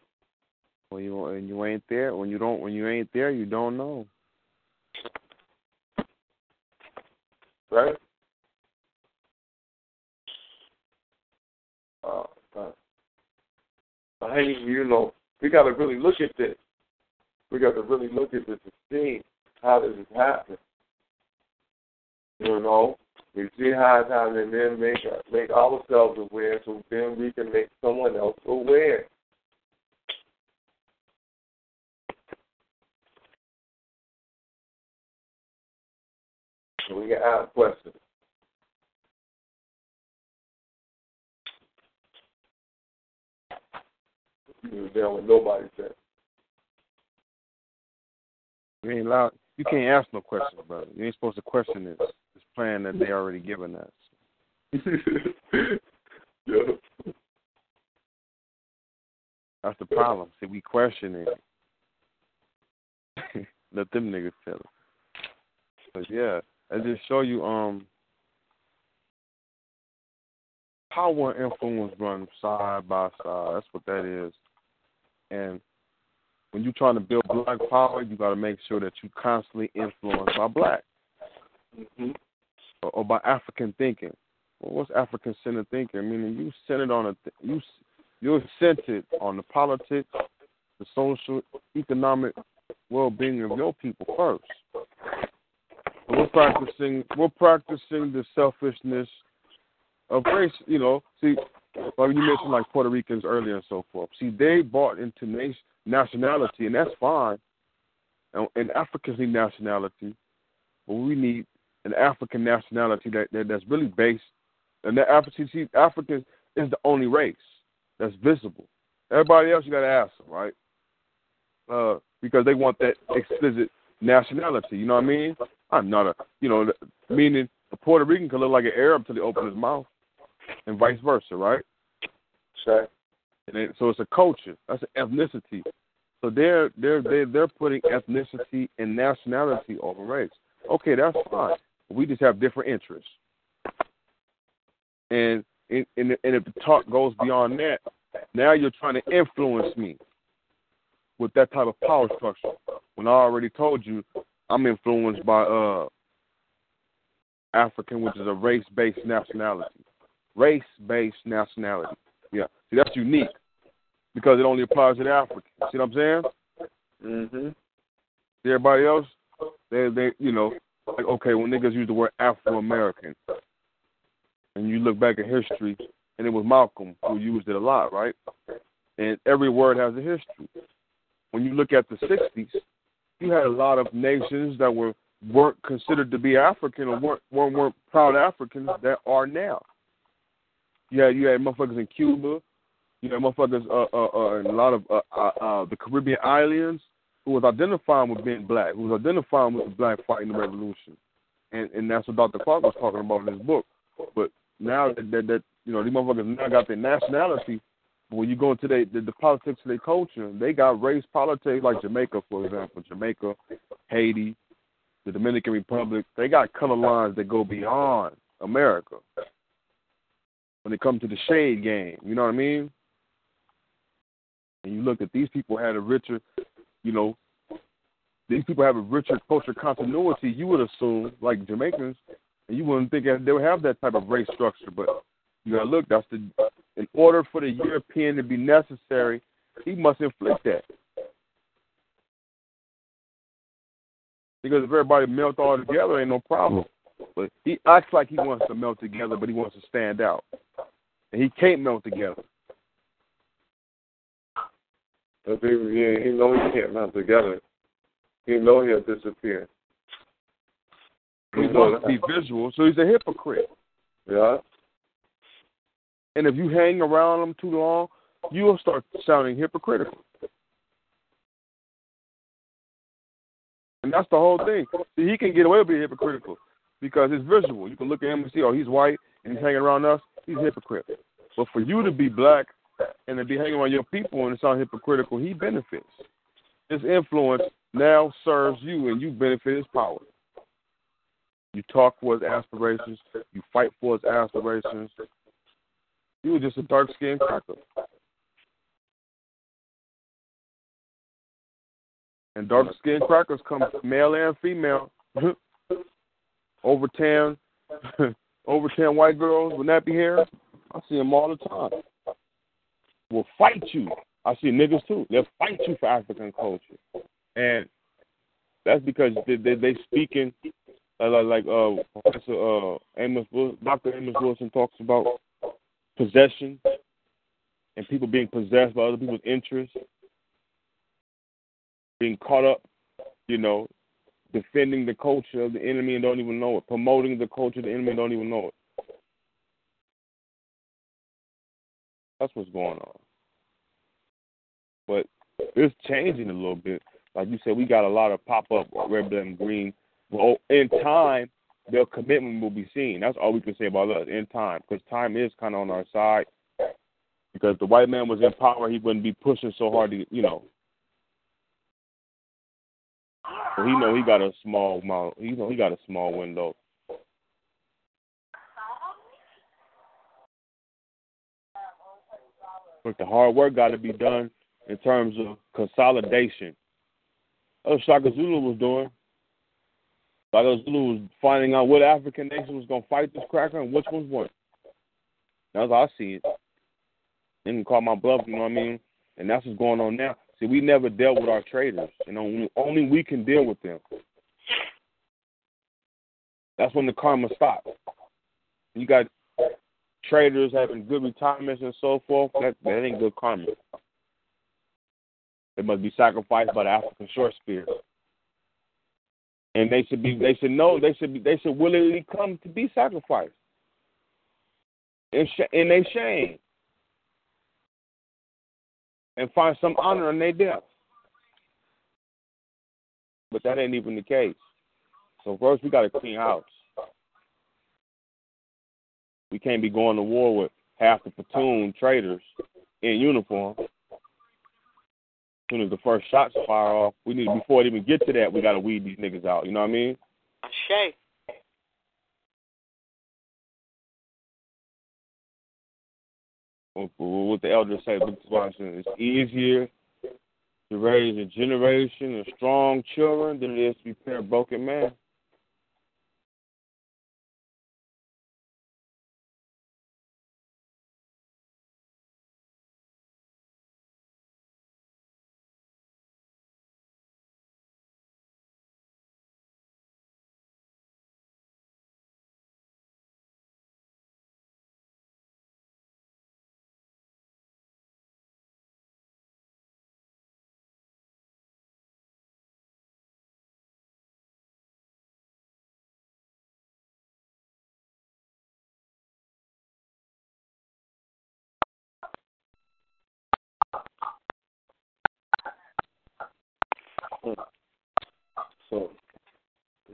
When you when you ain't there, when you don't when you ain't there, you don't know. Right? Uh, uh, you know, we got to really look at this. We got to really look at this and see how this is happening. You know, we see how it's happening, and then make make ourselves aware, so then we can make someone else aware. So we can ask questions. You was down with nobody said. You ain't allowed. You can't uh, ask no questions, brother. You ain't supposed to question this this plan that they already given us. yeah. That's the problem. See, we question it. Let them niggas tell it. But yeah, I just show you um power and influence run side by side. That's what that is. And when you're trying to build black power, you got to make sure that you constantly influenced by black mm-hmm. or, or, by African thinking. Well, what's African centered thinking? Meaning you centered on a th- you you're centered on the politics, the social, economic well-being of your people first. We're practicing we're practicing the selfishness of race. You know, see, you mentioned like Puerto Ricans earlier and so forth. See, they bought into nation, nationality, and that's fine. And, and Africans need nationality, but we need an African nationality that, that that's really based. And that African, see, Africans is the only race that's visible. Everybody else, you got to ask them, right? Uh, because they want that explicit nationality. You know what I mean? I'm not a, you know, meaning a Puerto Rican can look like an Arab until he opens his mouth, and vice versa, right? Sure. And it, so it's a culture. That's an ethnicity. So they're they're they're they're putting ethnicity and nationality over race. Okay, that's fine. We just have different interests. And and, and if the talk goes beyond that, now you're trying to influence me with that type of power structure. When I already told you, I'm influenced by uh African, which is a race-based nationality. Race-based nationality. Yeah. See, that's unique because it only applies to the Africans. See what I'm saying? Mhm. Everybody else, they they you know, like okay, when niggas use the word Afro American, and you look back at history, and it was Malcolm who used it a lot, right? And every word has a history. When you look at the '60s, you had a lot of nations that were weren't considered to be African or weren't weren't, proud Africans that are now. You you had motherfuckers in Cuba, you had motherfuckers uh, uh, uh, in a lot of uh, uh, uh, the Caribbean islands who was identifying with being black, who was identifying with the black fighting the revolution, and and that's what Dr. Clarke was talking about in his book. But now that, that, that you know these motherfuckers now got their nationality, when you go into the, the, the politics of their culture, they got race politics like Jamaica, for example, Jamaica, Haiti, the Dominican Republic. They got color lines that go beyond America when it comes to the shade game. You know what I mean? And you look at these people had a richer, you know, these people have a richer culture continuity. You would assume, like Jamaicans, and you wouldn't think they would have that type of race structure. But you gotta look. That's the in order for the European to be necessary, he must inflict that. Because if everybody melt all together, ain't no problem. But he acts like he wants to melt together, but he wants to stand out, and he can't melt together. But he, yeah, he know he can't melt together. He know he'll disappear. He wants to be visual, so he's a hypocrite. Yeah. And if you hang around him too long, you'll start sounding hypocritical. And that's the whole thing. See, he can get away with being hypocritical because it's visual. You can look at him and see, oh, he's white and he's hanging around us. He's a hypocrite. But for you to be black and to be hanging around your people and sound hypocritical, he benefits. His influence now serves you and you benefit his power. You talk for his aspirations. You fight for his aspirations. You were just a dark skinned cracker. And dark skinned crackers come male and female. over ten over ten white girls with nappy hair. I see them all the time. Will fight you. I see niggas too. They'll fight you for African culture, and that's because they they, they speaking uh, like like uh Professor uh Amos Dr. Amos Wilson talks about possession and people being possessed by other people's interests, being caught up, you know, defending the culture of the enemy and don't even know it, promoting the culture of the enemy and don't even know it. That's what's going on. But it's changing a little bit. like you said, we got a lot of pop up red, black, and green. Well, in time, their commitment will be seen. That's all we can say about us in time, because time is kind of on our side. Because the white man was in power, he wouldn't be pushing so hard to, you know. So he know he got a small amount. He know he got a small window. But the hard work got to be done in terms of consolidation. That's what Shaka Zulu was doing. Shaka Zulu was finding out what African nation was going to fight this cracker and which ones weren't. That's how I see it. Can call my bluff, you know what I mean? And that's what's going on now. See, we never dealt with our traitors, and only, only we can deal with them. That's when the karma stops. You got traitors having good retirements and so forth. That, that ain't good karma. They must be sacrificed by the African short spear. And they should be they should know they should be they should willingly come to be sacrificed. In, sh- in shame. And find some honor in their death. But that ain't even the case. So first we got a clean house. We can't be going to war with half the platoon traitors in uniform soon as the first shots fire off, we need before it even get to that, we gotta weed these niggas out. You know what I mean? Shay. What the elders say, it's easier to raise a generation of strong children than it is to repair a broken man.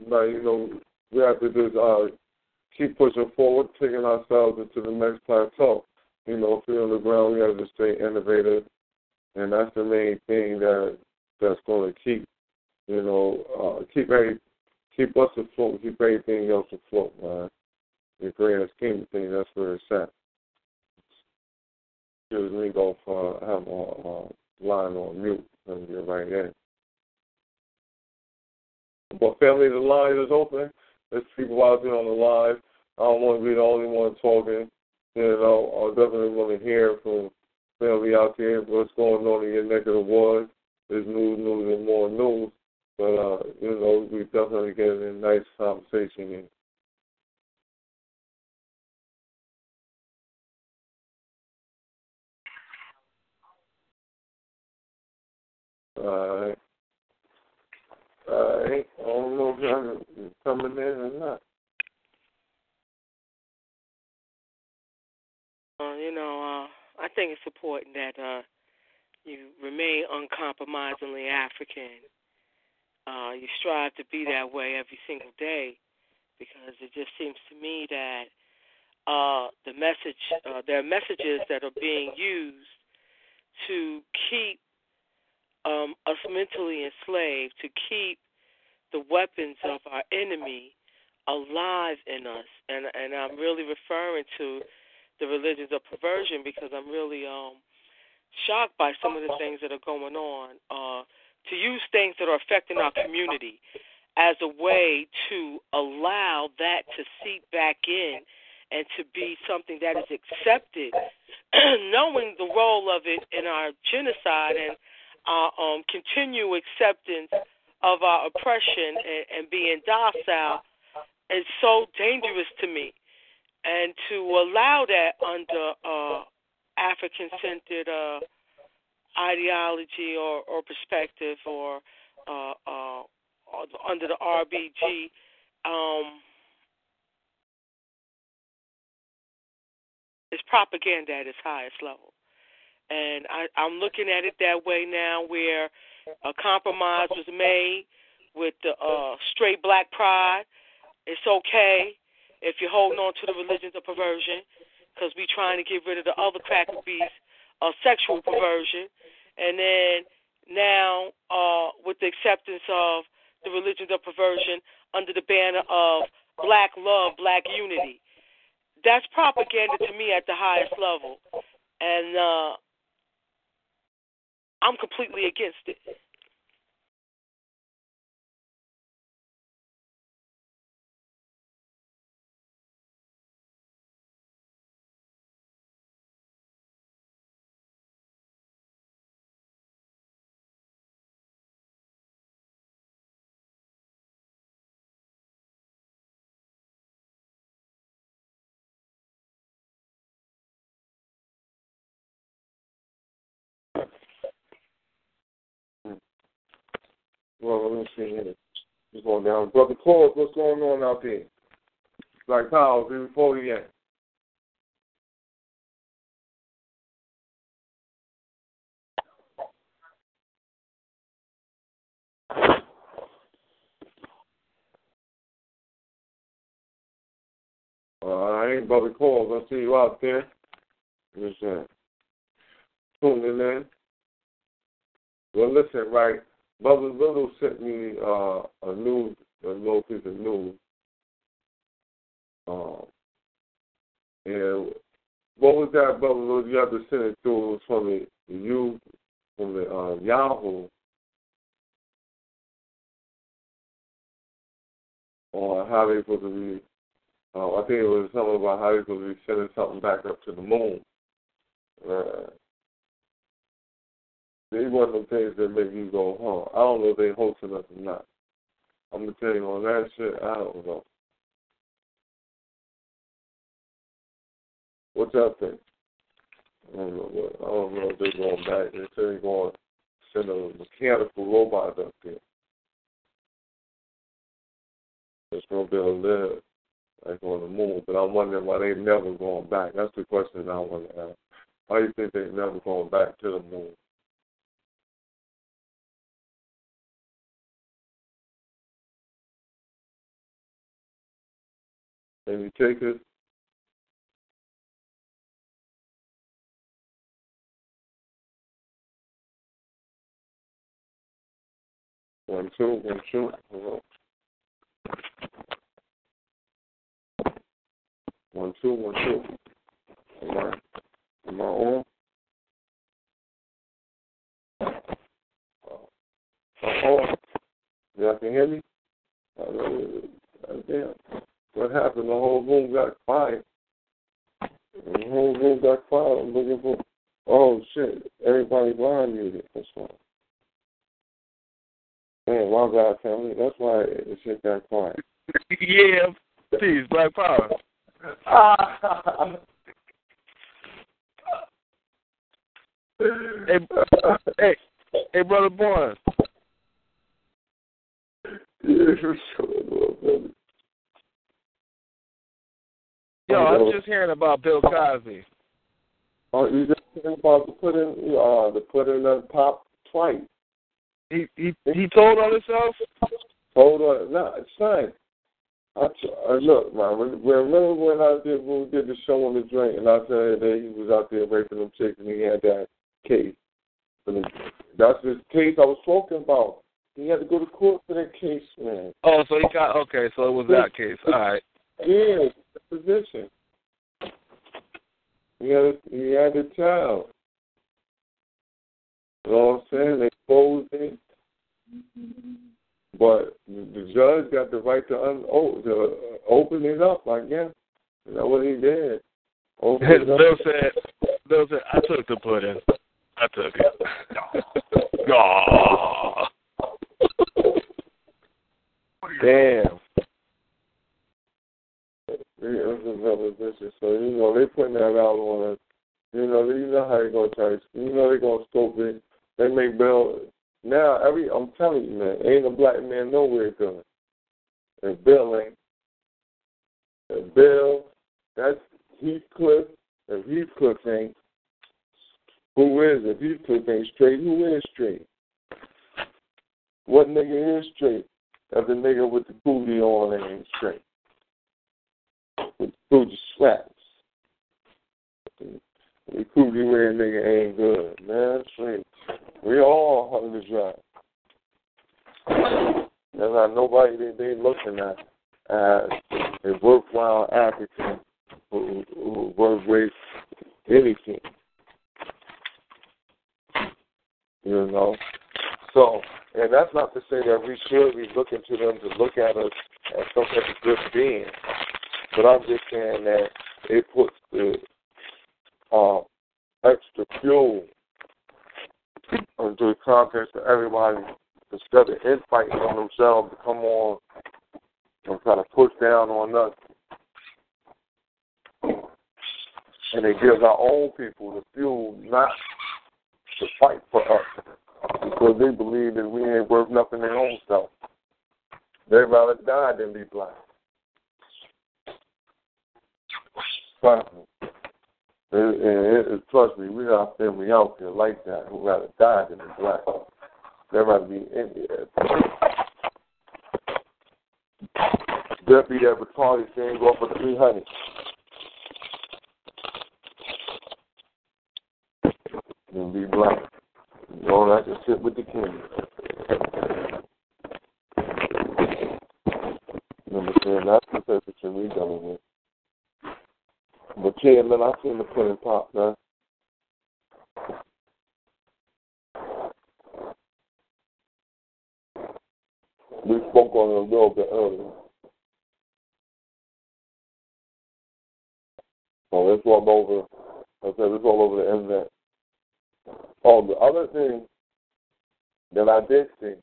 Now you know, we have to just uh, keep pushing forward, taking ourselves into the next plateau. You know, feet on the ground, we have to stay innovative, and that's the main thing that that's going to keep, you know, uh, keep every, keep us afloat, keep everything else afloat, man. The grand scheme of things, that's where it's at. Excuse me, go for have a uh, line on mute and you're right in. But family, the line is open. There's people there on the line. I don't want to be the only one talking. You know, I definitely want to hear from family out there what's going on in your neck of the woods. There's news, news, and more news. But, uh, you know, we definitely get a nice conversation in. All right. Right. I don't know if y'all coming in or not. Uh, you know, uh, I think it's important that uh, you remain uncompromisingly African. Uh, you strive to be that way every single day because it just seems to me that uh, the message, uh, there are messages that are being used to keep um, us mentally enslaved, to keep the weapons of our enemy alive in us. And and I'm really referring to the religions of perversion because I'm really um shocked by some of the things that are going on. Uh to use things that are affecting our community as a way to allow that to seep back in and to be something that is accepted, knowing the role of it in our genocide and our um, continue acceptance of our oppression and, and being docile is so dangerous to me. And to allow that under uh, African centered uh, ideology or, or perspective or uh, uh, under the RBG, um, is propaganda at its highest level. And I, I'm looking at it that way now, where a compromise was made with the uh, straight black pride. It's okay if you're holding on to the religions of perversion because we're trying to get rid of the other cracker beasts of sexual perversion. And then now, uh, with the acceptance of the religions of perversion under the banner of black love, black unity. That's propaganda to me at the highest level. And uh, I'm completely against it. Going down? Brother Claude, what's going on out there? Like how before the end. All right, Brother Cole, I see you out there. Uh, tuning in. Well, listen, right. Brother Little sent me uh, a news, a little piece of news. Um, and what was that, Brother Little? You have to send it to. It from the you, from the uh, Yahoo. On how they supposed to be. Uh, I think it was something about how they supposed to be sending something back up to the moon. Uh, these one of the things that make you go, huh? I don't know if they hosting us or not. I'm gonna tell you on that shit, I don't know. What y'all think? I don't know. What, I don't know if they're going back. They they're going to send a mechanical robot up there. That's gonna be to live like on the moon. But I'm wondering why they never going back. That's the question I want to ask. Why do you think they never going back to the moon? Any takers? One, two, one, two. Hello. One, two, one, two. Am I, am I on? Oh, y'all can hear me? Uh, damn. What happened? The whole room got quiet. The whole room got quiet. I'm looking for. Oh shit! Everybody blind muted. That's why. Man, my God, family. That's why the shit got quiet. yeah, peace, Black Power. hey, hey, hey, brother Barnes. Yeah, sure, brother. Yo, um, I'm uh, just hearing about Bill uh, Cosby. Oh, you just hearing about to put in uh to put in the pop twice. He he he told on himself. Told on no, son. I, I look, man. Remember when I did when we did the show on the drink, and I said that he was out there raping them chicks, and he had that case. And that's the case I was talking about. He had to go to court for that case, man. Oh, so he got okay. So it was that case. All right. Yeah, the position. He had a, he had a child. You know what I'm saying? They exposed him. But the judge got the right to, un- oh, to open it up, I guess. Is that what he did? Open it. Bill said, Bill said, I took the pudding. I took it. Aw. Damn. Was another vicious. So, you know, they putting that out on us. You know, you know how they gonna to, you know they gonna scope it. They make Bill, now every, I'm telling you, man, ain't a black man nowhere good. And Bill ain't. And Bill, that's Heathcliff. If Heathcliff ain't, who is? If Heathcliff ain't straight, who is straight? what nigga is straight if the nigga with the booty on ain't straight? With the slaps. The booty wearing nigga ain't good, man. Straight. We all hungry dry. There's not nobody that they looking at as a worthwhile African who, who worth with anything. You know? So, and that's not to say that we should be looking to them to look at us as some type of good being. But I'm just saying that it puts the uh, extra fuel into the context of everybody instead of infighting on themselves to come on and try to push down on us. And it gives our own people the fuel not to fight for us because they believe that we ain't worth nothing their own self. They'd rather die than be black. Trust me. And, and, and trust me, we got family out there like that who rather die than be black. They'd rather be Indian. be at retarded saying go for 300. And be black. You know, I can sit with the king. You saying? That's the temperature we dealing with. But yeah, man, I seen the pudding pop, man. We spoke on it a little bit earlier. So it's all over. I said it's all over the internet. Oh, the other thing that I did see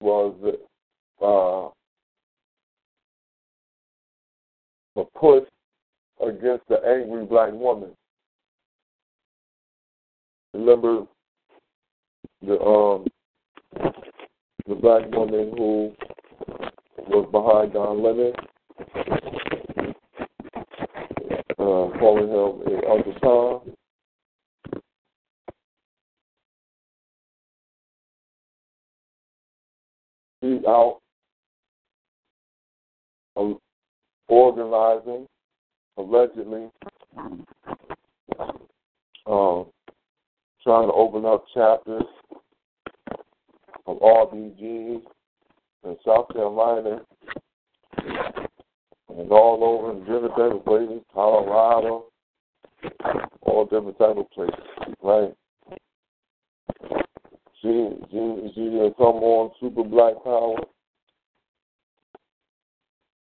was uh, a push against the angry black woman. Remember the um the black woman who was behind Don Lemon, uh, calling him a Uncle Tom. He's out um, organizing, allegedly, um, trying to open up chapters of RBGs in South Carolina and all over in different type of places, Colorado, all different type of places, right? She she she come on super black power.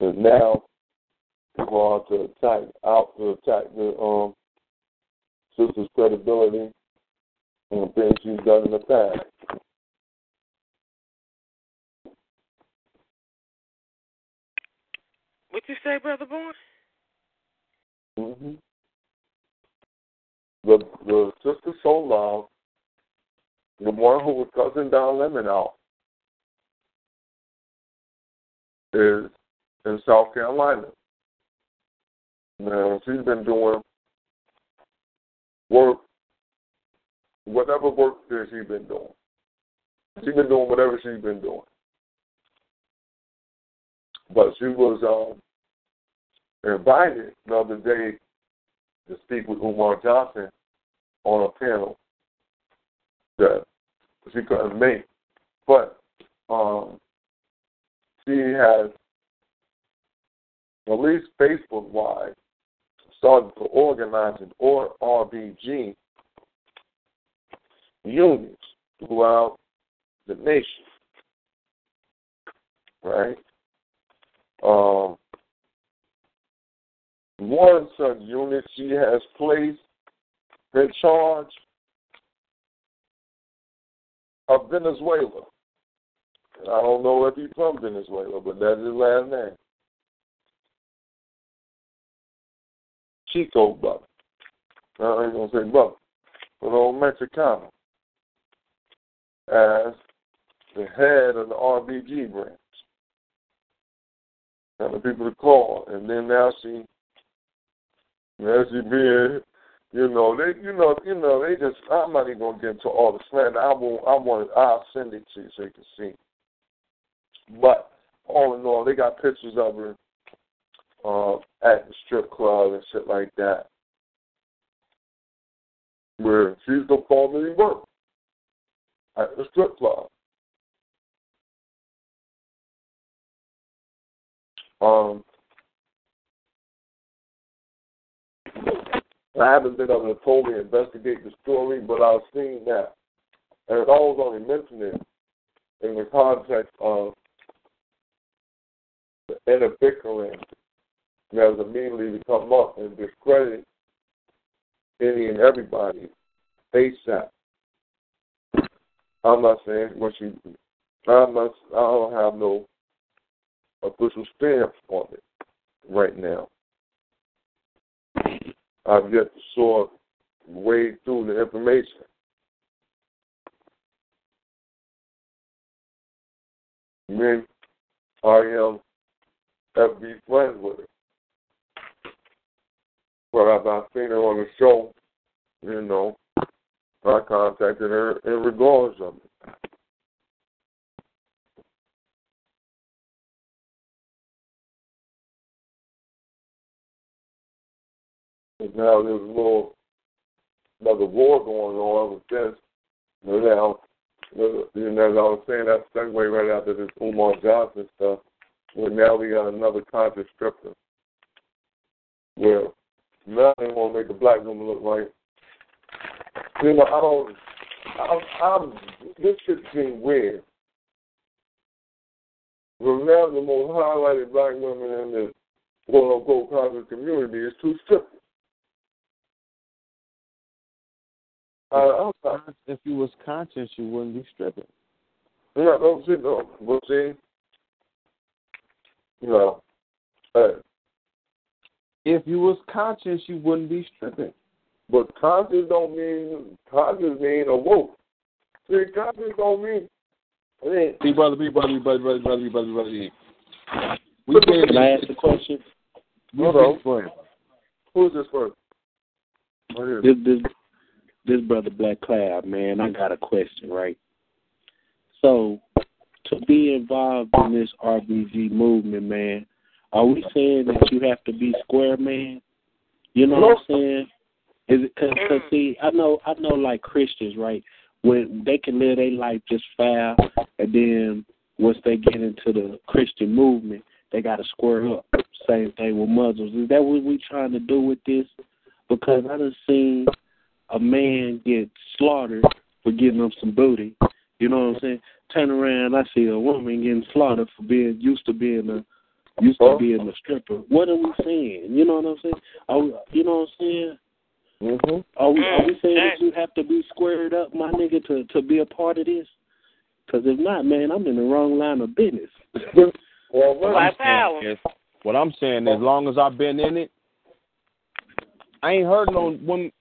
And now are to attack out to attack the um sister's credibility and things she's done in the past. What you say, brother boy? Mm-hmm. The the sister so love, the one who was cousin Don Lemon out, is in South Carolina. Now she's been doing work, whatever work that she's been doing. She's been doing whatever she's been doing. But she was um, invited the other day to speak with Umar Johnson on a panel that she couldn't make. But um, she has, at least Facebook wise, started to organize an or RBG unions throughout the nation. Right? Um, one such unit she has placed in charge of Venezuela. I don't know if he's from Venezuela, but that's his last name. Chico brother. I ain't gonna say brother, but old Mexicano as the head of the RBG branch. And the people to call, and then now she, now she being You know, they, you know, you know, they just. I'm not even gonna get into all the slander. I will. I want. I'll send it to you so you can see. But all in all, they got pictures of her uh, at the strip club and shit like that, where she's performing work at the strip club. Um, I haven't been able to totally investigate the story, but I've seen that. And I was only mentioned in the context of the inner bickering that immediately to come up and discredit any and everybody ASAP. I'm not saying what she I'm not I don't have no official stamp on it right now. I've yet to sort wade through the information. When I am FB friends with. But I've seen her on the show, you know, I contacted her in regards of it. And now there's a little another war going on with this. And now, you know, as I was saying, that segue right after this Umar Johnson stuff. Where now we got another stripper. Where now they want to make a black woman look like. You know, I don't. I'm, I'm this shit seems weird. Now the most highlighted black women in the quote unquote conscious community is two strippers. Uh, if you was conscious, you wouldn't be stripping. Yeah, no, see, no, but see, you know, hey, if you was conscious, you wouldn't be stripping. But conscious don't mean conscious mean awoke. See, conscious don't mean. mean See, brother, be brother, be brother, brother, brother, brother, brother. We can I ask a question? Hold on. Who's this first? This, this, this brother Black Cloud, man, I got a question, right? So, to be involved in this RBG movement, man, are we saying that you have to be square, man? You know what I'm saying? Is it cause, cause mm. see, I know, I know, like Christians, right? When they can live their life just foul, and then once they get into the Christian movement, they got to square up. Same thing with Muslims. Is that what we trying to do with this? Because I done seen a man get slaughtered for getting up some booty. You know what I'm saying? Turn around, I see a woman getting slaughtered for being used to being a used to being a stripper. What are we saying? You know what I'm saying? Are we, you know what I'm saying? Mm-hmm. Are we are we saying that you have to be squared up, my nigga, to to be a part of this? Because if not, man, I'm in the wrong line of business. well, what I'm, saying is, what I'm saying, as long as I've been in it, I ain't heard no one.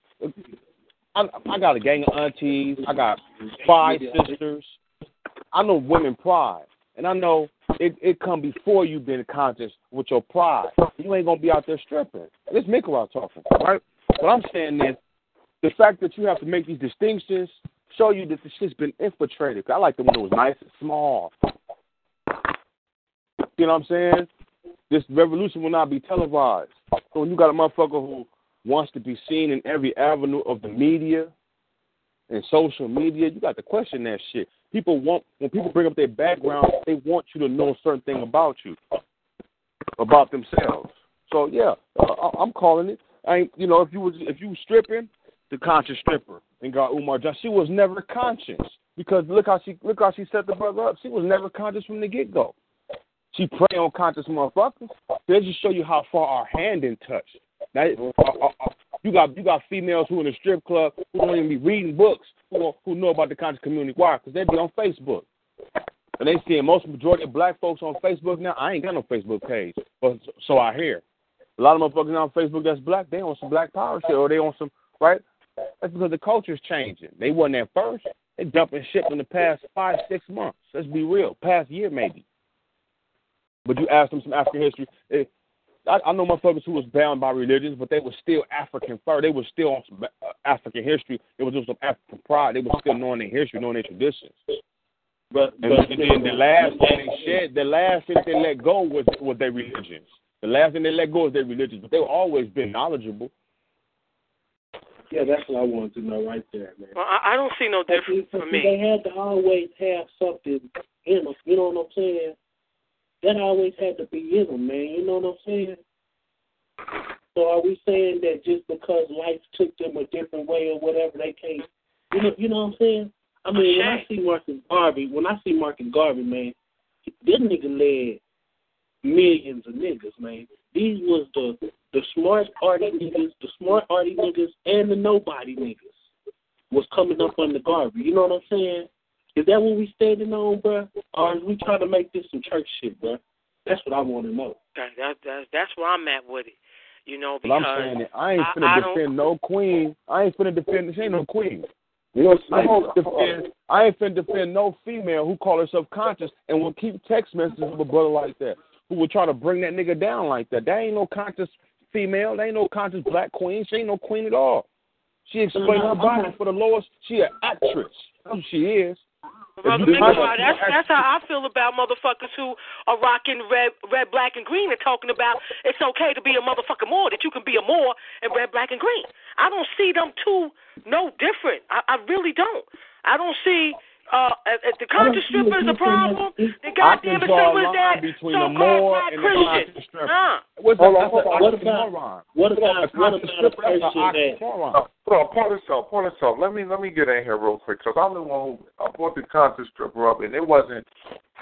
I, I got a gang of aunties. I got five sisters. I know women pride, and I know it it come before you being conscious with your pride. You ain't gonna be out there stripping. This Mikra talking, right? What I'm saying is the fact that you have to make these distinctions show you that the shit's been infiltrated. I like the one that was nice and small. You know what I'm saying? This revolution will not be televised. So when you got a motherfucker who wants to be seen in every avenue of the media and social media, you got to question that shit. People want when people bring up their background, they want you to know a certain thing about you, about themselves. So yeah, uh, I'm calling it. I ain't, you know, if you was if you was stripping, the conscious stripper and got Umar Johnson, she was never conscious because look how she look how she set the brother up. She was never conscious from the get go. She prey on conscious motherfuckers. They just show you how far our hand in touch. Now, uh, uh, you got you got females who in the strip club who don't even be reading books who who know about the conscious community. Why? Because they be on Facebook. And they seeing most majority of black folks on Facebook now. I ain't got no Facebook page, but so I hear. A lot of motherfuckers on Facebook that's black, they on some black power shit, or they on some right. That's because the culture's changing. They wasn't at first. They dumping shit in the past five, six months. Let's be real. Past year maybe. But you ask them some African history, they, I, I know motherfuckers who was bound by religions, but they were still African first. They were still on some uh, African history. It was just some African pride. They were still knowing their history, knowing their traditions. But, And, but and then the last thing they shed, the last thing they let go was was their religions. The last thing they let go is their religions, but they were always been knowledgeable. yeah, that's what I wanted to know right there, man. Well, I, I don't see no But difference for me. They had to always have something in them. You know what I'm saying? That always had to be in them, man. You know what I'm saying? So are we saying that just because life took them a different way or whatever, they can't? You know, you know what I'm saying? I mean, when I see Marcus Garvey, when I see Marcus Garvey, man, this nigga led millions of niggas, man. These was the the smart arty niggas, the smart arty niggas, and the nobody niggas was coming up on the Garvey. You know what I'm saying? Is that what we standing on, bruh? Or is we trying to make this some church shit, bruh? That's what I want to know. That, that, that, that's where I'm at with it. You know, But because I'm saying that I ain't I- finna I don't- defend no queen. I ain't finna defend. This ain't no queen. You know, I ain't, defend, I ain't finna defend no female who call herself conscious and will keep text messages with a brother like that, who will try to bring that nigga down like that. That ain't no conscious female. That ain't no conscious black queen. She ain't no queen at all. She explained her body for the lowest. She an actress. That's what she is. Brother If you- Big Boy, that's that's how I feel about motherfuckers who are rocking red, red, black, and green and talking about it's okay to be a motherfucker Moor, that you can be a Moor in red, black, and green. I don't see them two no different. I, I really don't. I don't see uh, if if the conscious stripper is a problem. The goddamn I can draw a stripper is that so-called Moor black Christian. conscious. Nah. What's Hold on, hold on. What about oxymoron. what about A what about a stripper, that's an person that oxymoron. Hold on, point this out, point this out. Let me let me get in here real quick because I'm the one who brought the conscious stripper up, and it wasn't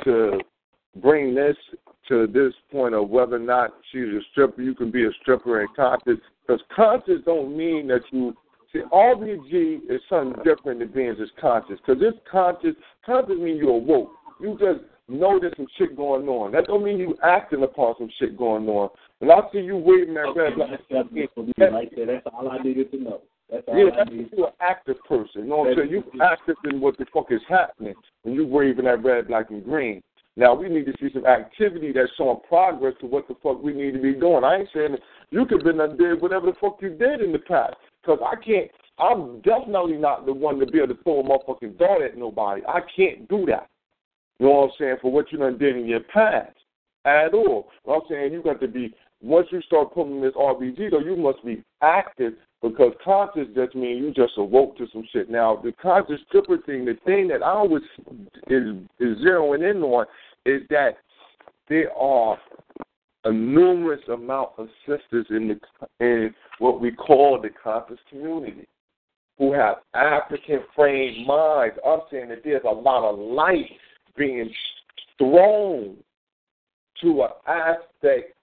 to bring this to this point of whether or not she's a stripper. You can be a stripper and conscious because conscious don't mean that you see RBG is something different than being just conscious because it's conscious. Conscious means you're awoke. You just know there's some shit going on. That don't mean you acting upon some shit going on. And I see you waving that red Okay, light. that's that's for me right there. That's all I needed to know. That's all Yeah, I that's needed. you an active person. You know what I'm saying? You active in what the fuck is happening when you're waving that red, black, and green. Now we need to see some activity that's showing progress to what the fuck we need to be doing. I ain't saying you could have been did whatever the fuck you did in the past. Because I can't. I'm definitely not the one to be able to throw a motherfucking dart at nobody. I can't do that. You know what I'm saying? For what you done did in your past at all. What I'm saying you got to be once you start pulling this RBG though, you must be active because conscious just means you just awoke to some shit. Now the conscious stripper thing, the thing that I always is, is zeroing in on is that there are a numerous amount of sisters in the in what we call the conscious community who have African framed minds. I'm saying that there's a lot of light being thrown to an aspect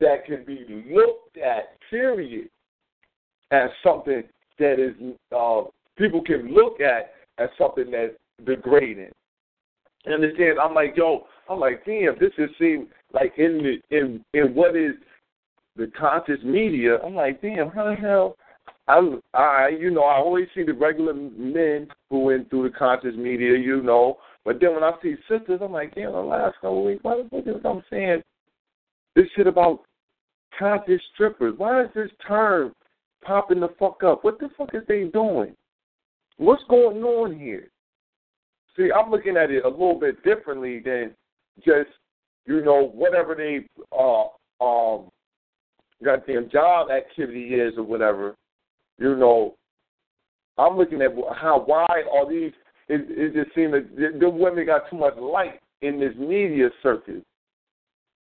that can be looked at, period, as something that is uh, people can look at as something that's degrading. You understand? I'm like, yo, I'm like, damn, this just seems like in the in in what is the conscious media. I'm like, damn, how the hell? I'm I you know I always see the regular men who went through the conscious media, you know, but then when I see sisters, I'm like, damn, the last couple weeks, why the fuck is I'm saying this shit about conscious strippers? Why is this term popping the fuck up? What the fuck is they doing? What's going on here? See, I'm looking at it a little bit differently than just, you know, whatever they uh um goddamn job activity is or whatever. You know, I'm looking at how wide are these it, it just seems that the, the women got too much light in this media circuit.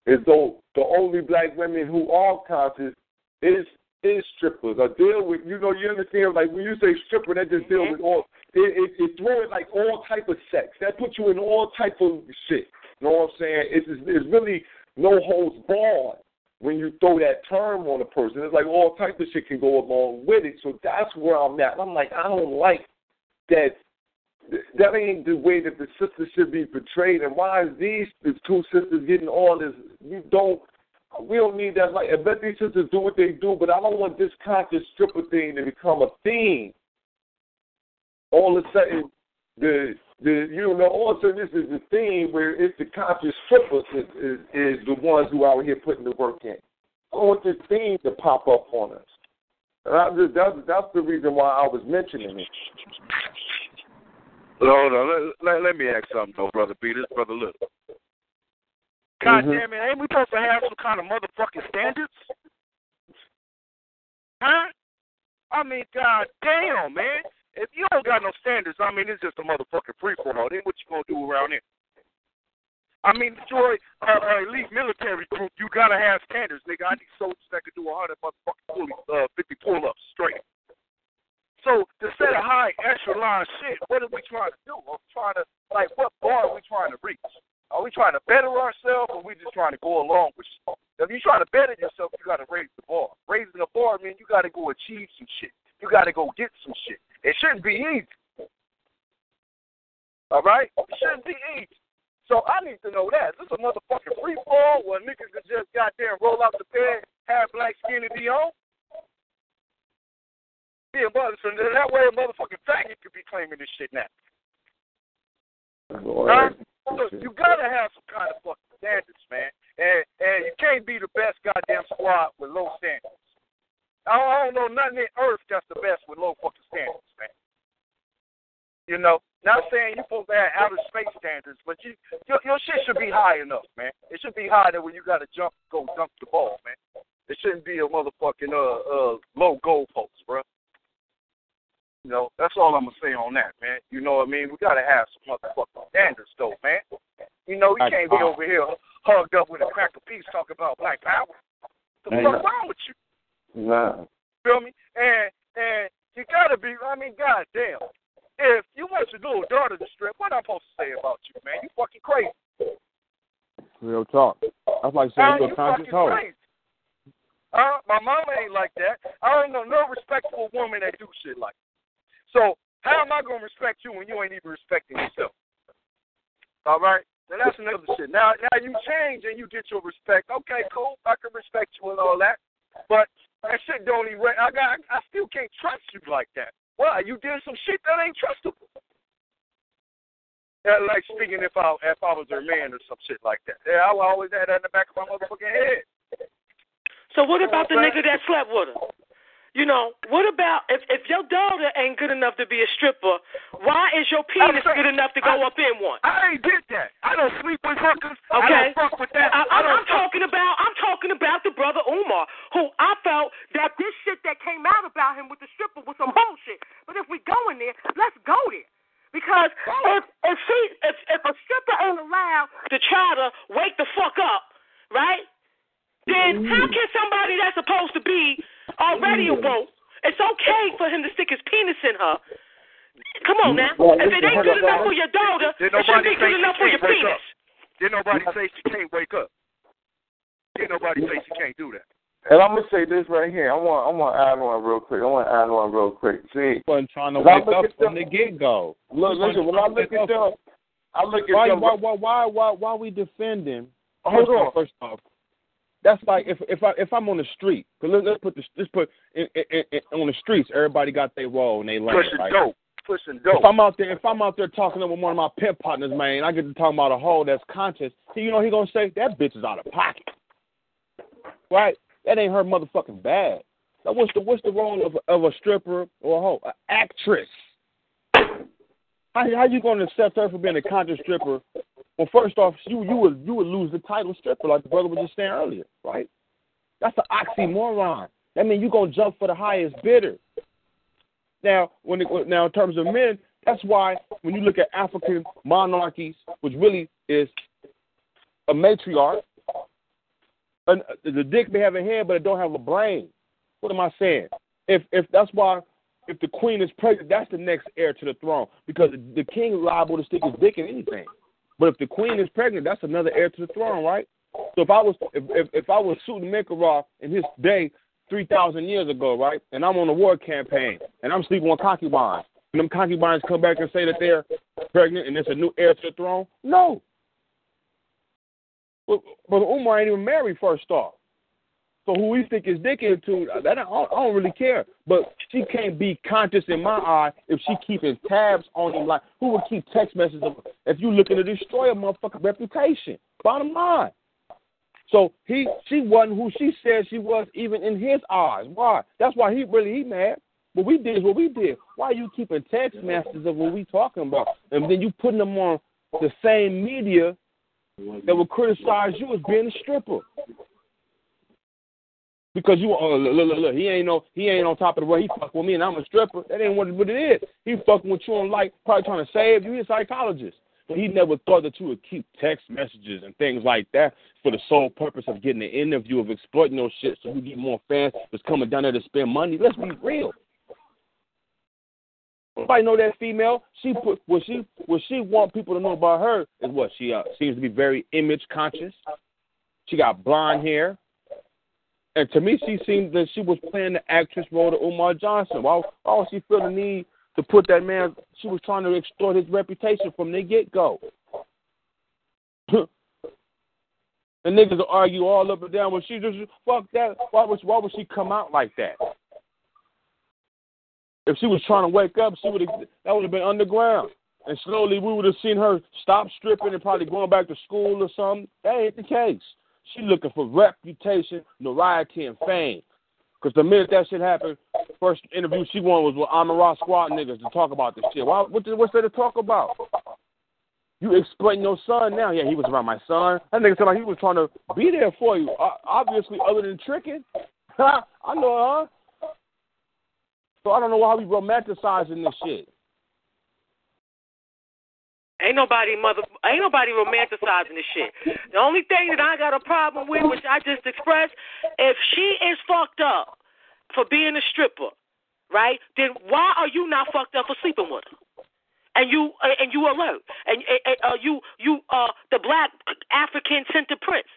As though the only black women who are conscious is is strippers. Or deal with you know, you understand like when you say stripper that just deal with all it it, it throw it like all type of sex. That puts you in all type of shit. Know what I'm saying? It's it's really no holds barred when you throw that term on a person. It's like all type of shit can go along with it. So that's where I'm at. I'm like, I don't like that that ain't the way that the sisters should be portrayed. And why is these the two sisters getting all this? You don't. We don't need that. Like, I bet these sisters do what they do, but I don't want this conscious stripper thing to become a theme. All of a sudden, the the you know all of a sudden this is the theme where it's the conscious strippers is, is is the ones who are out here putting the work in. I want this theme to pop up on us. And I that's that's the reason why I was mentioning it. Hold on, let, let, let me ask something though, brother. This brother look. God Mhm. damn it, ain't we supposed to have some kind of motherfucking standards? Huh? I mean, god damn, man. If you don't got no standards, I mean, it's just a motherfucking free for all. Then what you gonna do around here? I mean, destroy uh, uh, elite military group. You gotta have standards, nigga. I need soldiers that can do a hundred motherfucking pull, uh, fifty pull ups straight. So to set a high echelon shit, what are we trying to do? Are we trying to like what bar are we trying to reach? Are we trying to better ourselves, or we just trying to go along with shit? If you're trying to better yourself, you got to raise the bar. Raising the bar man, you got to go achieve some shit. You got to go get some shit. It shouldn't be easy. All right? It shouldn't be easy. So I need to know that. This is a motherfucking free fall where niggas can just goddamn roll out the bed, have black skin and be on. Yeah, but so that way a motherfucking faggot could be claiming this shit now. Huh? So you gotta have some kind of fucking standards, man. And and you can't be the best goddamn squad with low standards. I don't, know nothing in earth that's the best with low fucking standards, man. You know, not saying you're supposed to have outer space standards, but you your, your shit should be high enough, man. It should be high that when you gotta jump, go dunk the ball, man. It shouldn't be a motherfucking uh uh low goalpost, bro. You know, that's all I'm gonna say on that, man. You know what I mean? We gotta have some motherfucking standards, though, man. You know, we can't be over here hugged up with a cracker beast talking about black power. What the fuck wrong with you? Nah. Feel me? And and you gotta be. I mean, goddamn. If you want your little daughter to strip, what am I'm supposed to say about you, man? You fucking crazy. Real talk. That's like saying you're you a conscious fucking hoe. crazy. Uh, my mama ain't like that. I don't know no respectable woman that do shit like that. So how am I gonna respect you when you ain't even respecting yourself? All right. Now that's another shit. Now, now you change and you get your respect. Okay, cool. I can respect you and all that. But that shit don't even. I got. I still can't trust you like that. Why? You did some shit that ain't trustable. That like speaking if I if I was her man or some shit like that. Yeah, I always had that in the back of my motherfucking head. So what about the nigga that slept with her? You know, what about if if your daughter ain't good enough to be a stripper? Why is your penis good enough to go up in one? I ain't did that. I don't sleep with hookers. I Okay. don't fuck with that. I, I I'm, I'm talking about I'm talking about the brother Umar, who I felt that this shit that came out about him with the stripper was some bullshit. But if we go in there, let's go there. Because if if she if if a stripper ain't allowed to try to wake the fuck up, right? Then how can somebody that's supposed to be already awoke? Mm. It's okay for him to stick his penis in her. Come on mm. now. If it ain't good enough for your daughter, it should nobody be good enough for your wake penis. up? Did nobody say she can't wake up? Did nobody say she can't do that? And I'm gonna say this right here. I want I want to add one real quick. I want to add one real quick. See, wasn't trying to wake up from the get go. look, listen. When I look at them, I look at Why, them. why, why, why, why, why we defending? Hold first on. First off, that's like if if I if I'm on the street. Cause let's, let's put this let's put in, in, in, on the streets. Everybody got their role and they lane. Pushing right? dope. Pushing dope. If I'm out there, if I'm out there talking with one of my pimp partners, man, I get to talking about a hoe that's conscious. He, you know, he gonna say that bitch is out of pocket, right? That ain't her motherfucking bag. Now, what's the what's the role of of a stripper or a hoe? An actress. How how you gonna accept her for being a conscious stripper? Well, first off, you you would you would lose the title stripper, like the brother was just saying earlier, right? That's an oxymoron. That means you're gonna jump for the highest bidder. Now, when it, now in terms of men, that's why when you look at African monarchies, which really is a matriarch, an, uh, the dick may have a head, but it don't have a brain. What am I saying? If if that's why if the queen is pregnant, that's the next heir to the throne because the king liable to stick his dick in anything. But if the queen is pregnant, that's another heir to the throne, right? So if I was if if, if I was shooting Menkaroff in his day three thousand years ago, right, and I'm on a war campaign and I'm sleeping with concubines, and them concubines come back and say that they're pregnant and there's a new heir to the throne, no. But, but Umar ain't even married first off. Who we stick his dick into, uh, that I don't, I don't really care. But she can't be conscious in my eye if she keeping tabs on him. Like who would keep text messages of if you looking to destroy a motherfucking reputation? Bottom line. So he she wasn't who she said she was even in his eyes. Why? That's why he really he mad. What we did is what we did. Why you keeping text messages of what we talking about? And then you putting them on the same media that will criticize you as being a stripper. Because you oh, look, look, look, he ain't no he ain't on top of the world. He fuck with me and I'm a stripper. That ain't what, what it is. He fucking with you on like probably trying to save you. He's a psychologist. But he never thought that you would keep text messages and things like that for the sole purpose of getting an interview of exploiting those shit so you get more fans that's coming down there to spend money. Let's be real. Nobody know that female. She put what she what she want people to know about her is what she uh, seems to be very image conscious. She got blonde hair, and to me, she seemed that she was playing the actress role of Umar Johnson. Why, why she feel the need to put that man? She was trying to extort his reputation from the get go. the niggas argue all up and down. Well, she just fuck that. Why would why would she come out like that? If she was trying to wake up, she would that would have been underground. And slowly we would have seen her stop stripping and probably going back to school or something. That ain't the case. She looking for reputation, notoriety, and fame. Because the minute that shit happened, first interview she won was with Amara Squad niggas to talk about this shit. Why, what, what's there to talk about? You exploiting your son now. Yeah, he was around my son. That nigga said like he was trying to be there for you. Uh, obviously, other than tricking. I know, huh? So I don't know why we romanticizing this shit. Ain't nobody mother ain't nobody romanticizing this shit. The only thing that I got a problem with, which I just expressed, if she is fucked up for being a stripper, right? Then why are you not fucked up for sleeping with her? And you uh, and you alert and uh, you you uh the black African center prince.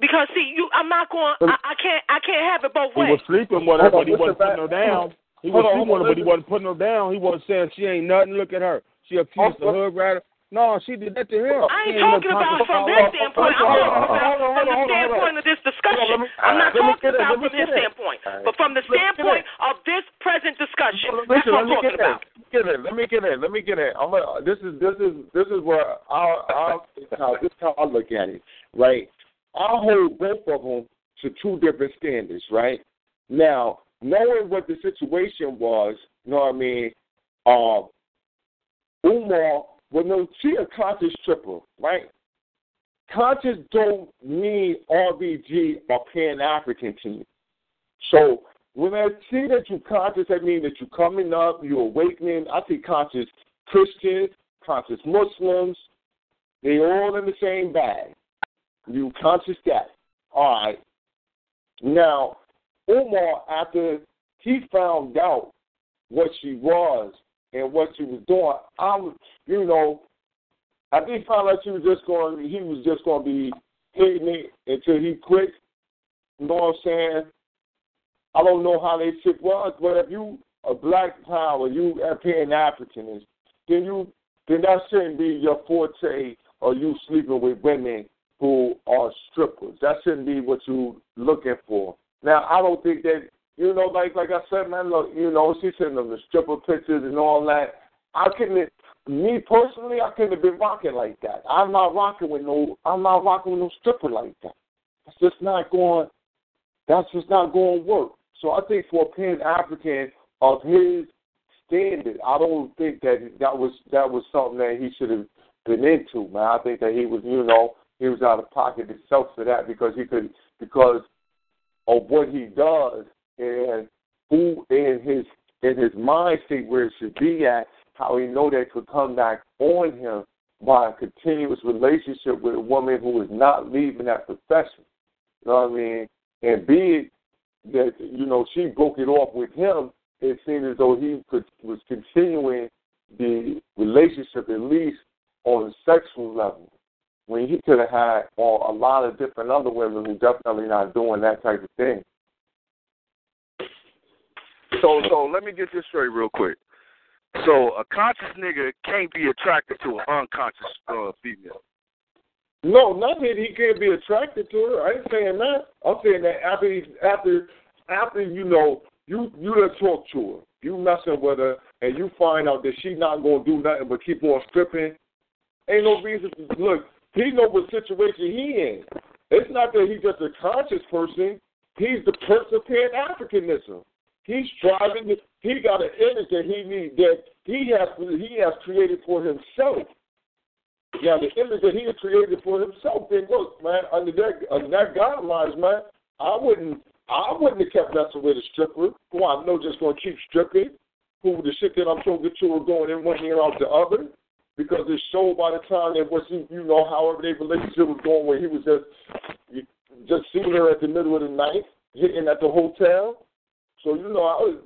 Because see, you I'm not going. I, I can't I can't have it both ways. He was sleeping with her, but he wasn't putting her down. He was sleeping with her, but he wasn't putting her down. He wasn't saying she ain't nothing. Look at her. She accused the hood rider. No, she did that to him. I ain't talking about from this standpoint. I'm talking about from the standpoint of this discussion. I'm not talking about from this standpoint, but from the standpoint of this present discussion. That's what I'm talking about. Get in. Let me get in. Let me get in. I'm gonna, this is this is this is where I I how this is how I look at it. Right. I hold both of them to two different standards. Right. Now, knowing what the situation was, you know what I mean. Uh, Umar, well, no, she a conscious stripper, right? Conscious don't mean RBG or Pan African team. So when I see that you're conscious, that means that you're coming up, you're awakening. I see conscious Christians, conscious Muslims, they all in the same bag. You conscious that. All right. Now, Umar, after he found out what she was and what she was doing. I'm, you know, I think find out she was just going. He was just going to be hitting it until he quit. You know what I'm saying? I don't know how they shit was, but if you a black power, you African, then you then that shouldn't be your forte or you sleeping with women who are strippers. That shouldn't be what you looking for. Now I don't think that you know, like like I said, man, look, you know, she's sending them the stripper pictures and all that. I couldn't me personally, I couldn't have been rocking like that. I'm not rocking with no I'm not rocking with no stripper like that. It's just not going that's just not going to work. So I think for a Pan African of his standard, I don't think that that was that was something that he should have been into, man. I think that he was, you know, he was out of pocket himself for that because he could because of what he does and who in his in his mind state where it should be at, how he know that could come back on him by a continuous relationship with a woman who is not leaving that profession. You know what I mean? And be that, you know, she broke it off with him, it seemed as though he could was continuing the relationship at least on a sexual level. When he could have had or a lot of different other women who definitely not doing that type of thing. So, so let me get this straight real quick. So, a conscious nigga can't be attracted to an unconscious uh, female. No, not that he can't be attracted to her. I ain't saying that. I'm saying that after he, after after you know you you done talk to her, you messing with her, and you find out that she not gonna do nothing but keep on stripping. Ain't no reason. To, look, he know what situation he in. It's not that he's just a conscious person. He's the Prince Pan Africanism. He's striving. He got an image that he needs that he has he has created for himself. Yeah, the image that he has created for himself. Then look, man, under that under that guidelines, man, I wouldn't I wouldn't have kept messing with a stripper who I know just gonna keep stripping, who the shit that I'm trying to get to are going in one ear out the other. Because it showed by the time that was you know, however their relationship was going where he was just just seeing her at the middle of the night, hitting at the hotel. So, you know, I was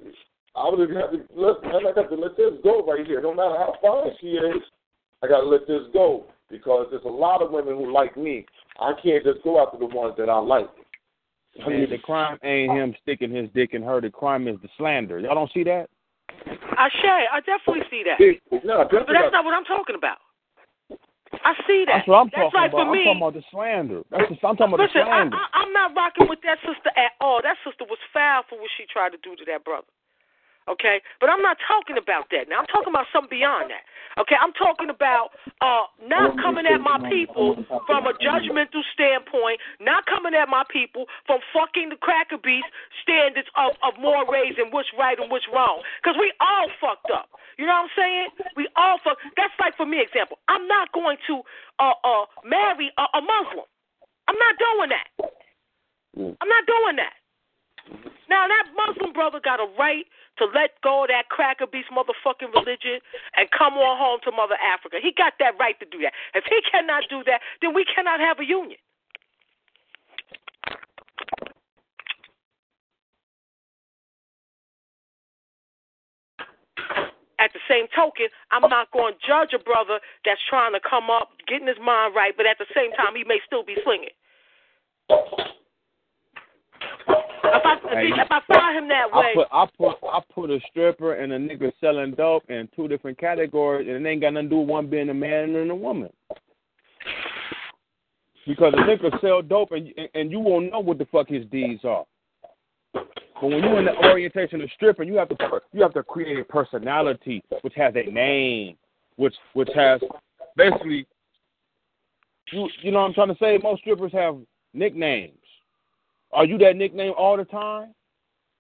I would have had to let man, I got to let this go right here. No matter how fine she is, I gotta let this go. Because there's a lot of women who like me. I can't just go after the ones that I like. I mean, the crime ain't him sticking his dick in her. The crime is the slander. Y'all don't see that? I Shay, I definitely see that. No, but that's not what I'm talking about. I see that. That's what I'm that's talking like about. For I'm talking about the slander. That's the, I'm talking about listen, the slander. I, I, I'm not rocking with that sister at all. That sister was foul for what she tried to do to that brother. Okay, but I'm not talking about that. Now I'm talking about something beyond that. Okay, I'm talking about uh, not coming at my people from a judgmental standpoint, not coming at my people from fucking the cracker beast standards of, of mores and what's right and what's wrong. Because we all fucked up. You know what I'm saying? We all fuck. That's like for me, example. I'm not going to uh, uh, marry a, a Muslim. I'm not doing that. I'm not doing that. Now that Muslim brother got a right to let go of that cracker beast motherfucking religion and come on home to Mother Africa. He got that right to do that. If he cannot do that, then we cannot have a union. At the same token, I'm not going to judge a brother that's trying to come up, getting his mind right, but at the same time, he may still be slinging. If I, Hey, if I find him that way, I put I put I put a stripper and a nigga selling dope in two different categories, and it ain't got nothing to do with one being a man and a woman. Because a nigga sell dope and and you won't know what the fuck his deeds are. But when you're in the orientation of stripping, you have to you have to create a personality which has a name, which which has basically you you know what I'm trying to say. Most strippers have nicknames. Are you that nickname all the time?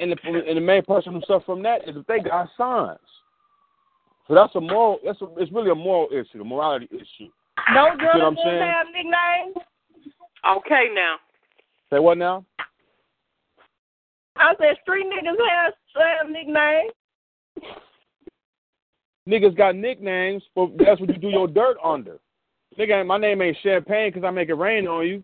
And the and the main person who suffers from that is if they got sons. So that's a moral. That's a, it's really a moral issue, a morality issue. No You see what I'm have nicknames. okay now. Say what now? I said street niggas have have nicknames. Niggas got nicknames, but that's what you do your dirt under. Nigga, my name ain't Champagne because I make it rain on you.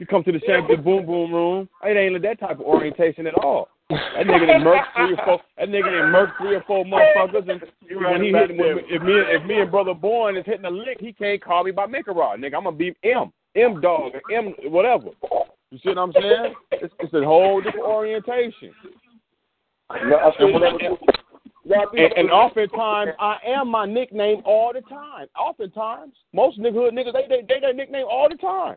You come to the Champagne Boom Boom Room. It ain't that type of orientation at all. That nigga done murked three or four. That nigga done murked three or four motherfuckers. And when he hit, when, if me if me and brother Bourne is hitting a lick, he can't call me by Mikarod. Nigga, I'm gonna be M, M dog, or M whatever. You see what I'm saying? It's, it's a whole different orientation. No, And, when- whatever- Yeah, I think- and, and oftentimes I am my nickname all the time. Oftentimes, most nigga niggas they they they their nickname all the time.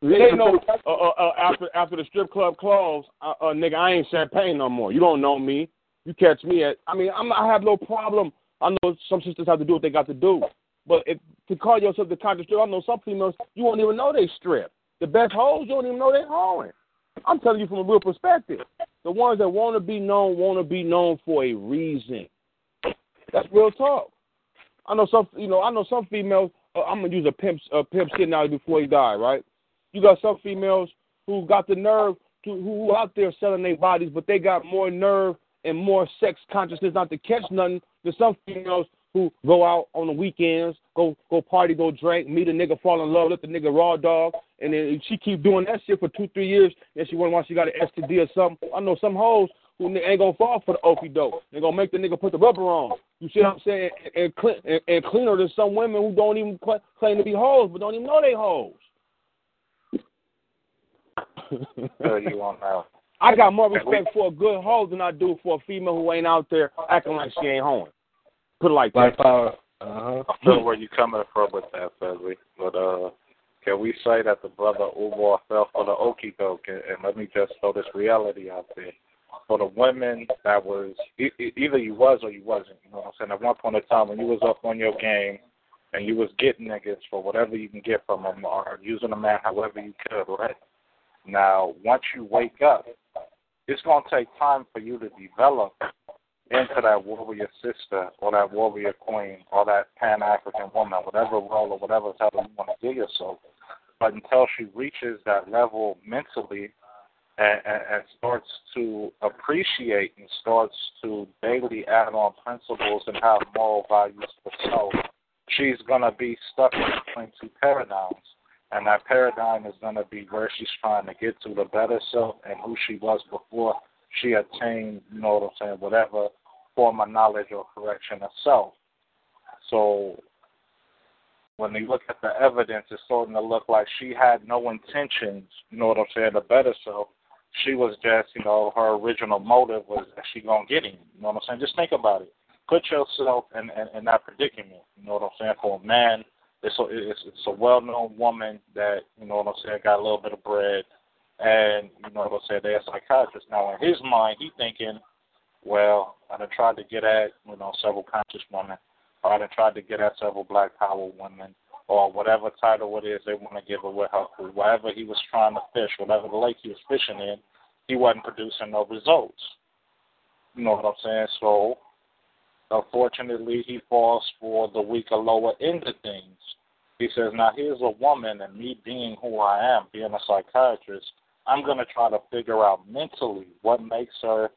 They know uh, uh, uh, after after the strip club closed, uh, uh, nigga, I ain't champagne no more. You don't know me. You catch me at. I mean, I'm, I have no problem. I know some sisters have to do what they got to do, but if, to call yourself the conscious strip, I know some females you won't even know they strip. The best hoes you don't even know they hoeing. I'm telling you from a real perspective. The ones that want to be known want to be known for a reason. That's real talk. I know some, you know, I know some females. Uh, I'm gonna use a pimp, a pimp shit now before he die, right? You got some females who got the nerve to who, out there selling their bodies, but they got more nerve and more sex consciousness not to catch nothing than some females who go out on the weekends, go go party, go drink, meet a nigga, fall in love, let the nigga raw dog, and then she keep doing that shit for two, three years, and she wonder why she got an STD or something. I know some hoes who ain't gonna fall for the okie doke. They gonna make the nigga put the rubber on. You see what I'm saying? And, and, and cleaner than some women who don't even claim to be hoes, but don't even know they hoes. Tell you on now. I got more respect for a good hoe than I do for a female who ain't out there acting like she ain't hoeing. Put it like Black that. power. Uh-huh. I feel where you coming from with that, Fezzy. But uh, can we say that the brother Umar fell for the okie doke? And, and let me just throw this reality out there. For the women that was e- either you was or you wasn't. You know what I'm saying? At one point in time when you was up on your game, and you was getting niggas for whatever you can get from them, or using a man however you could, right? Now, once you wake up, it's gonna take time for you to develop into that warrior sister or that warrior queen or that Pan African woman, whatever role or whatever title you want to give yourself. But until she reaches that level mentally and, and, and starts to appreciate and starts to daily add on principles and have moral values for self, she's going to be stuck between two paradigms. And that paradigm is going to be where she's trying to get to the better self and who she was before she attained, you know what I'm saying, whatever form of knowledge or correction of self. So when you look at the evidence, it's starting to look like she had no intentions, you know what I'm saying, to better self. She was just, you know, her original motive was that she gonna get him. You know what I'm saying? Just think about it. Put yourself in, in, in that predicament. You know what I'm saying? For a man, it's a, it's, it's a well-known woman that, you know what I'm saying, got a little bit of bread, and you know what I'm saying, they're a psychiatrist. Now, in his mind, he thinking, well, I done tried to get at, you know, several conscious women or I done tried to get at several black power women or whatever title it is they want to give her with her food. Wherever he was trying to fish, whatever the lake he was fishing in, he wasn't producing no results. You know what I'm saying? So, unfortunately, he falls for the weaker, lower end of things. He says, now here's a woman, and me being who I am, being a psychiatrist, I'm going to try to figure out mentally what makes her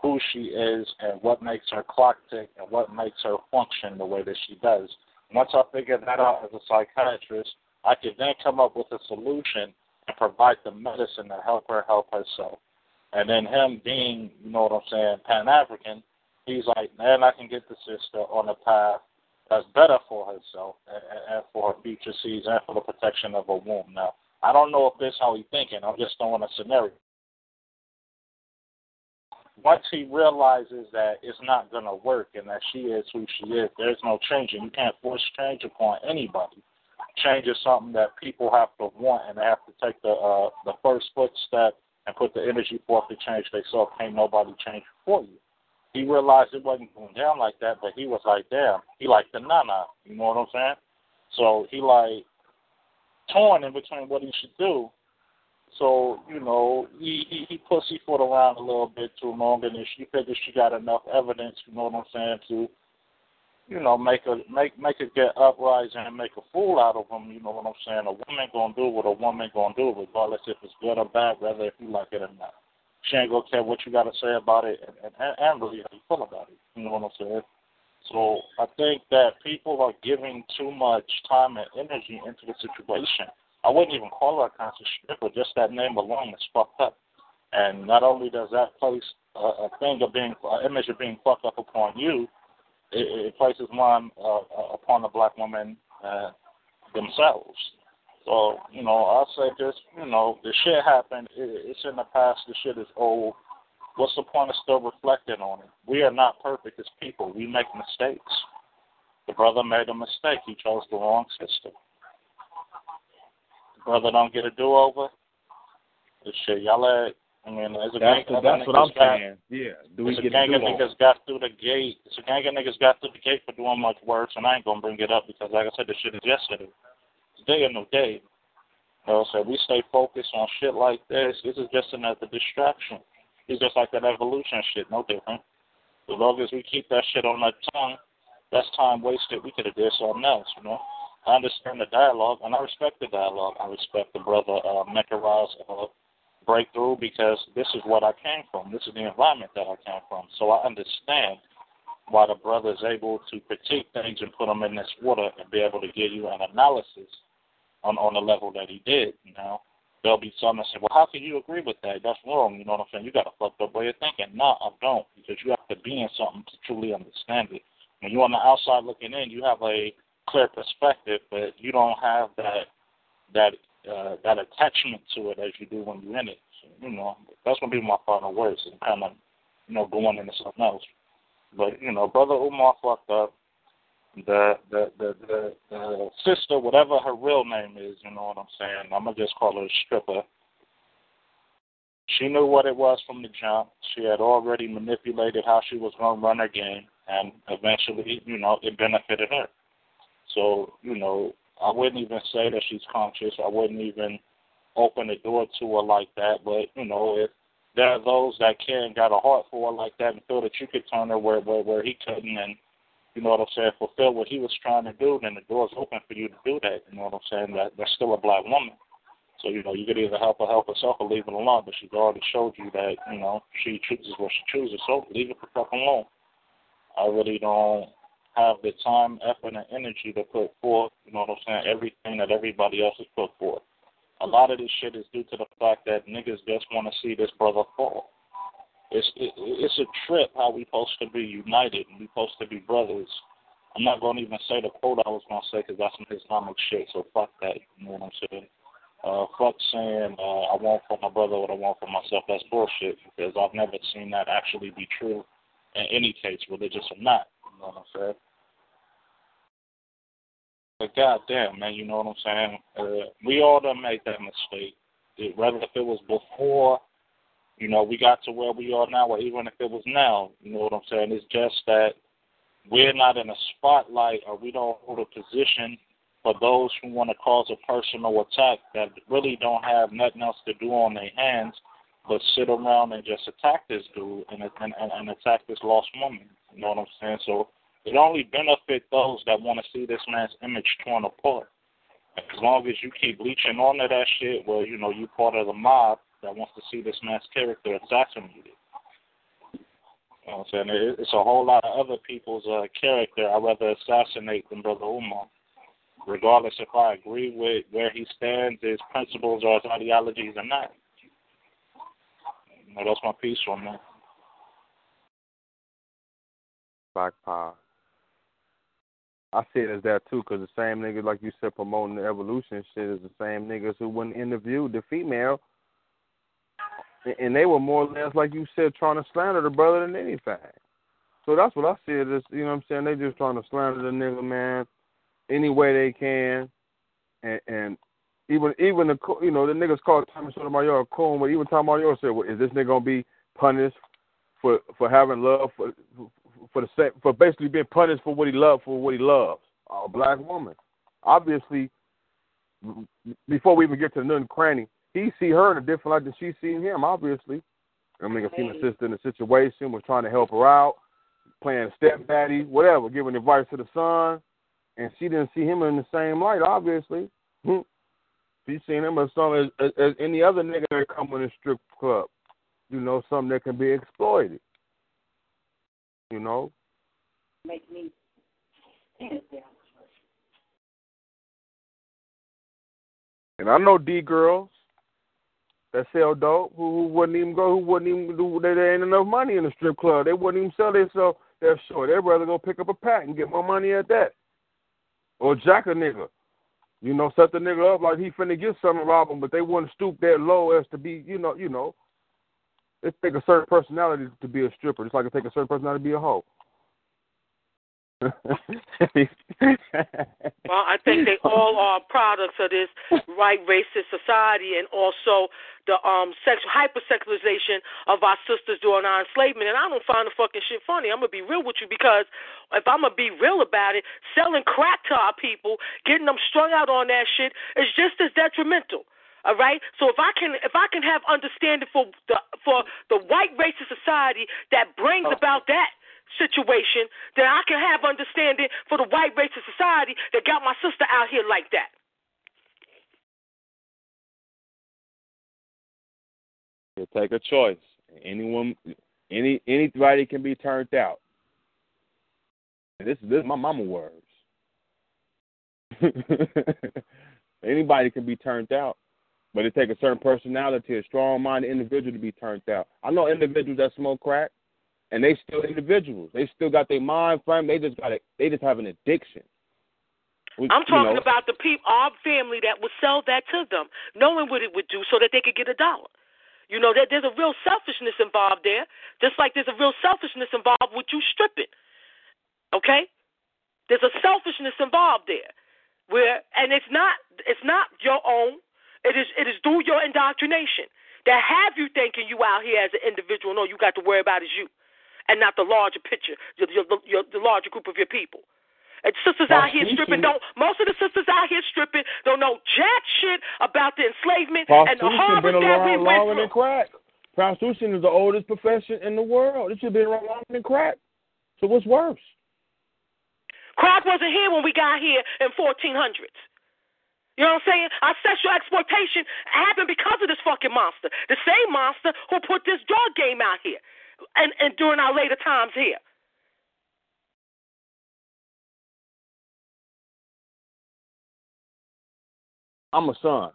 who she is and what makes her clock tick and what makes her function the way that she does. Once I figure that out as a psychiatrist, I can then come up with a solution and provide the medicine to help her help herself. And then him being, you know what I'm saying, Pan African, he's like, man, I can get the sister on a path that's better for herself and, and for her future seeds and for the protection of her womb. Now, I don't know if this how he's thinking. I'm just throwing a scenario once he realizes that it's not going to work and that she is who she is, there's no changing. You can't force change upon anybody. Change is something that people have to want and they have to take the uh, the first footstep and put the energy forth to change themselves. Can't nobody change for you. He realized it wasn't going down like that, but he was like, damn, he like the nana. You know what I'm saying? So he like torn in between what he should do so, you know, he, he, he pussyfoot around a little bit too long and she figures she got enough evidence, you know what I'm saying, to, you know, make a make make it get uprising and make a fool out of him, you know what I'm saying? A woman gonna do what a woman gonna do, regardless if it's good or bad, whether if you like it or not. Gonna care what you gotta say about it and, and, and really how you feel about it. You know what I'm saying? So I think that people are giving too much time and energy into the situation I wouldn't even call her a conscious stripper. Just that name alone is fucked up. And not only does that place a, a thing of being, an image of being fucked up upon you, it, it places one uh, uh, upon the black woman uh, themselves. So, you know, I'll say this, you know, the shit happened. It's in the past. The shit is old. What's the point of still reflecting on it? We are not perfect as people. We make mistakes. The brother made a mistake. He chose the wrong sister The brother don't get a do over. The Shit, y'all let. I mean, there's a that's, gang of that's what I'm got, saying. Yeah. Do we get a gang of niggas got through the gate. It's a gang of niggas got through the gate for doing much worse, and I ain't gonna bring it up because, like I said, the shit is yesterday. Today or no day. You know, so we stay focused on shit like this. This is just another distraction. It's just like that evolution shit, no different. As long as we keep that shit on our tongue, that's time wasted. We could have did something else, you know. I understand the dialogue, and I respect the dialogue. I respect the brother uh, Mekara's uh, breakthrough because this is what I came from. This is the environment that I came from. So I understand why the brother is able to critique things and put them in this water and be able to give you an analysis on on the level that he did. You know, there'll be some that say, "Well, how can you agree with that? That's wrong." You know what I'm saying? You got a fucked up way of thinking. No, I don't, because you have to be in something to truly understand it. When you're on the outside looking in, you have a clear perspective, but you don't have that that uh, that attachment to it as you do when you're in it. So, you know, that's gonna be my final words and kind of, you know, going into something else. But you know, brother Umar fucked up. The the the the, the sister, whatever her real name is, you know what I'm saying. I'm gonna just call her a stripper. She knew what it was from the jump. She had already manipulated how she was to run her game, and eventually, you know, it benefited her. So, you know, I wouldn't even say that she's conscious. I wouldn't even open the door to her like that. But, you know, if there are those that can got a heart for her like that and feel that you could turn her where where, where he couldn't and you know what I'm saying, fulfill what he was trying to do, then the door's open for you to do that. You know what I'm saying? That that's still a black woman. So, you know, you could either help her help herself or leave it alone, but she's already showed you that, you know, she chooses what she chooses, so leave it the fuck alone. I really don't have the time, effort, and energy to put forth, you know what I'm saying, everything that everybody else has put forth. A lot of this shit is due to the fact that niggas just want to see this brother fall. It's it, it's a trip how we supposed to be united and we supposed to be brothers. I'm not going to even say the quote I was going to say because that's some Islamic shit, so fuck that. You know what I'm saying? Uh, fuck saying uh, I want for my brother what I want for myself. That's bullshit because I've never seen that actually be true in any case, religious or not. You know what I'm saying? But goddamn, man, you know what I'm saying? Uh, we all done made that mistake. It, whether if it was before, you know, we got to where we are now, or even if it was now, you know what I'm saying? It's just that we're not in a spotlight or we don't hold a position for those who want to cause a personal attack that really don't have nothing else to do on their hands but sit around and just attack this dude and and, and attack this lost woman. You know what I'm saying? So it only benefit those that want to see this man's image torn apart. As long as you keep leeching onto that shit, well, you know, you part of the mob that wants to see this man's character assassinated. You know what I'm saying? It's a whole lot of other people's uh, character I'd rather assassinate than Brother Umar. Regardless if I agree with where he stands, his principles or his ideologies or not. Know, that's my piece on that. Black power. I see it as that too, because the same niggas, like you said, promoting the evolution shit is the same niggas who wouldn't interview the female, and they were more or less, like you said, trying to slander the brother than anything. So that's what I see it as. You know what I'm saying? They just trying to slander the nigga, man, any way they can, and, and even even the you know the niggas called Tommy Sotomayor a coon, but even Sotomayor said, well, "Is this nigga gonna be punished for for having love for for the same, for basically being punished for what he loved for what he loves a black woman. Obviously, before we even get to the noon cranny, he see her in a different light than she seen him. Obviously, I mean, a female sister in a situation was trying to help her out, playing stepdaddy, whatever, giving advice to the son, and she didn't see him in the same light. Obviously, hmm. she seen him as some as, as, as any other nigga that come in a strip club. You know, something that can be exploited you know. Make me And I know D girls that sell dope who, who wouldn't even go, who wouldn't even do. They, there ain't enough money in the strip club. They wouldn't even sell themselves their show. They'd rather go pick up a pack and get more money at that, or jack a nigga. You know, set the nigga up like he finna get something rob him, but they wouldn't stoop that low as to be, you know, you know. It take a certain personality to be a stripper. It's like it take a certain personality to be a hoe. Well, I think they all are products of this right racist society and also the um sexual hypersexualization of our sisters during our enslavement. And I don't find the fucking shit funny. I'm gonna be real with you because if I'm gonna be real about it, selling crack to our people, getting them strung out on that shit is just as detrimental. All right. So if I can if I can have understanding for the for the white racist society that brings oh. about that situation, that I can have understanding for the white racist society that got my sister out here like that. You take a choice. Anyone, any anybody can be turned out. And this this is my mama words. Anybody can be turned out, but it takes a certain personality, a strong-minded individual to be turned out. I know individuals that smoke crack and they still individuals. They still got their mind frame. They just got it. They just have an addiction. Which, I'm talking you know, about the people, our family that would sell that to them, knowing what it would do, so that they could get a dollar. You know, that there's a real selfishness involved there, just like there's a real selfishness involved with you stripping. Okay, there's a selfishness involved there, where and it's not it's not your own. It is it is through your indoctrination that have you thinking you out here as an individual. No, you got to worry about is you and not the larger picture, your, your, your, the larger group of your people. And sisters out here stripping don't. Most of the sisters out here stripping don't know jack shit about the enslavement and the horrors that we went longer through. than crack. Prostitution is the oldest profession in the world. It should be around longer than crack. So what's worse? Crack wasn't here when we got here in 1400s. You know what I'm saying? Our sexual exploitation happened because of this fucking monster. The same monster who put this drug game out here and, and during our later times here. I'm a son.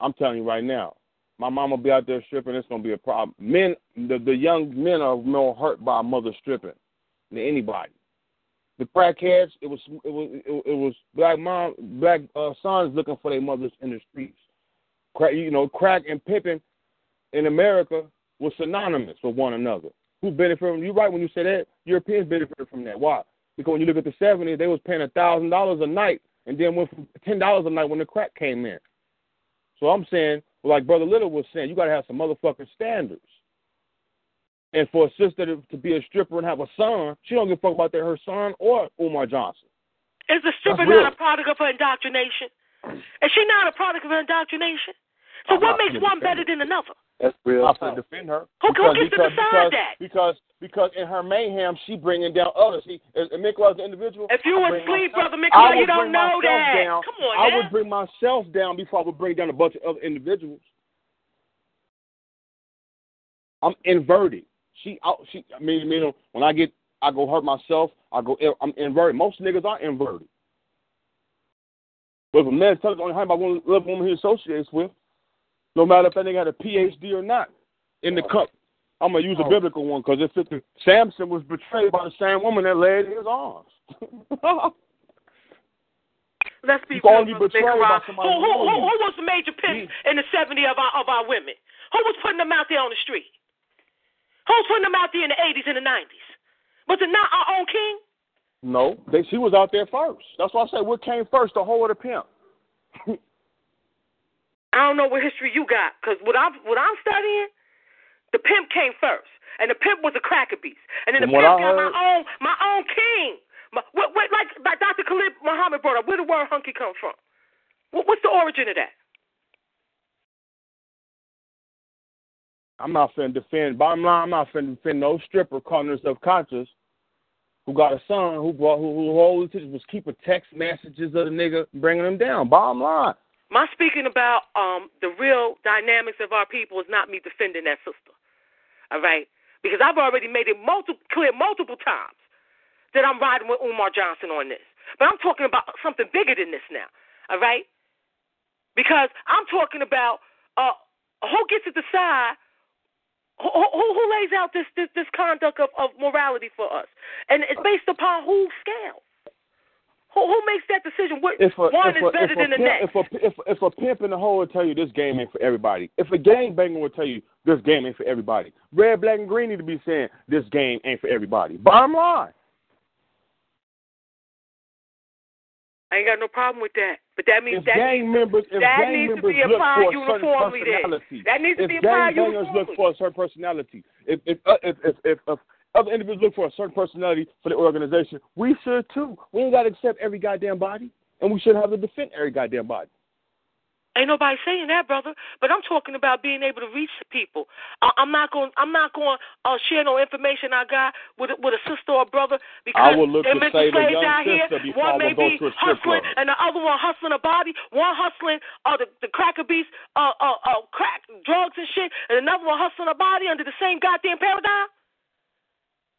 I'm telling you right now. My mama be out there stripping. It's gonna be a problem. Men, the the young men are more hurt by a mother stripping than anybody. The crackheads, it was it was it, was black mom, black uh, sons looking for their mothers in the streets. Crack, you know, crack and pimping in America was synonymous with one another. Who benefited from? You right when you say that. Europeans benefited from that. Why? Because when you look at the '70s, they was paying a thousand dollars a night, and then went from ten dollars a night when the crack came in. So I'm saying, like Brother Little was saying, you got to have some motherfucking standards. And for a sister to, to be a stripper and have a son, she don't give a fuck about that her son or Umar Johnson. Is the stripper not a product of her indoctrination? Is she not a product of her indoctrination? So I'm what makes one defend better than another? That's real. I'm going to defend her. Who- who because, gets to because, decide because, that? Because because in her mayhem, she bringing down others. See, as, as Mikla as an individual. If you I were asleep, myself- Brother I Mikla, you don't know that. Down. Come on I now. would bring myself down before I would bring down a bunch of other individuals. I'm inverted. She out. She. I mean, you know, when I get, I go hurt myself. I go. I'm inverted. Most niggas are inverted. But if a man tells only how about one love woman he associates with, no matter if that nigga had a PhD or not, in the cup. I'm gonna use a oh. biblical one because if it, Samson was betrayed by the same woman that laid his arms. Let's be real, Brother betrayed by Who, somebody who, who, who who was the major pimp in the 70 of our, of our women? Who was putting them out there on the street? Who was putting them out there in the 80s and the 90s? Was it not our own king? No, they, she was out there first. That's why I say what came first, the hoe or the pimp. I don't know what history you got, because what I'm what I'm studying, the pimp came first, and the pimp was a cracker beast, and then the pimp I got my own my own king. My, what, what, like, like Dr. Khalid Muhammad brought up, where the word hunky come from? What, what's the origin of that? I'm not finna defend. Bottom line, I'm not finna defend no stripper calling herself conscious who got a son who brought who who intention was keeping text messages of the nigga bringing him down. Bottom line. My speaking about um the real dynamics of our people is not me defending that sister. All right? Because I've already made it multiple clear multiple times that I'm riding with Umar Johnson on this. But I'm talking about something bigger than this now. All right? Because I'm talking about uh who gets to decide who, who, who lays out this, this, this conduct of, of morality for us? And it's based upon whose scale? Who, who makes that decision? What, If a, one if is a, better if a than the next. If a, if, if a pimp in the hole will tell you this game ain't for everybody. If a game banger will tell you this game ain't for everybody. Red, black, and green need to be saying this game ain't for everybody. Bottom line. I ain't got no problem with that. But that means If that gang needs, members, if that gang needs to members be look applied for a certain uniformly then. That needs to if be gang applied bangers uniformly. look for a certain personality, if if, uh, if if if if other individuals look for a certain personality for the organization, we should too. We ain't got to accept every goddamn body, and we should have to defend every goddamn body. Ain't nobody saying that, brother. But I'm talking about being able to reach people. I, I'm not going. I'm not going to uh, share no information I got with a- with a sister or brother because I would look they're to mental slaves out here. sister before I One may be to a strip hustling, and the other one hustling a body. One hustling uh, the the cracker beast, uh, uh, uh, crack drugs and shit, and another one hustling a body under the same goddamn paradigm.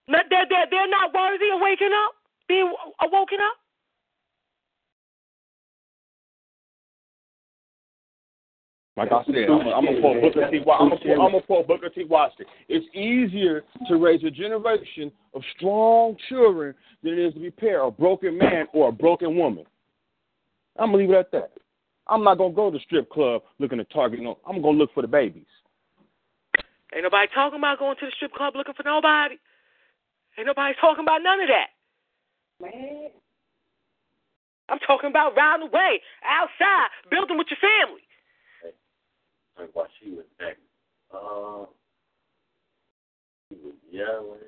They're they're they're not worthy of waking up, being awoken uh, up. Like I said, I'm, gonna quote Booker T. Wa- I'm gonna quote- I'm gonna quote Booker T. Washington. It's easier to raise a generation of strong children than it is to repair a broken man or a broken woman. I'm gonna leave it at that. I'm not gonna go to the strip club looking to target no. I'm gonna look for the babies. Ain't nobody talking about going to the strip club looking for nobody. Ain't nobody talking about none of that. Man. I'm talking about round the way, outside, building with your family. Like while she was back, uh, she was yelling.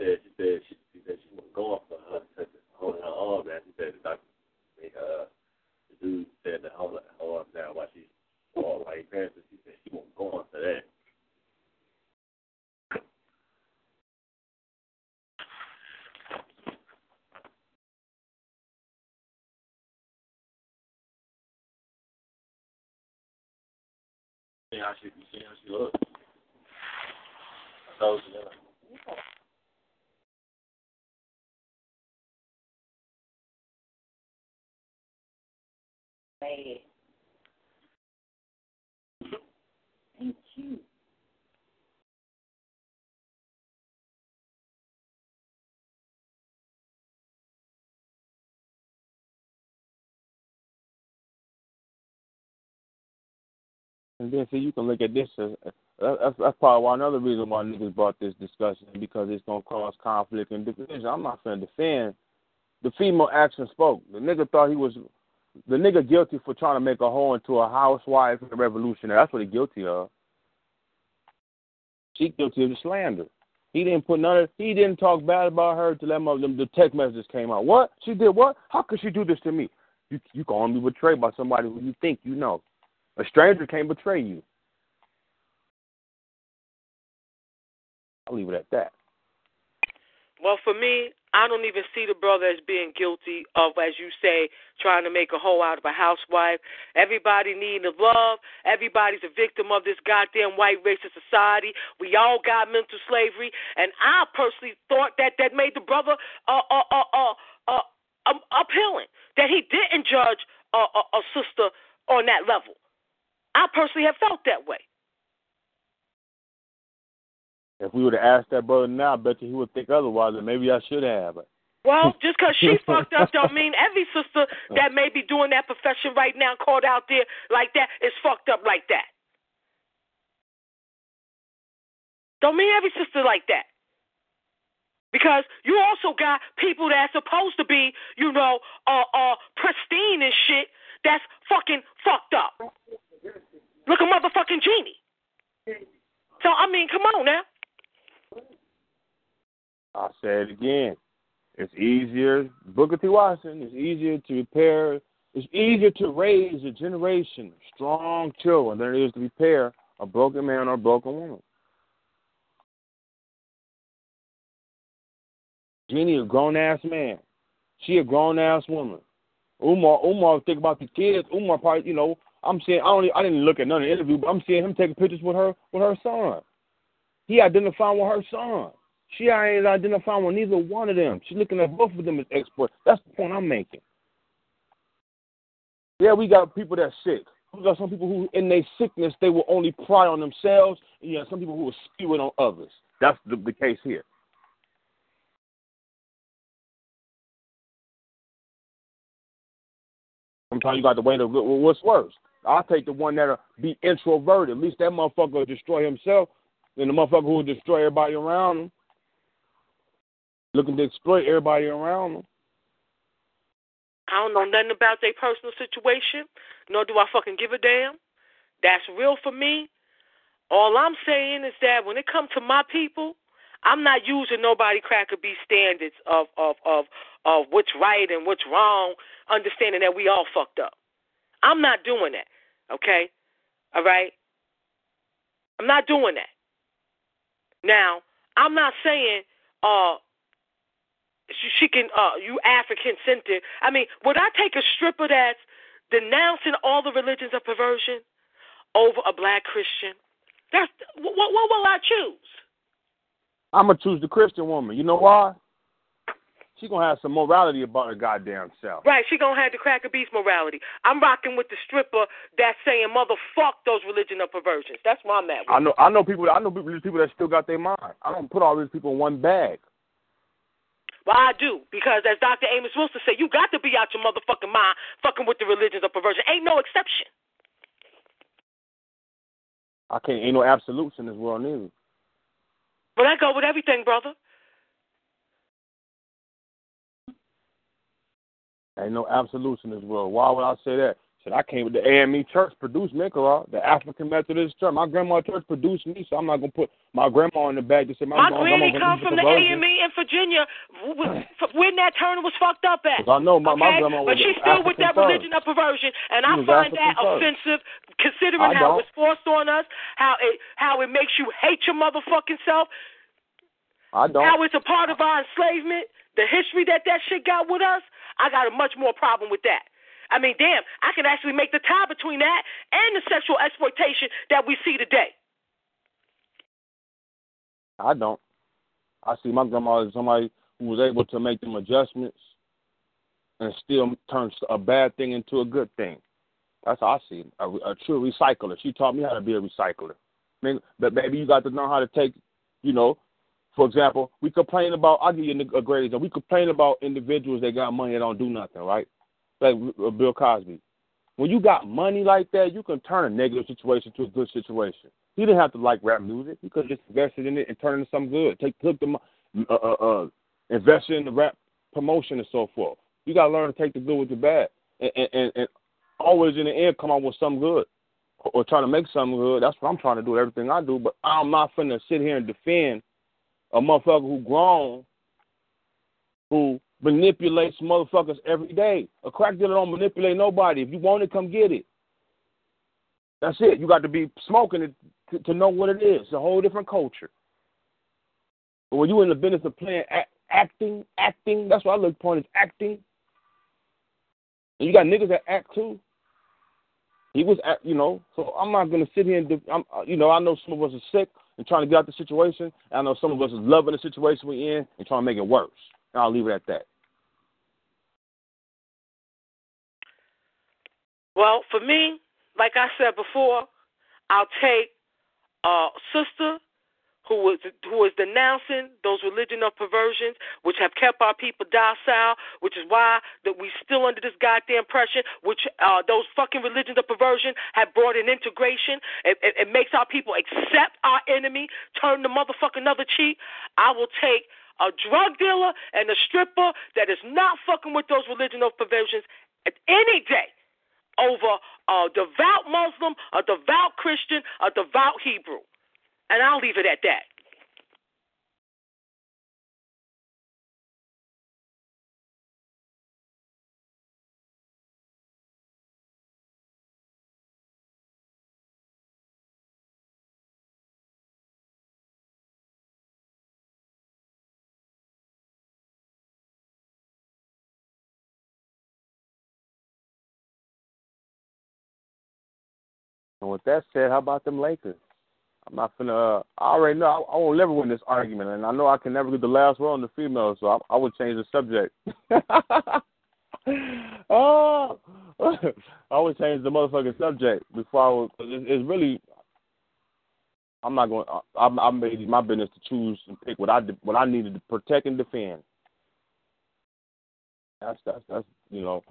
said she said she, she said she was going for her, she said holding her arm down. She said the doctor her the dude said to hold her arm down while she while while he passed her. She said she wasn't going for that. See how she you see how she looks. I told you that. Bad. Thank you. And then, see, you can look at this. As, uh, that's, that's probably why another reason why niggas brought this discussion because it's gonna cause conflict and division. I'm not gonna defend. The female action spoke. The nigga thought he was the nigga guilty for trying to make a hoe into a housewife and a revolutionary. That's what he guilty of. She guilty of slander. He didn't put none of he didn't talk bad about her till that mother, the text messages came out. What? She did what? How could she do this to me? You you only be betrayed by somebody who you think you know. A stranger can't betray you. I'll leave it at that. Well, for me, I don't even see the brother as being guilty of, as you say, trying to make a hoe out of a housewife. Everybody needing love. Everybody's a victim of this goddamn white racist society. We all got mental slavery, and I personally thought that that made the brother uh uh uh uh, uh um, appealing. That he didn't judge a, a, a sister on that level. I personally have felt that way. If we would have asked that brother now, I bet you he would think otherwise, and maybe I should have. But Well, just because she fucked up don't mean every sister that may be doing that profession right now, called out there like that, is fucked up like that. Don't mean every sister like that. Because you also got people that's supposed to be, you know, uh, uh, pristine and shit that's fucking fucked up. Look a motherfucking genie. So I mean, come on now. I'll say it again. It's easier, Booker T. Washington, it's easier to repair, it's easier to raise a generation of strong children than it is to repair a broken man or a broken woman. Jeannie, a grown ass man. She a grown ass woman. Umar, Umar, think about the kids. Umar probably, you know, I'm seeing. I don't. I didn't look at none of the interview, but I'm seeing him taking pictures with her, with her son. He identifying with her son. She ain't identifying with neither one of them. She's looking at both of them as experts. That's the point I'm making. Yeah, we got people that's sick. We got some people who, in their sickness, they will only pry on themselves. And you some people who will spew it on others. That's the, the case here. Sometimes you got to wait. Well, what's worse? I'll take the one that'll be introverted. At least that motherfucker will destroy himself. Then the motherfucker who will destroy everybody around him. Looking to exploit everybody around them. I don't know nothing about their personal situation, nor do I fucking give a damn. That's real for me. All I'm saying is that when it comes to my people, I'm not using nobody cracker B standards of, of of of what's right and what's wrong, understanding that we all fucked up. I'm not doing that. Okay? All right? I'm not doing that. Now, I'm not saying uh she, she can uh you African centered. I mean, would I take a stripper that's denouncing all the religions of perversion over a black Christian? That's what what, will I choose? I'm gonna choose the Christian woman. You know why? She gonna have some morality about her goddamn self. Right, she gonna have the cracker beast morality. I'm rocking with the stripper that's saying motherfuck those religion of perversions. That's where I'm at. With. I know I know people I know people that still got their mind. I don't put all these people in one bag. Well, I do because as Dr. Amos Wilson said, you got to be out your motherfucking mind fucking with the religions of perversion. Ain't no exception. I can't ain't no absolutes in this world neither. But I go with everything, brother. Ain't no absolutes in this world. Why would I say that? Said I came with the AME Church produced Kara, the African Methodist Church. My grandma church produced me, so I'm not gonna put my grandma in the back to say my, My grandma granny gonna come from the. AME in Virginia, when that Turner was fucked up at. I know my, my okay? grandma but she's still with that first. religion of perversion, and I She was find African that first. offensive, considering I how don't. it's forced on us, how it how it makes you hate your motherfucking self, I don't. how it's a part of our enslavement, the history that that shit got with us. I got a much more problem with that. I mean, damn, I can actually make the tie between that and the sexual exploitation that we see today. I don't. I see my grandma as somebody who was able to make them adjustments and still turn a bad thing into a good thing. That's how I see it. A, true recycler. She taught me how to be a recycler. I mean, but baby, you got to know how to take, you know, for example, we complain about. I'll give you a great example. We complain about individuals that got money that don't do nothing, right? Like uh, Bill Cosby. When you got money like that, you can turn a negative situation to a good situation. He didn't have to like rap music. He could just invested in it and turn it into something good. Take took the uh, uh, uh, invested in the rap promotion and so forth. You got to learn to take the good with the bad, and, and, and, always in the end come out with something good, or, try to make something good. That's what I'm trying to do. with Everything I do, but I'm not finna sit here and defend a motherfucker who grown, who manipulates motherfuckers every day. A crack dealer don't manipulate nobody. If you want it, come get it. That's it. You got to be smoking it to, to know what it is. It's a whole different culture. But when you in the business of playing act, acting, acting, that's what I look upon is acting. And you got niggas that act too. He was, act, you know. So I'm not gonna sit here and, I'm, uh, you know, I know some of us are sick and trying to get out the situation. I know some of us is loving the situation we're in and trying to make it worse. And I'll leave it at that. Well, for me, like I said before, I'll take a sister who was who was denouncing those religion of perversions, which have kept our people docile, which is why that we still under this goddamn pressure, which uh, those fucking religions of perversion have brought in integration. It, it, it makes our people accept our enemy, turn the motherfucking other cheek. I will take a drug dealer and a stripper that is not fucking with those religion of perversions at any day over a devout Muslim, a devout Christian, a devout Hebrew. And I'll leave it at that. With that said, how about them Lakers? I'm not finna. Uh, I already know I, I won't never win this argument, and I know I can never get the last word on the females, so I, I would change the subject. oh, I would change the motherfucking subject before I would. Cause it's, really. I'm not going. I, I, I made it my business to choose and pick what I what I needed to protect and defend. That's that's that's you know.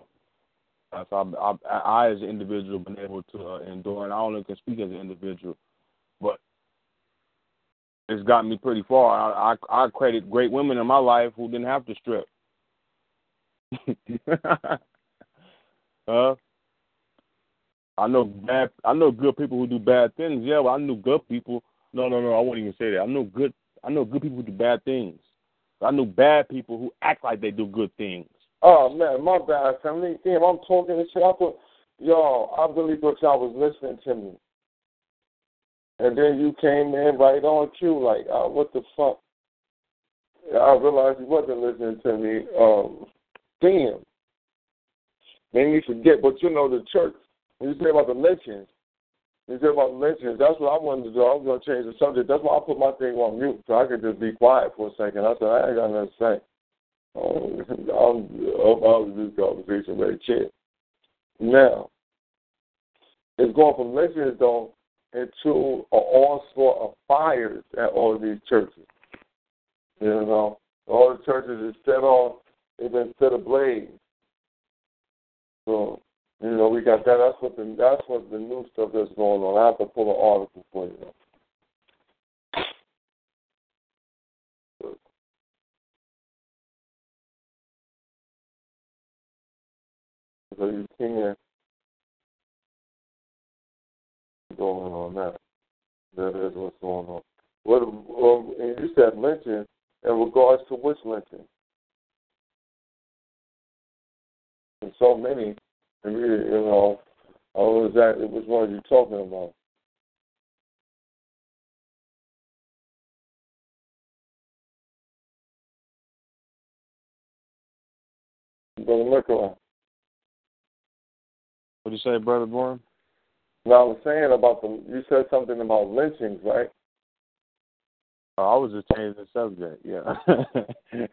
That's I, I, I as an individual been able to uh, endure, and I only can speak as an individual, but it's gotten me pretty far. I, I I credit great women in my life who didn't have to strip. uh, I know bad. I know good people who do bad things. Yeah, I knew good people. No, no, no. I won't even say that. I know good. I know good people who do bad things. I know bad people who act like they do good things. Oh man, my bad, family. Damn, I'm talking this shit. I thought, yo, I really thought y'all was listening to me. And then you came in right on cue, like, uh, what the fuck? I realized you wasn't listening to me. Um, damn. Made me forget, but you know the church. When you say about the lynchings, you say about lynchings. That's what I wanted to do. I was gonna change the subject. That's why I put my thing on mute so I could just be quiet for a second. I said I ain't got nothing to say. Um, I'm out of this conversation very shit. Now, it's going from lynchings though into an onslaught of fires at all of these churches. You know, all the churches is set off, they've been set ablaze. So, you know, we got that. That's what the that's what the new stuff that's going on. I have to pull an article for you. So you can going on now. That is what's going on. What and you said lynching in regards to which lynching? And so many, you know, I was exactly which one are you talking about? Brother Nikolai. What you say, Brother Bourne? No, I was saying about the. You said something about lynchings, right? Oh, I was just changing the subject, yeah.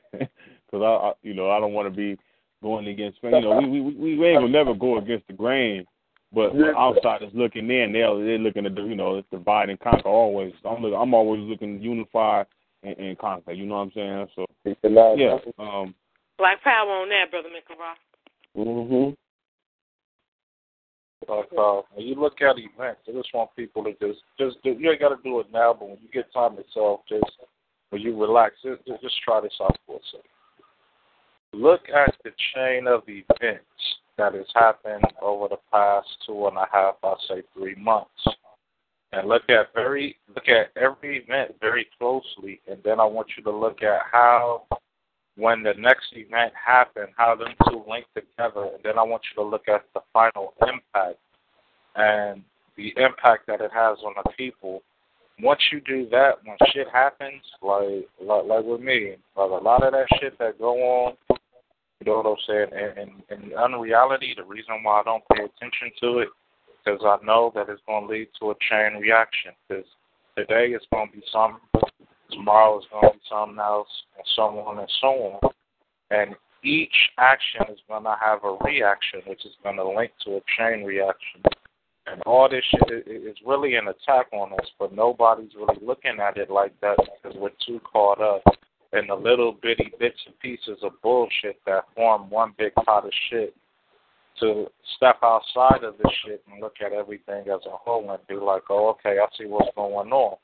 Because I, I, you know, I don't want to be going against. You know, we we we, we ain't gonna never go against the grain. But Yeah. outsiders looking in, they're they're looking to do, you know, divide and conquer. Always, I'm look, I'm always looking to unify and, and conquer. You know what I'm saying? So yeah, um, Black power on that, brother McElroy. Mm-hmm. But uh, when you look at events, I just want people to just just do. You ain't got to do it now, but when you get time yourself, just when you relax, just, just try this out for a second. Look at the chain of events that has happened over the past two and a half, I'll say three months, and look at very look at every event very closely, and then I want you to look at how when the next event happened, how them two link together, and then I want you to look at the final impact and the impact that it has on the people. Once you do that, when shit happens, like like, like with me, like a lot of that shit that go on, you know what I'm saying? And in, unreality, the reason why I don't pay attention to it, because I know that it's going to lead to a chain reaction. Because today it's going to be something, tomorrow it's going to be something else, and so on and so on. And each action is going to have a reaction, which is going to link to a chain reaction. And all this shit is, is really an attack on us, but nobody's really looking at it like that because we're too caught up in the little bitty bits and pieces of bullshit that form one big pot of shit. To step outside of this shit and look at everything as a whole and be like, oh, okay, I see what's going on.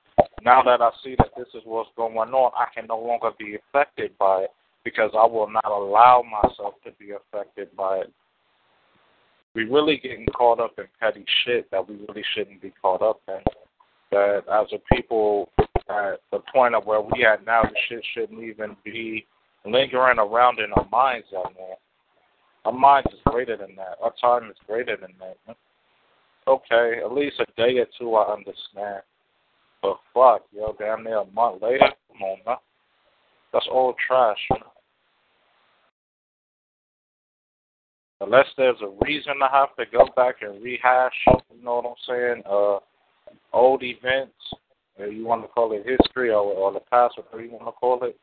Now that I see that this is what's going on, I can no longer be affected by it because I will not allow myself to be affected by it. We really getting caught up in petty shit that we really shouldn't be caught up in. That as a people, at the point of where we at now, the shit shouldn't even be lingering around in our minds anymore. Our minds is greater than that. Our time is greater than that. Okay, at least a day or two I understand. But fuck, yo, damn near a month later, come on, man. That's all trash. Unless there's a reason to have to go back and rehash, you know what I'm saying? Uh, old events, uh, you want to call it history or, or the past, whatever you want to call it.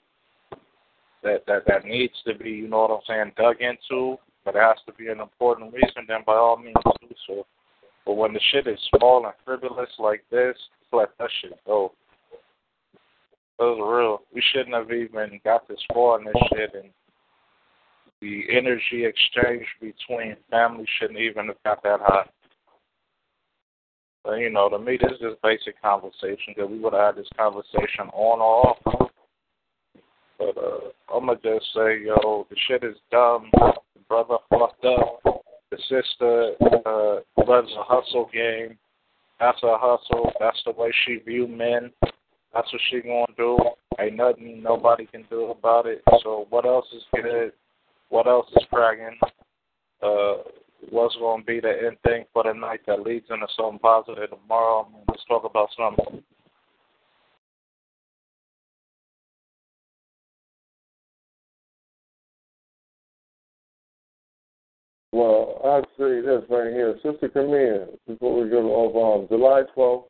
That that that needs to be, you know what I'm saying, dug into. But it has to be an important reason. Then by all means do so. But when the shit is small and frivolous like this, let that shit go. That was real. We shouldn't have even got this far in this shit, and the energy exchange between families shouldn't even have got that high. But, you know, to me, this is just basic conversation because we would have had this conversation on or off. But uh, I'm to just say, yo, the shit is dumb. The brother fucked up. The sister uh, runs a hustle game. That's a hustle. That's the way she view men. That's what she gonna do. Ain't nothing nobody can do about it. So what else is good? What else is cracking? Uh, what's gonna be the end thing for the night that leads into something positive tomorrow? I mean, let's talk about something. Well, I'd say this right here. Sister Camille, before we go off, July 12th,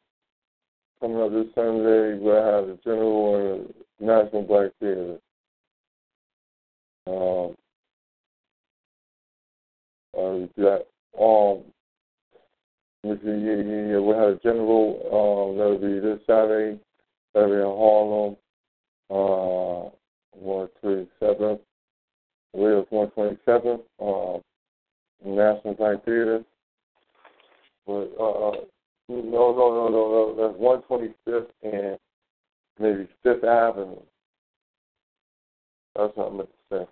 coming up this Sunday, we'll have the General and National Black Theater. Um, uh, got, um, yeah, yeah, yeah, we'll have a General, um, that'll be this Saturday, that'll be in Harlem, uh, 127th, Wales 127th, um, National Black Theater. But uh, no, no, no, no, no. That's one twenty fifth and maybe Fifth Avenue. That's what I meant to say.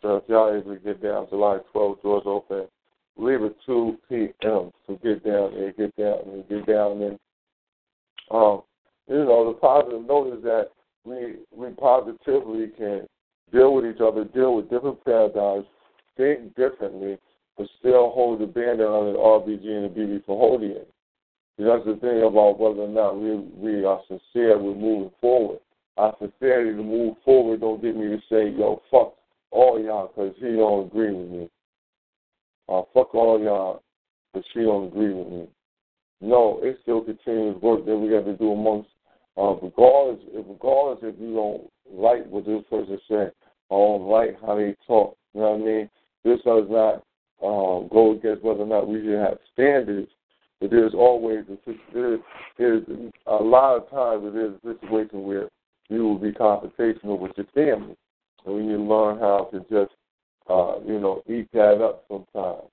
So if y'all able to get down July 12th, doors open leave at 2 PM to get down there, get down there, get down there. Um, you know, the positive note is that we we positively can deal with each other, deal with different paradigms, think differently, but still hold the banner on the RBG and the BB for holding it. That's the thing about whether or not we we are sincere with moving forward. Our sincerity to move forward don't get me to say, yo, fuck all y'all because he don't agree with me. Uh, fuck all y'all because she don't agree with me. No, it's still continuous work that we have to do amongst, uh, regardless, regardless if you don't like what this person said or don't like how they talk. You know what I mean? This does not um, go against whether or not we should have standards, but there's always a, there's, there's a lot of times it is a situation where you will be confrontational with your family, and we need to learn how to just, uh, you know, eat that up sometimes.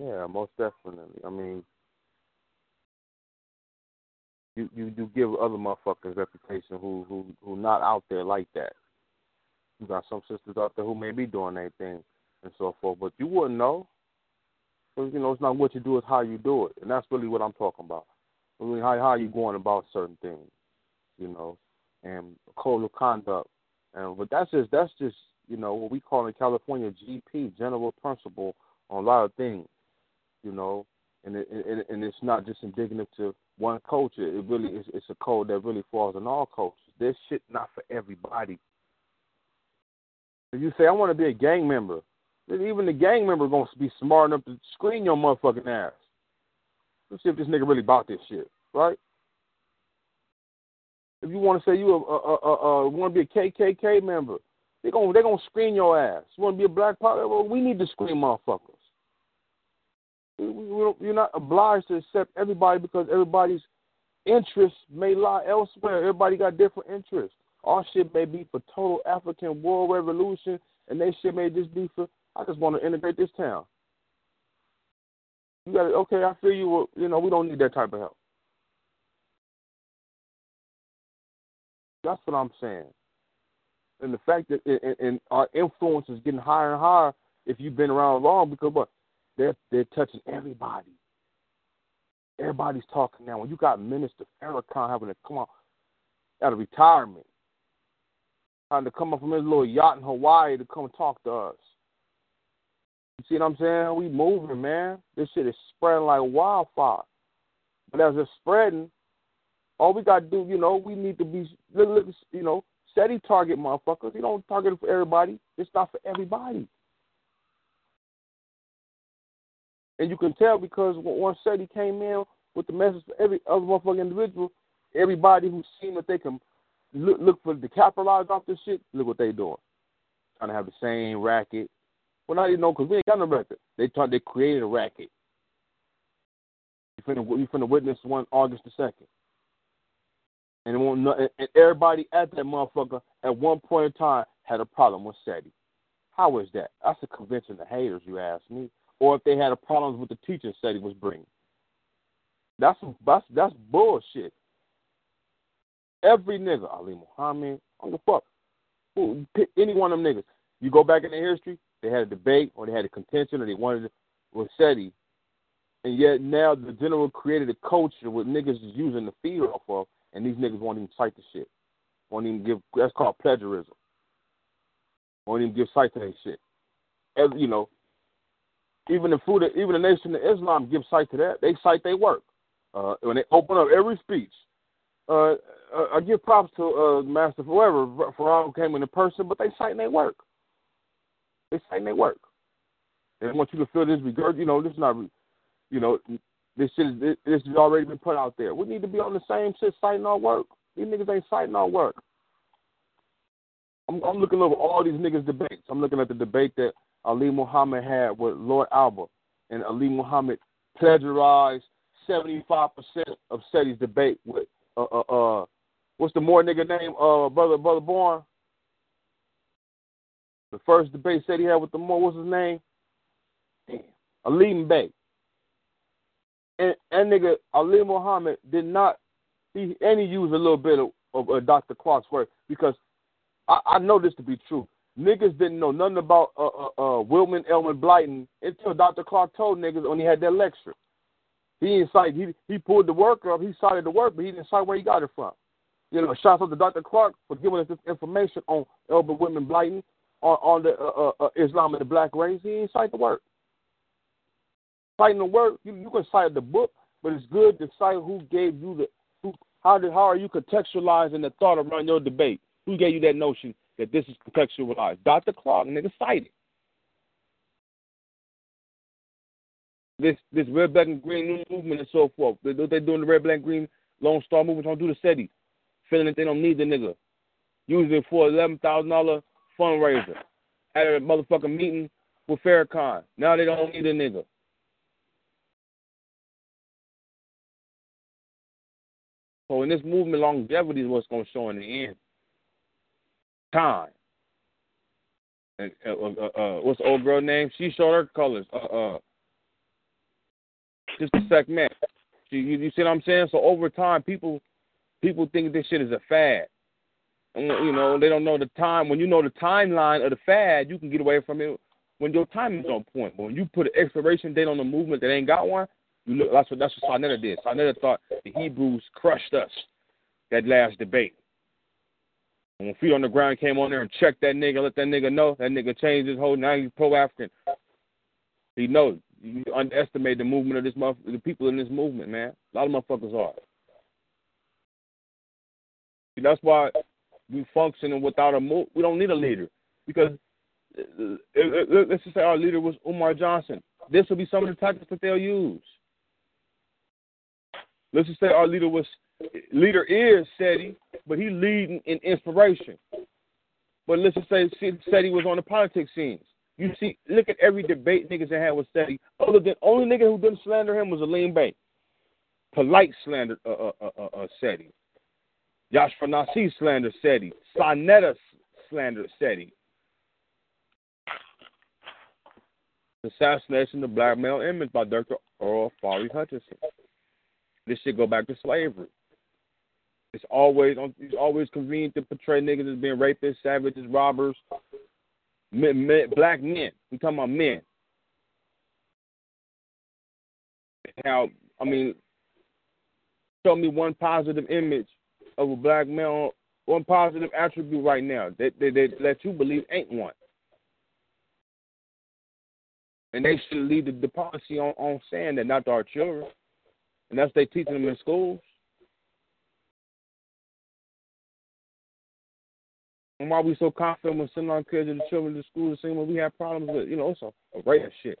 Yeah, most definitely. I mean, you you you give other motherfuckers reputation who who who not out there like that. You got some sisters out there who may be doing anything and so forth, but you wouldn't know. You know, it's not what you do, it's how you do it. And that's really what I'm talking about. I mean, how, how you going about certain things, you know, and code of conduct. And, but that's just, that's just, you know, what we call in California GP, general principle on a lot of things, you know, and it, and, and it's not just indicative to one culture. It really is, it's a code that really falls in all cultures. This shit not for everybody. If you say, I want to be a gang member, even the gang member gonna be smart enough to screen your motherfucking ass. Let's see if this nigga really bought this shit, right? If you want to say you want to be a KKK member, they gonna they gonna screen your ass. You want to be a black power? Well, we need to screen motherfuckers. You're not obliged to accept everybody because everybody's interests may lie elsewhere. Everybody got different interests. Our shit may be for total African world revolution, and they shit may just be for I just want to integrate this town. You got it. Okay, I feel you. You know, we don't need that type of help. That's what I'm saying. And the fact that and, and our influence is getting higher and higher if you've been around long because what they're they're touching everybody. Everybody's talking now. When you got Minister Farrakhan having to come out out of retirement, trying to come up from his little yacht in Hawaii to come talk to us. You see what I'm saying? We moving, man. This shit is spreading like wildfire. But as it's spreading, all we got to do, you know, we need to be, you know, steady target motherfuckers. You don't target for everybody. It's not for everybody. And you can tell because once SETI came in with the message for every other motherfucking individual, everybody who seen that they can look, look for to capitalize off this shit, look what they doing. Trying to have the same racket, well, not even know because we ain't got no record. They thought they created a racket. You finna, you finna witness one August the second, and it won't. And everybody at that motherfucker at one point in time had a problem with SETI. How is that? That's a convention of haters, you ask me. Or if they had a problems with the teachers SETI was bringing. That's that's that's bullshit. Every nigga, Ali Muhammad, I don't fuck. Any one of them niggas. You go back in the history, they had a debate or they had a contention or they wanted with SETI. And yet now the general created a culture with niggas is using the feed off of, and these niggas won't even cite the shit. Won't even give. That's called plagiarism. Won't even give sight to that shit. As, you know, even the food, even the Nation of Islam give sight to that. They cite their work uh, when they open up every speech. Uh, uh I give props to uh, Master Forever, Farag came in person, but they cite their work. They cite they work. They want you to feel this regard. You know, this is not, you know, this shit is, this has already been put out there. We need to be on the same shit, citing our work. These niggas ain't citing our work. I'm, I'm looking over all these niggas' debates. I'm looking at the debate that Ali Muhammad had with Lord Alba, and Ali Muhammad plagiarized 75% of SETI's debate with uh uh uh what's the more nigga name uh brother brother Born the first debate he had with the more what's his name? Damn. Alim Bey. And and nigga Ali Muhammad did not he and he used a little bit of, of uh, Dr. Clarke's work because I, I know this to be true. Niggas didn't know nothing about uh, uh, uh, Wilman Elman Blyden until Dr. Clarke told niggas when he had that lecture. He didn't cite he he pulled the work up, he cited the work, but he didn't cite where he got it from. You know, shout out to Dr. Clarke for giving us this information on Elbert Whitman Blyden on, on the uh, uh, Islam and the black race. He didn't cite the work. Citing the work, you, you can cite the book, but it's good to cite who gave you the how did how are you contextualizing the thought around your debate? Who gave you that notion that this is contextualized? Dr. Clarke, nigga, cite it. This this red, black, and green movement and so forth. They, they're doing the red, black, green Lone Star movement. Don't do the SETI. Feeling that they don't need the nigga. Using it for eleven thousand dollar fundraiser. At a motherfucking meeting with Farrakhan. Now they don't need a nigga. So in this movement, longevity is what's going to show in the end. Time. And, uh, uh, uh, what's the old girl name? She showed her colors. Uh, uh, just a sec, man. You, you, see what I'm saying? So over time, people people think this shit is a fad. And, you know, they don't know the time. When you know the timeline of the fad, you can get away from it when your timing is on point. But when you put an expiration date on the movement that ain't got one, you look. That's what that's what Sarnetta did. Sarnetta thought the Hebrews crushed us that last debate. When Feet on the Ground came on there and checked that nigga, let that nigga know, that nigga changed his whole. Now he's pro African. He knows you underestimate the movement of this the people in this movement, man. A lot of motherfuckers are. That's why we functioning without a move. We don't need a leader because uh, uh, uh, let's just say our leader was Umar Johnson. This will be some of the tactics that they'll use. Let's just say our leader was leader is SETI, but he leading in inspiration. But let's just say SETI was on the politics scenes. You see, look at every debate niggas had with SETI. Other than only nigga who didn't slander him was Aleem Bey. Polite slander uh, uh, uh, uh, uh SETI. Yashfar Nassi slander SETI. Sarnetta slander SETI. Assassination of Black Male Image by Dr. Earl Ofari Hutchinson. This should go back to slavery. It's always it's always convenient to portray niggas as being rapists, savages, robbers, men, men, black men. We talking about men. How I mean, show me one positive image of a black male, one positive attribute right now that that, that let you believe ain't one. And they should lead the, the policy on, on saying that not to our children. And that's they teaching them in schools. And why we so confident when sending our kids and the children to school, the same when we have problems with, you know, a, a rate of shit.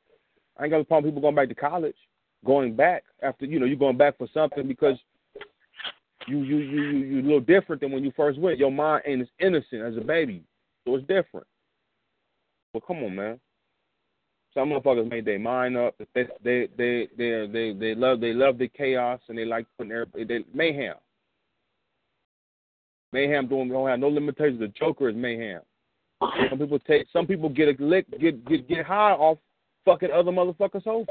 I ain't got a problem people going back to college, going back after, you know, you're going back for something because you you you you you a little different than when you first went. Your mind ain't as innocent as a baby, so it's different. But come on, man. Some motherfuckers made their mind up. They they they they they they love they love the chaos and they like putting everybody they mayhem. Mayhem don't don't have no limitations. The Joker is mayhem. Some people take some people get a lick get get get high off fucking other motherfuckers over.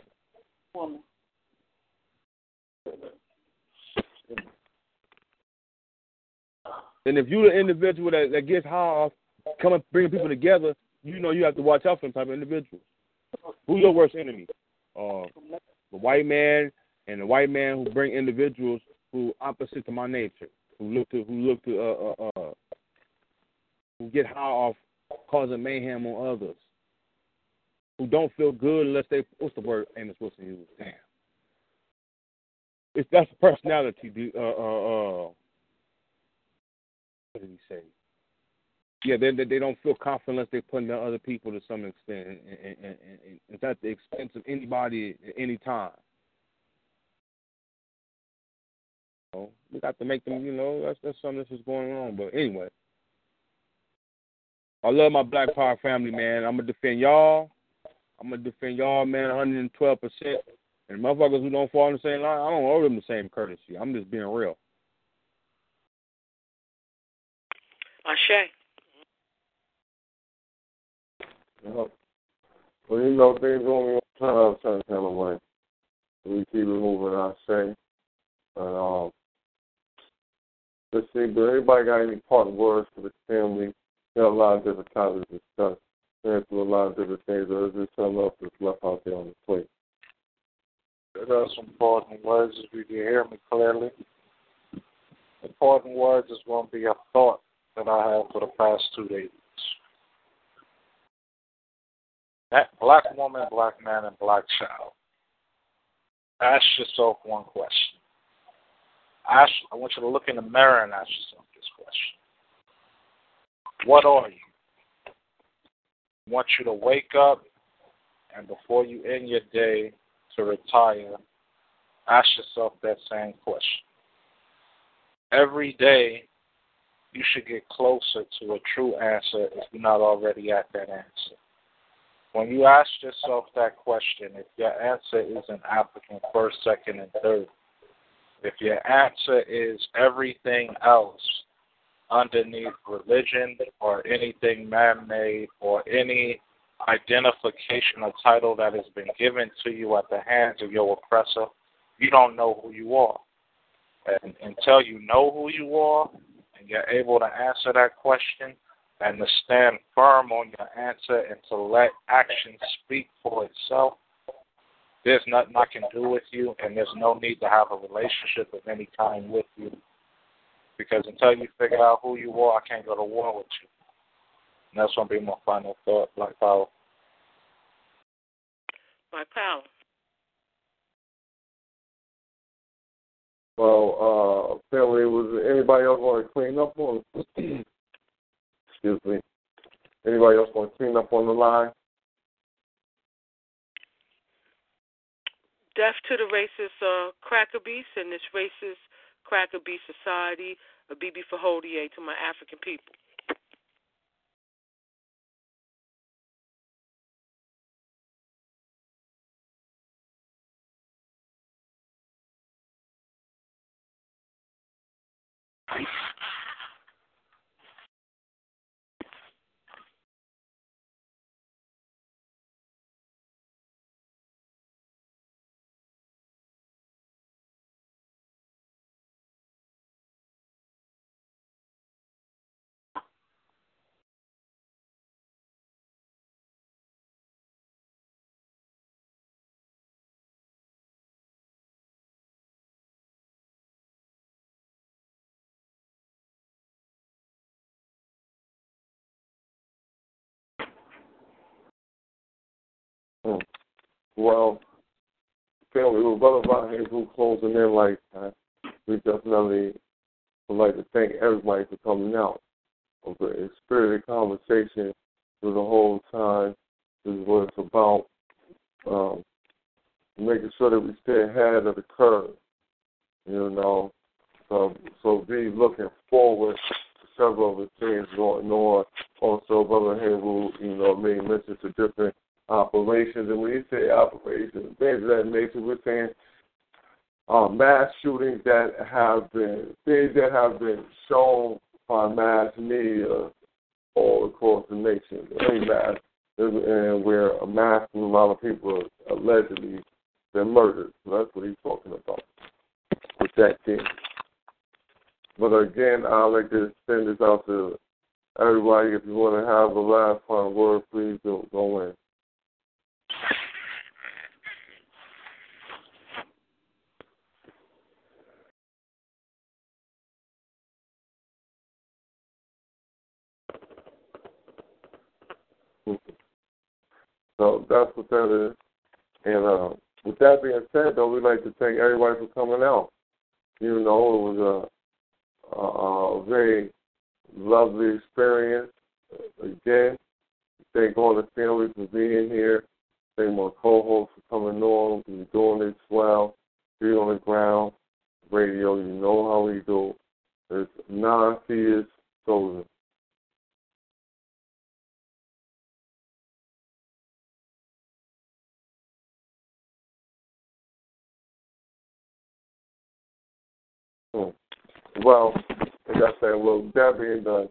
And if you're the individual that, that gets high off coming bringing people together, you know you have to watch out for them type of individuals. Who's your worst enemy? Uh, the white man and the white man who bring individuals who opposite to my nature, who look to who look to uh, uh, uh who get high off causing mayhem on others, who don't feel good unless they what's the word Amos Wilson used? Damn. It's that's personality. Uh, uh, uh, what did he say? yeah, they they don't feel confident unless they're putting down other people to some extent, and, and, and, and it's at the expense of anybody at any time. So we got to make them, you know, that's that's something that's just going on. But anyway, I love my Black Power family, man. I'm gonna defend y'all. I'm gonna defend y'all, man, 112 percent. And motherfuckers who don't fall in the same line, I don't owe them the same courtesy. I'm just being real. Ashe. Well, you know, things only turn out a certain kind of way. We keep it moving, I say. But um, Let's see, but everybody got any parting words for the family? There are a lot of different topics to discuss. There's a lot of different things. Or is there something else that's left out there on the plate? There are some important words if you can hear me clearly. Important words is going to be a thought that I have for the past two days. That black woman, black man, and black child. Ask yourself one question. Ask, I want you to look in the mirror and ask yourself this question. What are you? I want you to wake up and before you end your day to retire, ask yourself that same question. Every day, you should get closer to a true answer if you're not already at that answer. When you ask yourself that question, if your answer isn't African first, second, and third, if your answer is everything else underneath religion or anything man made or any identification or title that has been given to you at the hands of your oppressor, you don't know who you are. And until you know who you are and you're able to answer that question and to stand firm on your answer and to let action speak for itself, there's nothing I can do with you, and there's no need to have a relationship of any kind with you. Because until you figure out who you are, I can't go to war with you. And that's going to be my final thought, Black Power. Black Power. Well, uh, family, was anybody else want to clean up on? excuse me. Anybody else want to clean up on the line? Death to the racist uh, cracker beast and this racist cracker beast society. Abibifahodie to my African people. Hmm. Well, family, with Brother Von Hazel closing in like we definitely would like to thank everybody for coming out. Of the spirited conversation through the whole time is what it's about. Um, making sure that we stay ahead of the curve. You know, so so be looking forward to several of the things going on. Also, Brother Hazel, you know, made mention to different operations. And when you say operations, things of that nature, we're saying uh, mass shootings that have been, things that have been shown by mass media all across the nation. Mass, and where a massive amount of people allegedly been murdered. So that's what he's talking about with that thing. But again, I'd like to send this out to everybody. If you want to have a last final word, please go, go in. So that's what that is. And uh, with that being said, though, we'd like to thank everybody for coming out. You know, it was a, a, a very lovely experience. Again, thank all the family for being here. Thank my co-hosts for coming on. We're doing this well. Feet on the ground. Radio, you know how we do. It's non-fears chosen. Hmm. Well, like I said, well, that being done,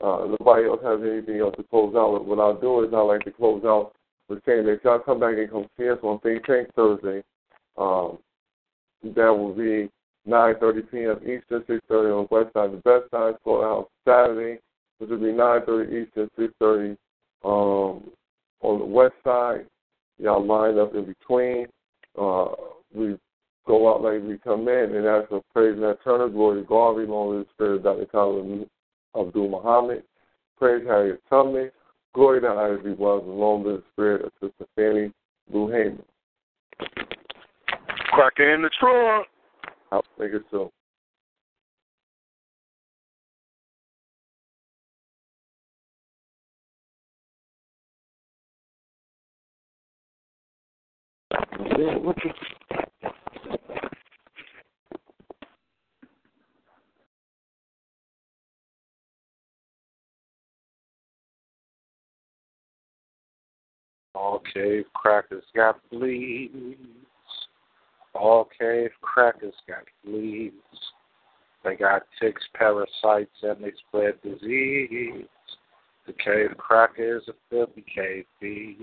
uh, nobody else has anything else to close out with. What I'll do is I like to close out with saying that y'all come back and come see us on Think Tank Thursday. Um, that will be 9.30 p.m. Eastern, 6.30 on West Side. The best time Slaughterhouse Saturday, which will be 9.30 Eastern, 6.30 um, on the West Side. Y'all line up in between. Uh, we go out like we come in, and that's a praise Nat Turner, glory to God, long to the spirit of Dr. Khalid Abdul Muhammad. Praise Harriet Tubman. Glory to Ida B. Wells, and long to the spirit of Sister Fannie Lou Hamer. Cracking in the trunk. I'll make it so. What the All cave crackers got fleas. All cave crackers got fleas. They got ticks, parasites, and they spread disease. The cave cracker is a filthy cave beast.